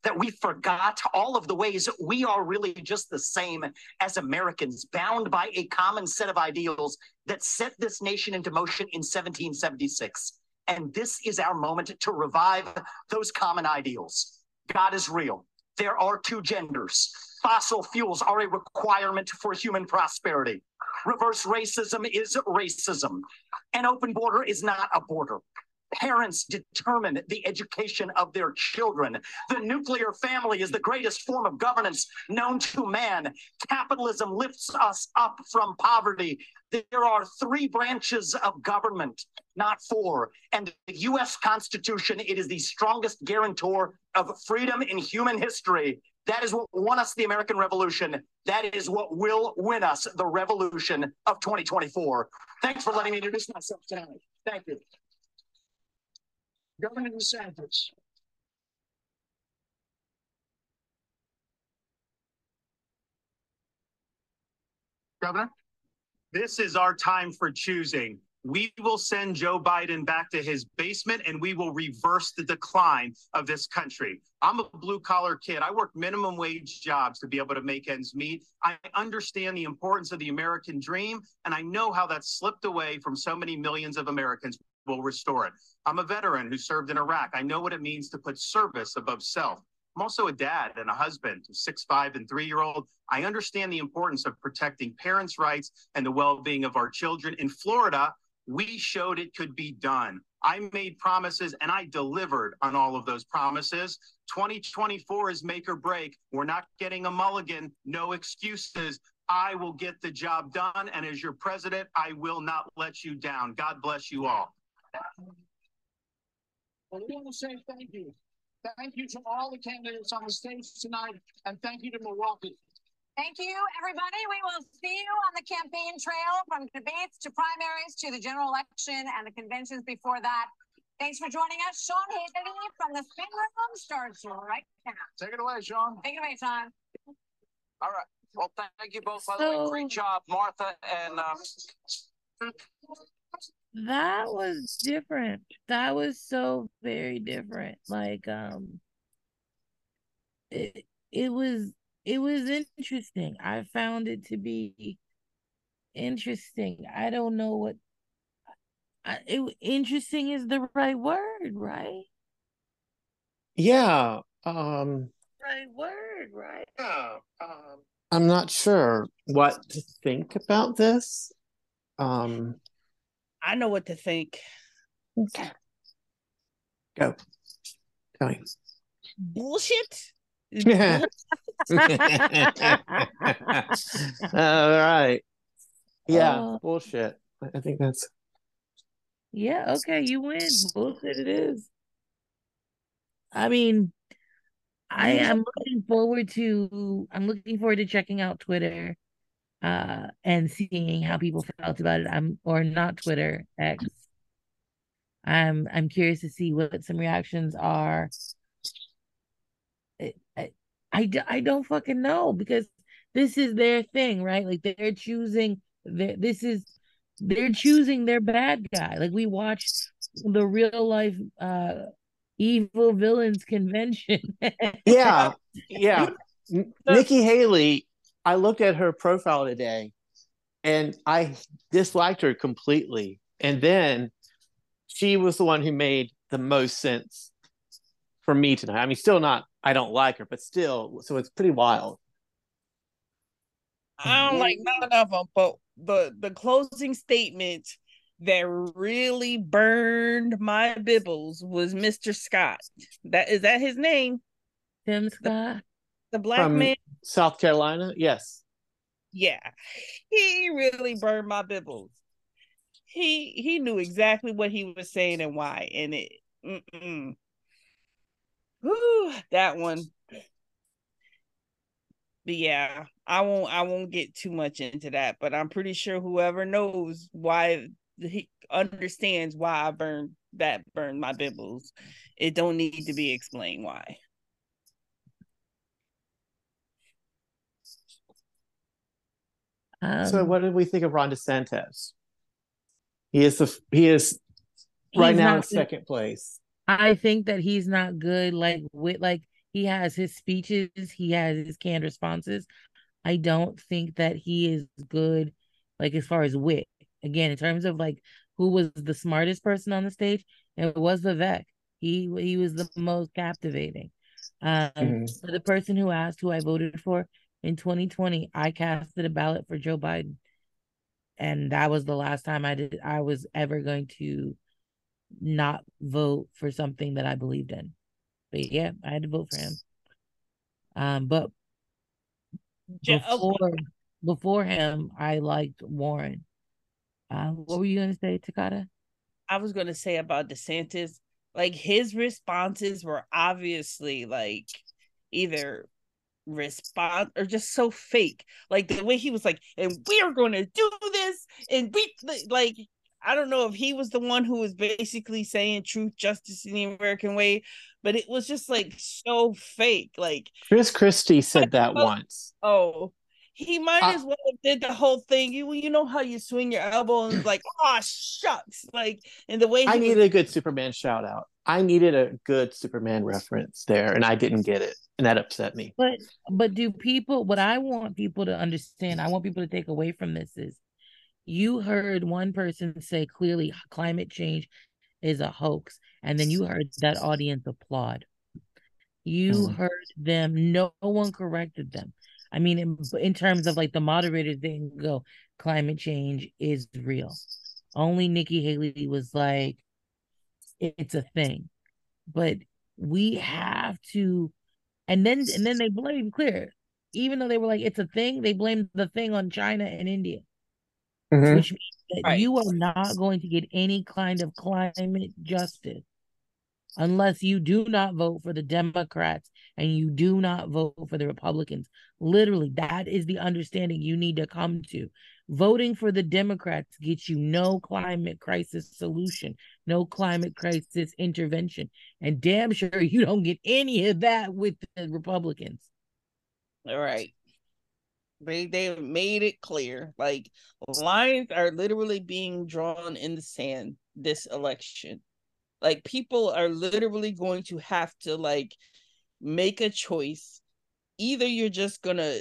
that we forgot all of the ways we are really just the same as Americans, bound by a common set of ideals that set this nation into motion in 1776. And this is our moment to revive those common ideals. God is real. There are two genders. Fossil fuels are a requirement for human prosperity. Reverse racism is racism. An open border is not a border. Parents determine the education of their children. The nuclear family is the greatest form of governance known to man. Capitalism lifts us up from poverty. There are three branches of government, not four. And the U.S. Constitution, it is the strongest guarantor of freedom in human history. That is what won us the American Revolution. That is what will win us the revolution of 2024. Thanks for letting me introduce myself tonight. Thank you. Governor DeSantis. Governor? This is our time for choosing. We will send Joe Biden back to his basement and we will reverse the decline of this country. I'm a blue collar kid. I work minimum wage jobs to be able to make ends meet. I understand the importance of the American dream, and I know how that slipped away from so many millions of Americans. We'll restore it. I'm a veteran who served in Iraq. I know what it means to put service above self. I'm also a dad and a husband, six, five, and three year old. I understand the importance of protecting parents' rights and the well being of our children. In Florida, we showed it could be done. I made promises and I delivered on all of those promises. 2024 is make or break. We're not getting a mulligan, no excuses. I will get the job done. And as your president, I will not let you down. God bless you all. Well, we want to say thank you. Thank you to all the candidates on the stage tonight, and thank you to Milwaukee. Thank you, everybody. We will see you on the campaign trail from debates to primaries to the general election and the conventions before that. Thanks for joining us. Sean Hannity from the Spin Room starts right now. Take it away, Sean. Take it away, Sean. All right. Well, thank you both. By the way, great job, Martha and um, that was different. That was so very different. Like um it it was it was interesting. I found it to be interesting. I don't know what I, it, interesting is the right word, right? Yeah. Um Right word, right? Yeah. Um I'm not sure what to think about this. Um I know what to think. Okay. Go. Tell me. Bullshit. All right. Yeah, Uh, bullshit. I think that's Yeah, okay, you win. Bullshit it is. I mean, I am looking forward to I'm looking forward to checking out Twitter uh and seeing how people felt about it. I'm or not Twitter, X. I'm I'm curious to see what some reactions are. I I don't fucking know because this is their thing, right? Like they're choosing their, this is they're choosing their bad guy. Like we watched the real life uh evil villains convention. yeah, yeah. Nikki Haley, I looked at her profile today and I disliked her completely. And then she was the one who made the most sense for me tonight. I mean, still not, I don't like her, but still, so it's pretty wild. I don't like none of them, but the the closing statement that really burned my bibbles was Mr. Scott. That is that his name? Tim Scott. The black From man. South Carolina, yes. Yeah. He really burned my bibbles. He he knew exactly what he was saying and why. And it mm-mm. Whew, that one. But yeah, I won't I won't get too much into that, but I'm pretty sure whoever knows why he understands why I burned that burned my bibbles. It don't need to be explained why. So Um, what did we think of Ron DeSantis? He is the he is right now in second place. I think that he's not good. Like with like he has his speeches, he has his canned responses. I don't think that he is good, like as far as wit. Again, in terms of like who was the smartest person on the stage, it was Vivek. He he was the most captivating. Um, Mhm. the person who asked who I voted for in 2020, I casted a ballot for Joe Biden, and that was the last time I did. I was ever going to not vote for something that I believed in. But yeah, I had to vote for him. Um, but Ja- before before him, I liked Warren. Uh, what were you gonna say, Takata? I was gonna say about DeSantis, like his responses were obviously like either response or just so fake. Like the way he was like, and we're gonna do this, and we like I don't know if he was the one who was basically saying truth, justice in the American way, but it was just like so fake. Like, Chris Christie said that oh, once. oh, He might I- as well have did the whole thing. You you know how you swing your elbow and like, oh shucks, like and the way I was- needed a good Superman shout out. I needed a good Superman reference there, and I didn't get it, and that upset me. But but do people what I want people to understand, I want people to take away from this is you heard one person say clearly climate change is a hoax, and then you heard that audience applaud. You Mm. heard them, no one corrected them. I mean, in, in terms of like the moderators didn't go, climate change is real. Only Nikki Haley was like, it's a thing. But we have to and then and then they blame clear. Even though they were like it's a thing, they blamed the thing on China and India. Mhm. Which means that you are not going to get any kind of climate justice unless you do not vote for the Democrats and you do not vote for the Republicans. Literally, that is the understanding you need to come to. Voting for the Democrats gets you no climate crisis solution, no climate crisis intervention. And damn sure you don't get any of that with the Republicans. All right. They they made it clear. Like lines are literally being drawn in the sand this election. Like people are literally going to have to like make a choice. Either you're just gonna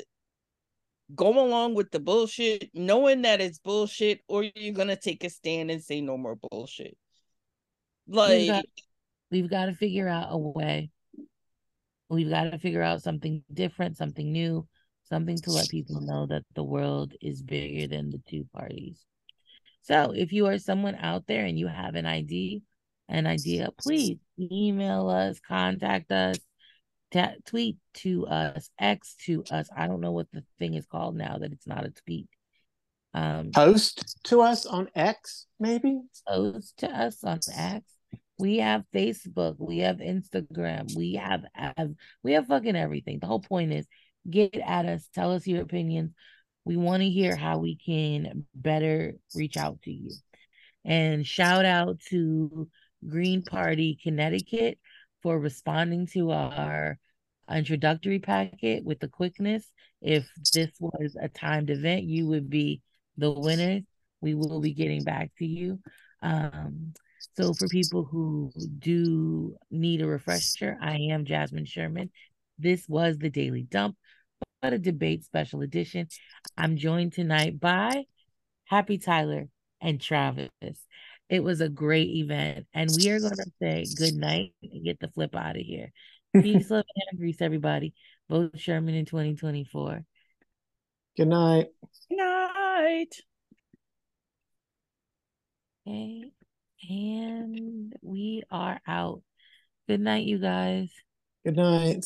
go along with the bullshit, knowing that it's bullshit, or you're gonna take a stand and say no more bullshit. We've Like got, we've got to figure out a way. We've got to figure out something different, something new, something to let people know that the world is bigger than the two parties. So if you are someone out there and you have an idea, an idea, please email us, contact us, ta- tweet to us, X to us. I don't know what the thing is called now that it's not a tweet. Um, Post to us on X, maybe. post to us on X. We have Facebook, we have Instagram, we have, have we have fucking everything. The whole point is get at us, tell us your opinions. We want to hear how we can better reach out to you. And shout out to Green Party Connecticut for responding to our introductory packet with the quickness. If this was a timed event, you would be the winners. We will be getting back to you. Um, so for people who do need a refresher, I am Jasmine Sherman. This was the Daily Dump, but a debate special edition. I'm joined tonight by Happy Tyler and Travis. It was a great event, and we are going to say good night and get the flip out of here. Peace, love, and grease, everybody. Vote Sherman in 2024. Good night. Good night. Okay. And we are out. Good night, you guys. Good night. Sleep